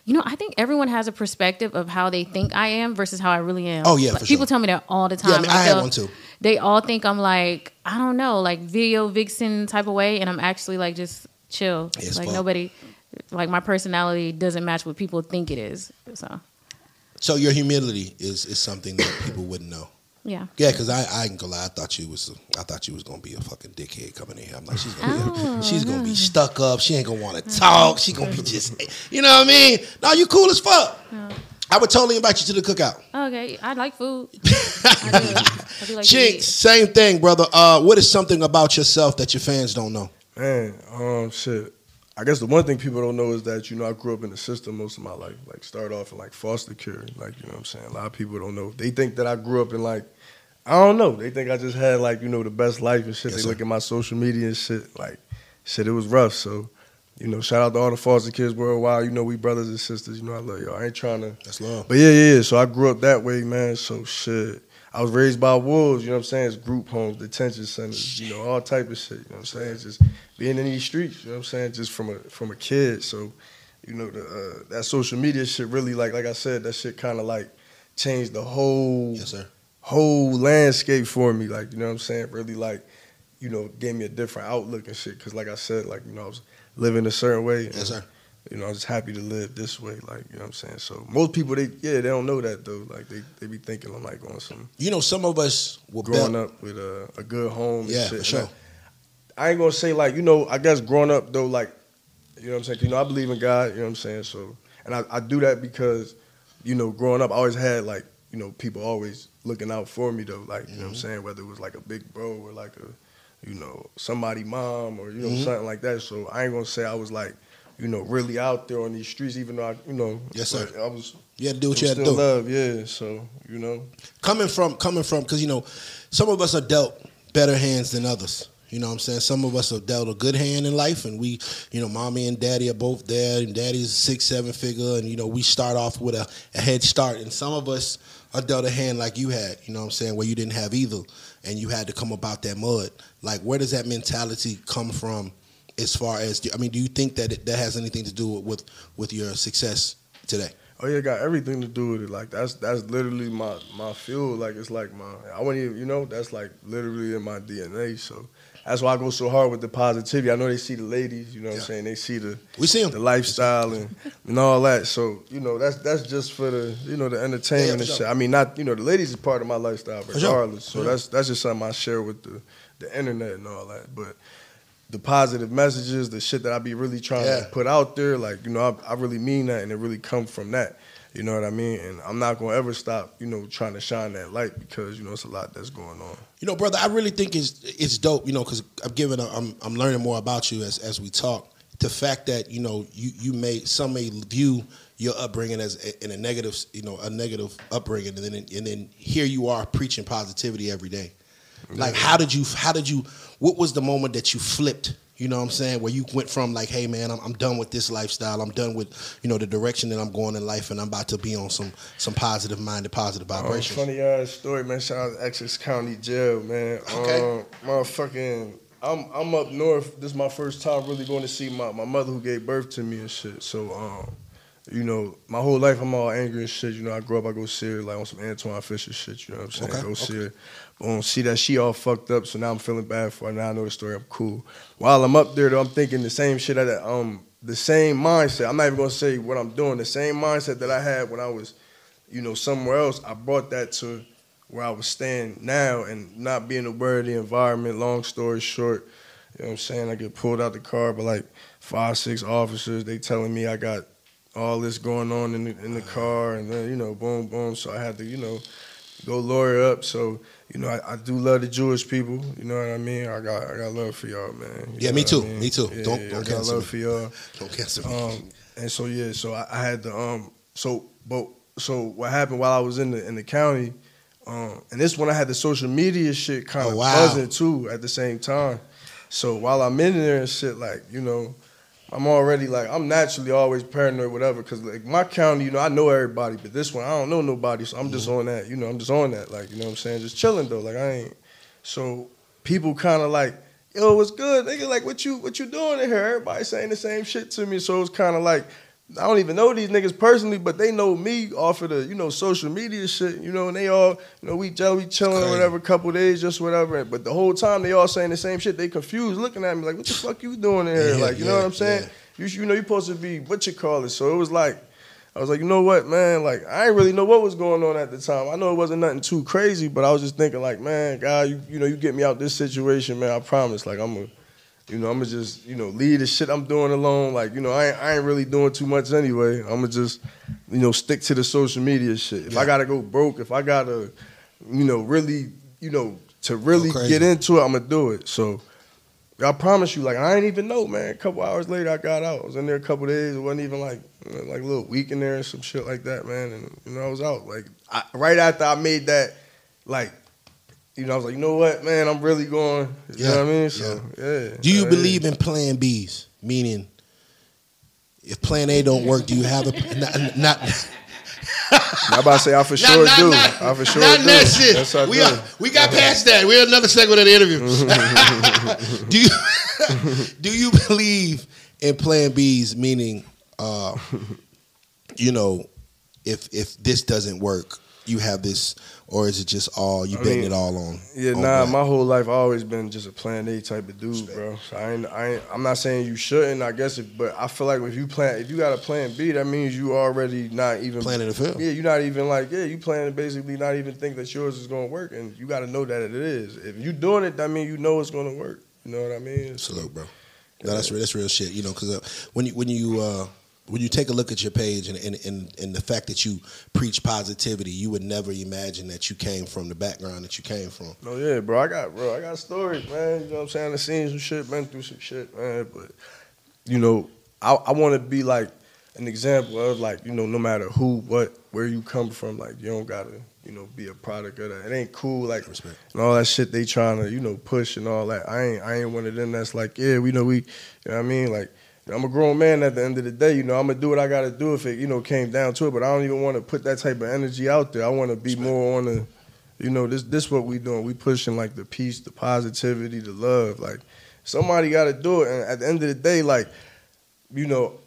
A: You know, I think everyone has a perspective of how they think I am versus how I really am.
B: Oh, yeah,
A: Like, people
B: sure.
A: tell me that all the time.
B: Yeah, I mean,
A: Like,
B: I
A: they'll-
B: one too.
A: They all think I'm like I don't know, like video vixen type of way, and I'm actually like just chill. Like
B: fuck.
A: nobody, like my personality doesn't match what people think it is. So
B: So your humility is is something that people wouldn't know.
A: Yeah.
B: Yeah, because I, I ain't gonna lie, I thought you was I thought you was gonna be a fucking dickhead coming in here. I'm like, she's gonna be
A: Oh,
B: she's gonna be stuck up. She ain't gonna want to talk. She gonna be just, you know what I mean? No, you cool as fuck. I would totally invite you to the cookout.
A: Okay, I like food. I do. I do like to
B: Chinks, same thing, brother. Uh, what is something about yourself that your fans don't know?
E: Man, um, shit. I guess the one thing people don't know is that you know I grew up in the system most of my life. Like start off in like foster care, like you know what I'm saying. A lot of people don't know. They think that I grew up in like I don't know. They think I just had like you know the best life and shit.
B: Yes,
E: they
B: sir.
E: look at my social media and shit. Like shit, it was rough. So you know, shout out to all the foster kids worldwide. You know, we brothers and sisters. You know, I love y'all. I ain't trying to
B: That's love.
E: but yeah, yeah, yeah. So I grew up that way, man. So shit. I was raised by wolves, you know what I'm saying? It's group homes, detention centers, you know, all type of shit. You know what I'm saying? Just being in these streets, you know what I'm saying? Just from a from a kid. So, you know, the, uh, that social media shit really like like I said, that shit kinda like changed the whole
B: Yes, sir.
E: whole landscape for me. Like, you know what I'm saying? Really like, you know, gave me a different outlook and shit. Cause like I said, like, you know, I was living a certain way.
B: Yes, sir.
E: You know, I'm just happy to live this way, like you know what I'm saying. So most people, they yeah, they don't know that though. Like they, they be thinking I'm like on some
B: You know, some of us were
E: growing
B: build-
E: up with a, a good home.
B: Yeah,
E: and shit.
B: for
E: And
B: sure.
E: I, ain't gonna say like you know. I guess growing up though, like you know what I'm saying. You know, I believe in God. You know what I'm saying. So and I, I do that because you know, growing up, I always had like you know people always looking out for me though. Like you know what I'm
B: Mhm.
E: saying. Whether it was like a big bro or like a you know somebody mom or you know
B: Mhm.
E: something like that. So I ain't gonna say I was like you know really out there on these streets, even though I you know
B: Yes, sir.
E: I was.
B: You had to do what you had to do.
E: love, yeah. So you know,
B: coming from coming from because you know some of us are dealt better hands than others you know what i'm saying some of us have dealt a good hand in life and we you know mommy and daddy are both there and daddy's a six seven figure and you know we start off with a, a head start and some of us are dealt a hand like you had you know what i'm saying where you didn't have either and you had to come about that mud like where does that mentality come from as far as i mean do you think that it, that has anything to do with with your success today
E: Oh yeah, got everything to do with it. Like that's that's literally my my fuel. Like it's like my I wouldn't even you know that's like literally in my DNA. So that's why I go so hard with the positivity. I know they see the ladies, you know what
B: Yeah.
E: I'm saying. They see the
B: we see them.
E: the lifestyle and, and all that. So you know that's that's just for the you know the entertainment
B: Yeah,
E: and
B: for
E: shit. I mean not you know the ladies is part of my lifestyle
B: sure.
E: regardless. So that's that's just something I share with the the internet and all that. But the positive messages, the shit that I be really trying
B: Yeah.
E: to put out there, like you know I, I really mean that and it really come from that. You know what I mean? And I'm not gonna ever stop, you know, trying to shine that light because you know it's a lot that's going on.
B: You know, brother, I really think it's it's dope. You know, because I'm giving, a, I'm I'm learning more about you as as we talk. The fact that you know you you may some may view your upbringing as a, in a negative, you know, a negative upbringing, and then and then here you are preaching positivity every day. Like, how did you how did you what was the moment that you flipped You know what I'm saying? Where you went from like, hey man, I'm, I'm done with this lifestyle. I'm done with you know the direction that I'm going in life, and I'm about to be on some some positive minded, positive
E: Um,
B: vibrations.
E: funny ass story, man. Shout out to Essex County Jail, man.
B: Okay.
E: Um, motherfucking, I'm I'm up north. This is my first time really going to see my, my mother who gave birth to me and shit. So, um, you know, my whole life I'm all angry and shit. You know, I grew up, I go see her like on some Antwone Fisher shit. You know what I'm saying?
B: Okay,
E: Go see her. Boom, see that she all fucked up. So now I'm feeling bad for her. Now I know the story. I'm cool. While I'm up there, though, I'm thinking the same shit. That um, the same mindset. I'm not even gonna say what I'm doing. The same mindset that I had when I was, you know, somewhere else. I brought that to where I was staying now and not being aware of the environment. Long story short, you know what I'm saying? I get pulled out the car by like five, six officers. They telling me I got all this going on in the, in the car, and then you know, boom, boom. So I had to, you know, go lawyer up. So you know, I, I do love the Jewish people. You know what I mean? I got I got love for y'all, man. You
B: Yeah, me too.
E: I mean?
B: Me too.
E: Yeah,
B: Don't-
E: yeah,
B: don't
E: I got love
B: me.
E: for y'all.
B: Don't cancel me.
E: Um, and so yeah, so I, I had to um, so but so what happened while I was in the in the county, um, and this one I had the social media shit kind of
B: Oh, wow.
E: buzzing too at the same time. So while I'm in there and shit, like you know, I'm already like I'm naturally always paranoid, whatever. Cause like my county, you know, I know everybody, but this one I don't know nobody, so I'm just
B: Mm-hmm.
E: on that. You know, I'm just on that. Like you know what I'm saying, just chilling though. Like I ain't. So people kind of like, yo, what's good, nigga? Like what you what you doing in here? Everybody saying the same shit to me, so it's kind of like. I don't even know these niggas personally, but they know me off of the, you know, social media shit, you know, and they all, you know, we gel, we chilling,
B: Crazy.
E: whatever, couple days, just whatever. But the whole time they all saying the same shit. They confused, looking at me like, what the fuck you doing in here?
B: Yeah,
E: like, you know what I'm saying?
B: yeah.
E: You, you know, you're supposed to be what you call it. So it was like, I was like, you know what, man? Like, I didn't really know what was going on at the time. I know it wasn't nothing too crazy, but I was just thinking, like, man, God, you, you know, you get me out this situation, man. I promise. Like, I'm a, you know, I'm gonna just, you know, leave the shit I'm doing alone. Like, you know, I ain't, I ain't really doing too much anyway. I'm gonna just, you know, stick to the social media shit. If I gotta go broke, if I gotta, you know, really, you know, to really get into it, I'm gonna do it. So. I promise you, like I ain't even know, man. A couple hours later, I got out. I was in there a couple days. It wasn't even like like a little week in there or some shit like that, man. And you know, I was out. Like I, right after I made that, like, you know, I was like, you know what, man, I'm really going. You
B: Yeah,
E: know what I mean? So yeah.
B: Do you
E: Yeah.
B: believe in Plan Bs? Meaning, if Plan A don't work, do you have a not? not
E: I'm about to say I for sure
B: not, not,
E: do.
B: not,
E: I for sure
B: not
E: do.
B: that shit.
E: Yes, I
B: we
E: do.
B: are, we got past that. We're another segment of the interview. do you do you believe in Plan Bs? Meaning, uh, you know, if if this doesn't work, you have this, or is it just all you
E: I
B: betting
E: mean,
B: it all on?
E: Yeah,
B: on
E: nah,
B: black?
E: my whole life I always been just a plan A type of dude, bro. So I ain't, I ain't, I'm not saying you shouldn't, I guess, it, but I feel like if you plan, if you got a plan B, that means you already not even
B: Planning to fail.
E: Yeah, you're not even like, yeah, you plan to basically not even think that yours is gonna work, and you got to know that it is. If you doing it, that means you know it's gonna work. You know what I mean? So,
B: Salute, bro. No, that's real. That's real shit. You know, because uh, when you when you uh, when you take a look at your page and, and and and the fact that you preach positivity, you would never imagine that you came from the background that you came from.
E: No, yeah, bro. I got, bro. I got stories, man. You know what I'm saying? I seen some shit, been through some shit, man. But you know, I, I want to be like an example of like, you know, no matter who, what, where you come from, like you don't gotta, you know, be a product of that. It ain't cool, like
B: Respect.
E: and all that shit they trying to, you know, push and all that. I ain't, I ain't one of them that's like, yeah, we know we, you know what I mean, like. I'm a grown man at the end of the day, you know. I'm gonna do what I gotta do if it, you know, came down to it. But I don't even want to put that type of energy out there. I want to be more on the, you know, this this what we doing. We pushing like the peace, the positivity, the love. Like somebody got to do it. And at the end of the day, like, you know,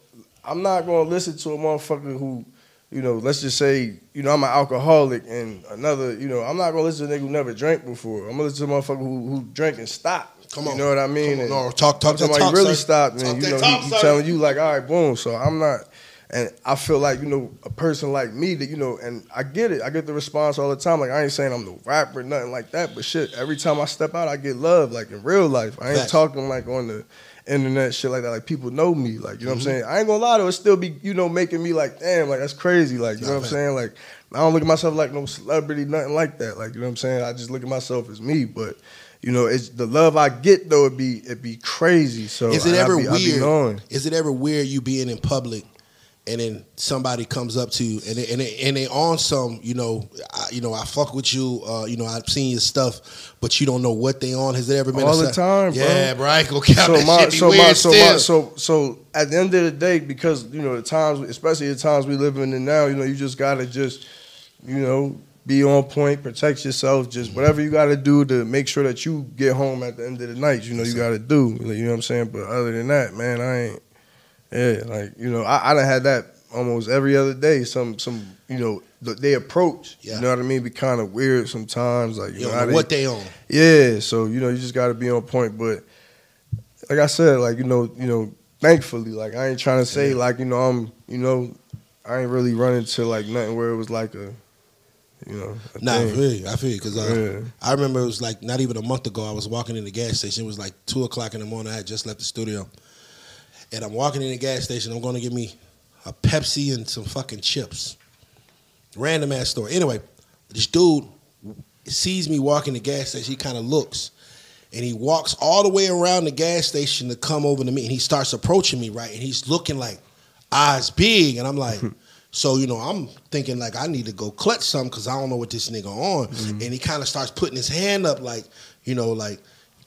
E: I'm not gonna listen to a motherfucker who, you know, let's just say, you know, I'm an alcoholic and another, you know, I'm not gonna listen to a nigga who never drank before. I'm gonna listen to a motherfucker who who drank and stopped.
B: Come on.
E: You know what I mean?
B: On. No, talk- talk
E: somebody
B: talk,
E: really stopped,
B: Talk
E: and you know,
B: talk,
E: he, he telling you like, all right, boom. So I'm not. And I feel like, you know, a person like me that, you know, and I get it. I get the response all the time. Like, I ain't saying I'm no rapper, nothing like that. But shit, every time I step out, I get love, like in real life. I ain't
B: Facts.
E: talking like on the internet, shit like that. Like, people know me. Like, you know
B: Mm-hmm.
E: what I'm saying? I ain't gonna lie to it. still be, you know, making me like, damn, like, that's crazy. Like, you know what I'm saying? Like, I don't look at myself like no celebrity, nothing like that. Like, you know what I'm saying? I just look at myself as me. But, you know, it's the love I get, though, it be, it be crazy. So,
B: Is it
E: I-
B: ever
E: I be
B: weird? Is it ever weird you being in public and then somebody comes up to you and they, and they, and they on some, you know, I, you know, I fuck with you, uh, you know, I've seen your stuff, but you don't know what they on. Has it ever been
E: All the time, bro.
B: Yeah, bro. I gonna count
E: so
B: that
E: my
B: shit be
E: so
B: weird
E: my so
B: still.
E: my so so at the end of the day, because you know the times, especially the times we living in now, you know, you just gotta just, you know, be on point, protect yourself, just
B: Mm-hmm.
E: whatever you gotta do to make sure that you get home at the end of the night. You know, you gotta do. You know what I'm saying? But other than that, man, I ain't. Yeah, like you know, I I done had that almost every other day. Some some you know th- they approach.
B: Yeah.
E: You know what I mean? Be kind of weird sometimes. Like you,
B: you
E: know,
B: know
E: they-
B: what they on.
E: yeah, so you know, you just got to be on point. But like I said, like you know, you know, thankfully, like I ain't trying to say
B: Yeah.
E: like you know I'm, you know, I ain't really running to like nothing where it was like a, you know, a
B: Nah, I feel you. I feel you because uh,
E: Yeah.
B: I remember it was like not even a month ago. I was walking in the gas station. It was like two o'clock in the morning. I had just left the studio, and I'm walking in the gas station. I'm going to get me a Pepsi and some fucking chips. Random ass store. Anyway, this dude sees me walking the gas station. He kind of looks, and he walks all the way around the gas station to come over to me. And he starts approaching me, right? And he's looking like eyes big, and I'm like. So you know, I'm thinking like I need to go clutch something because I don't know what this nigga on. Mm-hmm. And he kind of starts putting his hand up, like you know, like,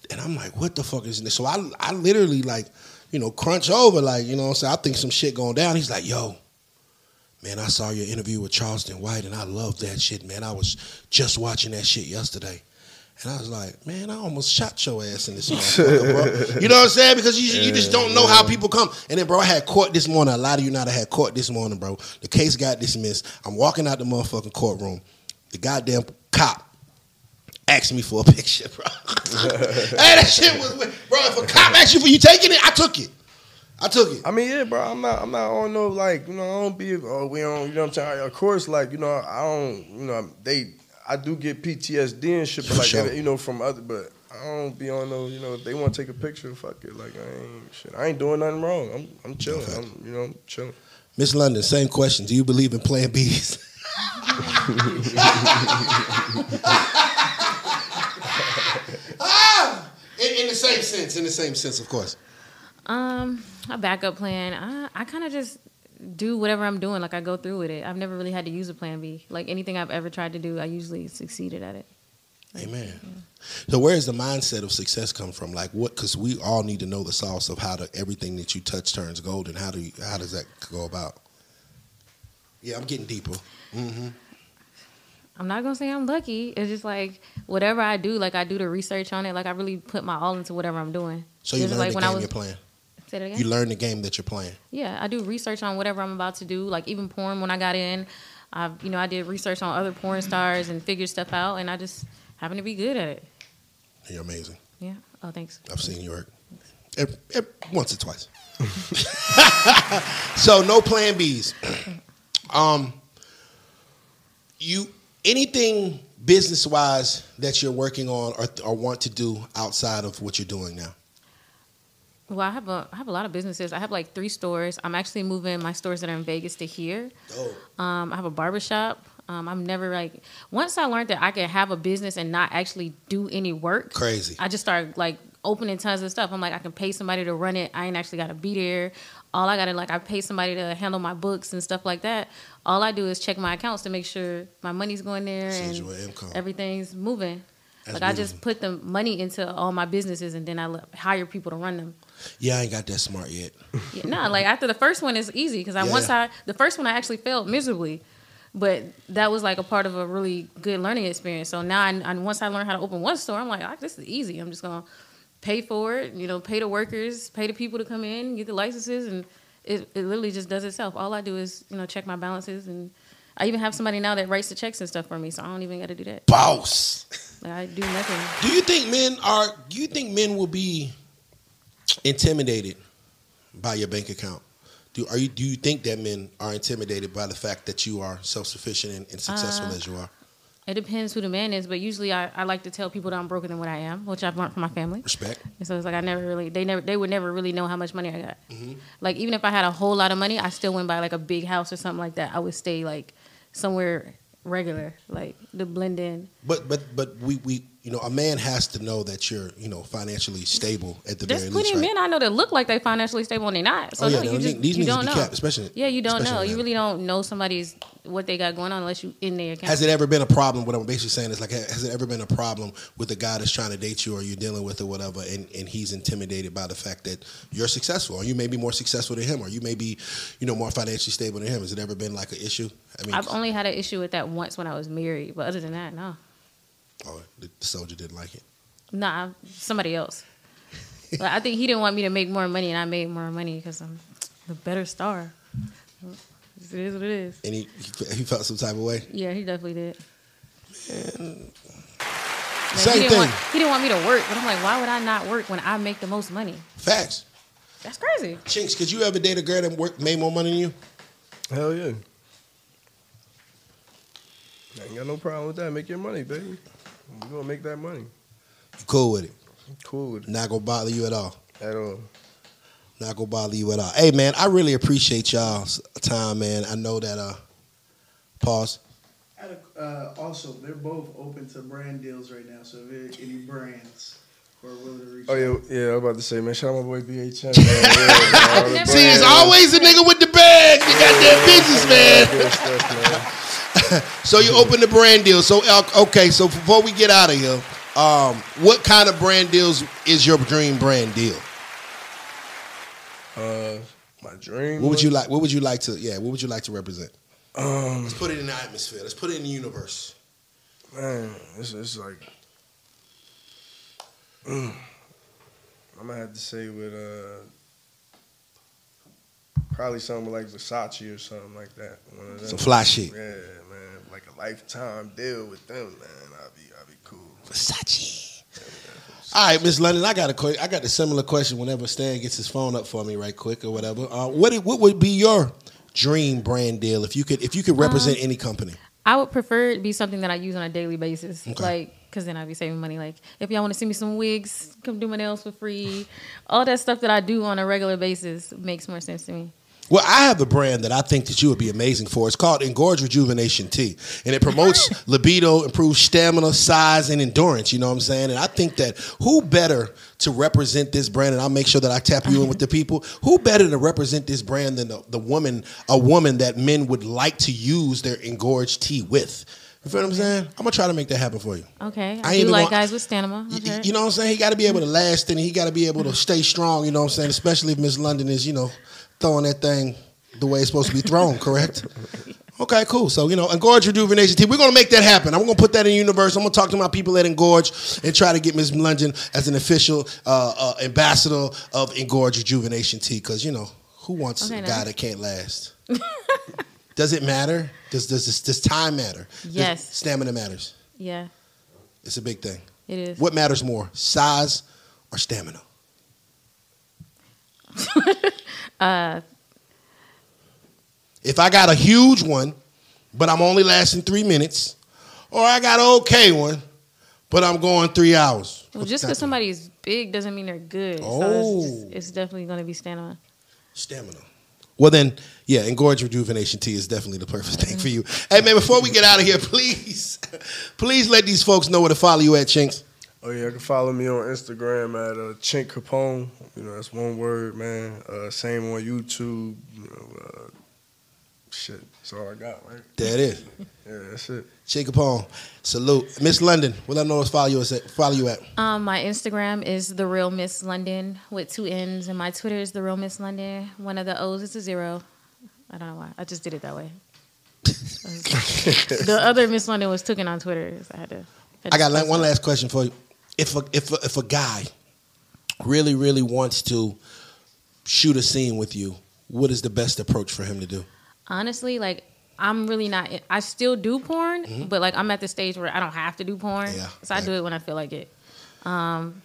B: and I'm like, what the fuck is this? So I, I literally like, you know, crunch over, like you know, so I think some shit going down. He's like, yo, man, I saw your interview with Charleston White, and I love that shit, man. I was just watching that shit yesterday. And I was like, man, I almost shot your ass in this motherfucker, bro. You know what I'm saying? Because you, you just don't know how people come. And then, bro, I had court this morning. A lot of you not have had court this morning, bro. The case got dismissed. I'm walking out the motherfucking courtroom. The goddamn cop asked me for a picture, bro. hey, that shit was, bro. If a cop asked you for you taking it, I took it. I took it.
E: I mean, yeah, bro. I'm not. I'm not on no like. You know, I don't be. Oh, we don't. You know what I'm saying? Of course, like you know, I don't. You know, they. I do get PTSD and shit, but
B: For
E: like
B: sure.
E: you know, from other. But I don't be on those. You know, if they want to take a picture, fuck it. Like I ain't shit. I ain't doing nothing wrong. I'm. I'm chilling.
B: Okay.
E: I'm. You know, I'm chilling.
B: Miss London, same question. Do you believe in Plan Bs? ah, in, in the same sense. In the same sense, of course.
A: Um, a backup plan. I, I kind of just do whatever I'm doing. Like I go through with it. I've never really had to use a plan B. Like anything I've ever tried to do, I usually succeeded at it.
B: Amen. So where does the mindset of success come from? Like what? Because we all need to know the sauce of how to everything that you touch turns gold, and how do you, how does that go about? Yeah, I'm getting deeper. hmm
A: I'm not gonna say I'm lucky. It's just like whatever I do, like I do the research on it. Like I really put my all into whatever I'm doing.
B: So you
A: Just
B: learn
A: like
B: the
A: when
B: game
A: I was-
B: you're playing.
A: Say that again.
B: You learn the game that you're playing.
A: Yeah, I do research on whatever I'm about to do. Like even porn, when I got in, I you know I did research on other porn stars and figured stuff out, and I just happen to be good at it.
B: You're amazing.
A: Yeah. Oh, thanks.
B: I've seen you work Ev- ev- once or twice. so no plan Bs. Um, you anything business wise that you're working on or, or want to do outside of what you're doing now?
A: Well, I have a I have a lot of businesses. I have like three stores. I'm actually moving my stores that are in Vegas to here.
B: Oh,
A: Um, I have a barbershop. Um, I'm never like once I learned that I could have a business and not actually do any work.
B: crazy.
A: I just started like opening tons of stuff. I'm like, I can pay somebody to run it. I ain't actually got to be there. All I got to like, I pay somebody to handle my books and stuff like that. All I do is check my accounts to make sure my money's going there and
B: income.
A: everything's moving.
B: That's
A: like I just put the money into all my businesses and then I hire people to run them.
B: Yeah, I ain't got that smart yet.
A: Yeah, no, like after the first one is easy because I
B: Yeah,
A: once
B: yeah.
A: I the first one I actually failed miserably, but that was like a part of a really good learning experience. So now I, I once I learned how to open one store, I'm like, ah, this is easy. I'm just gonna pay for it, you know, pay the workers, pay the people to come in, get the licenses, and it, it literally just does itself. All I do is you know check my balances, and I even have somebody now that writes the checks and stuff for me, so I don't even got to do that.
B: Boss.
A: Like, I do nothing.
B: Do you think men are? Do you think men will be intimidated by your bank account? Do are you? Do you think that men are intimidated by the fact that you are self sufficient and, and successful
A: Uh,
B: as you are?
A: It depends who the man is, but usually I, I like to tell people that I'm broken than what I am, which I've learned from my family.
B: Respect.
A: And so it's like I never really they never they would never really know how much money I got.
B: Mm-hmm.
A: Like even if I had a whole lot of money, I still wouldn't buy like a big house or something like that. I would stay like somewhere regular, like the blend in.
B: But but but we we you know, a man has to know that you're, you know, financially stable at the
A: There's
B: very
A: plenty
B: least.
A: of
B: right?
A: men I know that look like they're financially stable and they're not. So
B: Oh, yeah,
A: no, you just
B: these
A: you don't know.
B: capped, especially-
A: yeah, you don't know. You really don't know somebody's what they got going on unless you in their account.
B: Has it ever been a problem? What I'm basically saying is like, has it ever been a problem with a guy that's trying to date you or you're dealing with or whatever, and, and he's intimidated by the fact that you're successful, or you may be more successful than him, or you may be, you know, more financially stable than him? Has it ever been like an issue? I mean,
A: I've only had an issue with that once when I was married, but other than that, no.
B: Oh, the soldier didn't like it.
A: Nah, somebody else. Like, I think he didn't want me to make more money, and I made more money because I'm the better star. It is what it is.
B: And he, he he felt some type of way.
A: Yeah, he definitely did. Like,
B: Same
A: he didn't
B: thing.
A: Want, he didn't want me to work, but I'm like, why would I not work when I make the most money?
B: Facts.
A: That's crazy.
B: Chinks, could you ever date a girl that work, made more money than you?
E: Hell yeah. I ain't got no problem with that. Make your money, baby. We gonna make that money.
B: You cool with it?
E: Cool with it
B: Not gonna bother you at all.
E: at all.
B: Not gonna bother you at all. Hey man, I really appreciate y'all's time, man. I know that uh pause.
F: Had a- Uh, also, they're both open to brand deals right now. So if there any brands who are willing to reach
E: Oh
F: out,
E: yeah, yeah. I was about to say, man. Shout out my boy BHM. Man. Yeah, man.
B: See, it's always a nigga with the bag. You got that business, man.
E: Good stuff, man.
B: So you open the brand deal. So okay, so before we get out of here, um, what kind of brand deals is your dream brand deal?
E: Uh, my dream.
B: What would you like? What would you like to? Yeah, what would you like to represent?
E: Um,
B: Let's put it in the atmosphere. Let's put it in the universe.
E: man, it's, it's like. Mm, I'm gonna have to say with uh, probably something like Versace or something like that. One of them.
B: Some fly shit.
E: Yeah, man, like a lifetime deal with them, man. I'll be, I'd be cool.
B: Versace. All right, Miss London, I got a que- I got a similar question. Whenever Stan gets his phone up for me, right quick or whatever. Uh, what it- what would be your dream brand deal if you could if you could represent any company?
A: I would prefer it to be something that I use on a daily basis,
B: Okay.
A: like because then I'd be saving money. Like if y'all want to send me some wigs, come do my nails for free. All that stuff that I do on a regular basis makes more sense to me.
B: Well, I have a brand that I think that you would be amazing for. It's called Engorge Rejuvenation Tea, and it promotes libido, improves stamina, size, and endurance. You know what I'm saying? And I think that who better to represent this brand? And I'll make sure that I tap you in with the people. Who better to represent this brand than the, the woman, a woman that men would like to use their Engorge tea with? You feel what I'm saying? I'm gonna try to make that happen for you.
A: Okay,
B: I
A: do like guys with stamina.
B: Y-. You know what I'm saying? He got to be able to last and he got to be able to stay strong. You know what I'm saying? Especially if Miss London is, you know, throwing that thing the way it's supposed to be thrown, correct? Okay, cool. So, you know, Engorge Rejuvenation Tea, we're going to make that happen. I'm going to put that in the universe. I'm going to talk to my people at Engorge and try to get Ms. London as an official uh, uh, ambassador of Engorge Rejuvenation Tea because, you know, who wants
A: Okay,
B: a guy that can't last? does it matter? Does, does, does, does time matter? Does
A: Yes.
B: stamina matters.
A: yeah,
B: It's a big thing.
A: it is.
B: What matters more, size or stamina?
A: Uh,
B: If I got a huge one, but I'm only lasting three minutes, or I got an okay one, but I'm going three hours.
A: well, just because somebody's big doesn't mean they're good. So
B: Oh.
A: it's, just, it's definitely going to be stamina.
B: stamina. Well then, yeah, engorge rejuvenation tea is definitely the perfect thing for you. Hey man, before we get out of here, please, please let these folks know where to follow you at, Chinks.
E: Oh yeah, you can follow me on Instagram at uh, Chink Capone. You know that's one word, man. Uh, same on YouTube. You know, uh, shit, that's all I got, right?
B: There it is.
E: Yeah, that's it.
B: Chink Capone. Salute. Miss London, what I know where to follow you at follow you at.
A: Um, my Instagram is the real Miss London with two N's, and my Twitter is the real Miss London. One of the O's is a zero. I don't know why. I just did it that way. the other Miss London was taken on Twitter. So I had to.
B: I got one last question for you. If a, if a, if a guy really really wants to shoot a scene with you, what is the best approach for him to do?
A: Honestly, like I'm really not. I still do porn, but like I'm at the stage where I don't have to do porn.
B: Mm-hmm. Yeah,
A: so I
B: yeah.
A: do it when I feel like it. Um,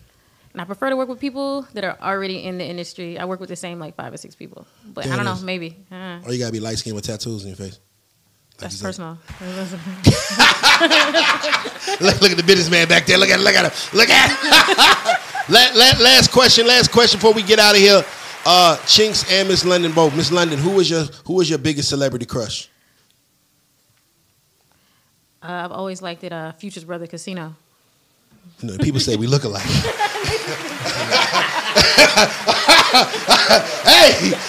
A: and I prefer to work with people that are already in the industry. I work with the same like five or six people, but
B: There
A: I don't know, maybe. Uh,
B: Or you gotta be light skinned with tattoos in your face.
A: That's personal.
B: Look, look at the businessman back there. Look at him. look at him. Look at him. La- la- last question. Last question before we get out of here. Uh, Chinks and Miss London both. Miss London, who is your who is your biggest celebrity crush?
A: Uh, I've always liked it. Uh, Future's brother, Casino.
B: You know, people say we look alike. hey,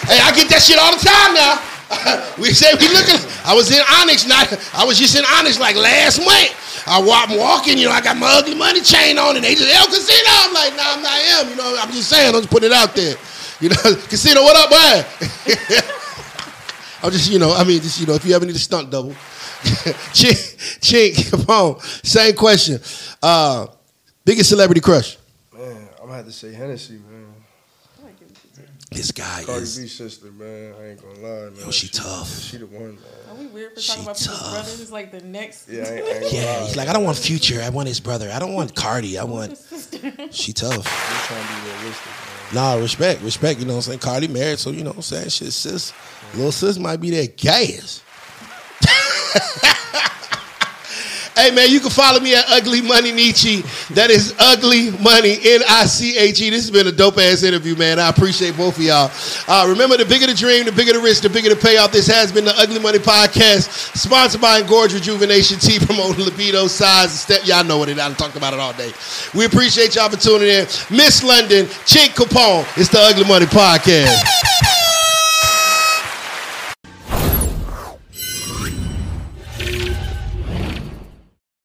B: hey, I get that shit all the time now. we say we looking. I was in Onyx, not. I was just in Onyx like last month. I walk, I'm walking, you know, I got my ugly money chain on, and they just El Casino. I'm like, nah, I'm not him. You know, I'm just saying. I'm just putting it out there. You know, Casino, what up, boy? I'm just, you know, I mean, just you know, if you ever need a stunt double, Chink, Chink, come on. Same question. Uh, biggest celebrity crush.
E: Man, I'm gonna have to say Hennessy, man.
B: This guy
E: Cardi
B: is.
E: B sister, man. I ain't gonna lie, man.
B: Yo, she tough.
E: She the one, man.
G: Are we weird for
B: She
G: talking about people's
B: tough.
G: brothers? It's like the next.
E: Yeah, I ain't, I ain't gonna
B: Yeah,
E: lie.
B: he's like, I don't want Future. I want his brother. I don't want Cardi. I want. She tough.
E: I'm trying to be realistic, man.
B: Nah, respect, respect. You know what I'm saying? Cardi married, so you know what I'm saying? Shit, sis. Little sis might be that gas. hey man, you can follow me at Ugly Money Niche. That is Ugly Money N I C H E. This has been a dope ass interview, man. I appreciate both of y'all. Uh, remember, the bigger the dream, the bigger the risk, the bigger the payoff. This has been the Ugly Money Podcast, sponsored by Engorge Rejuvenation Tea, promoting libido, size, and step. Y'all know what it. I talked about it all day. We appreciate y'all for tuning in. Miss London, Chink Capone. It's the Ugly Money Podcast.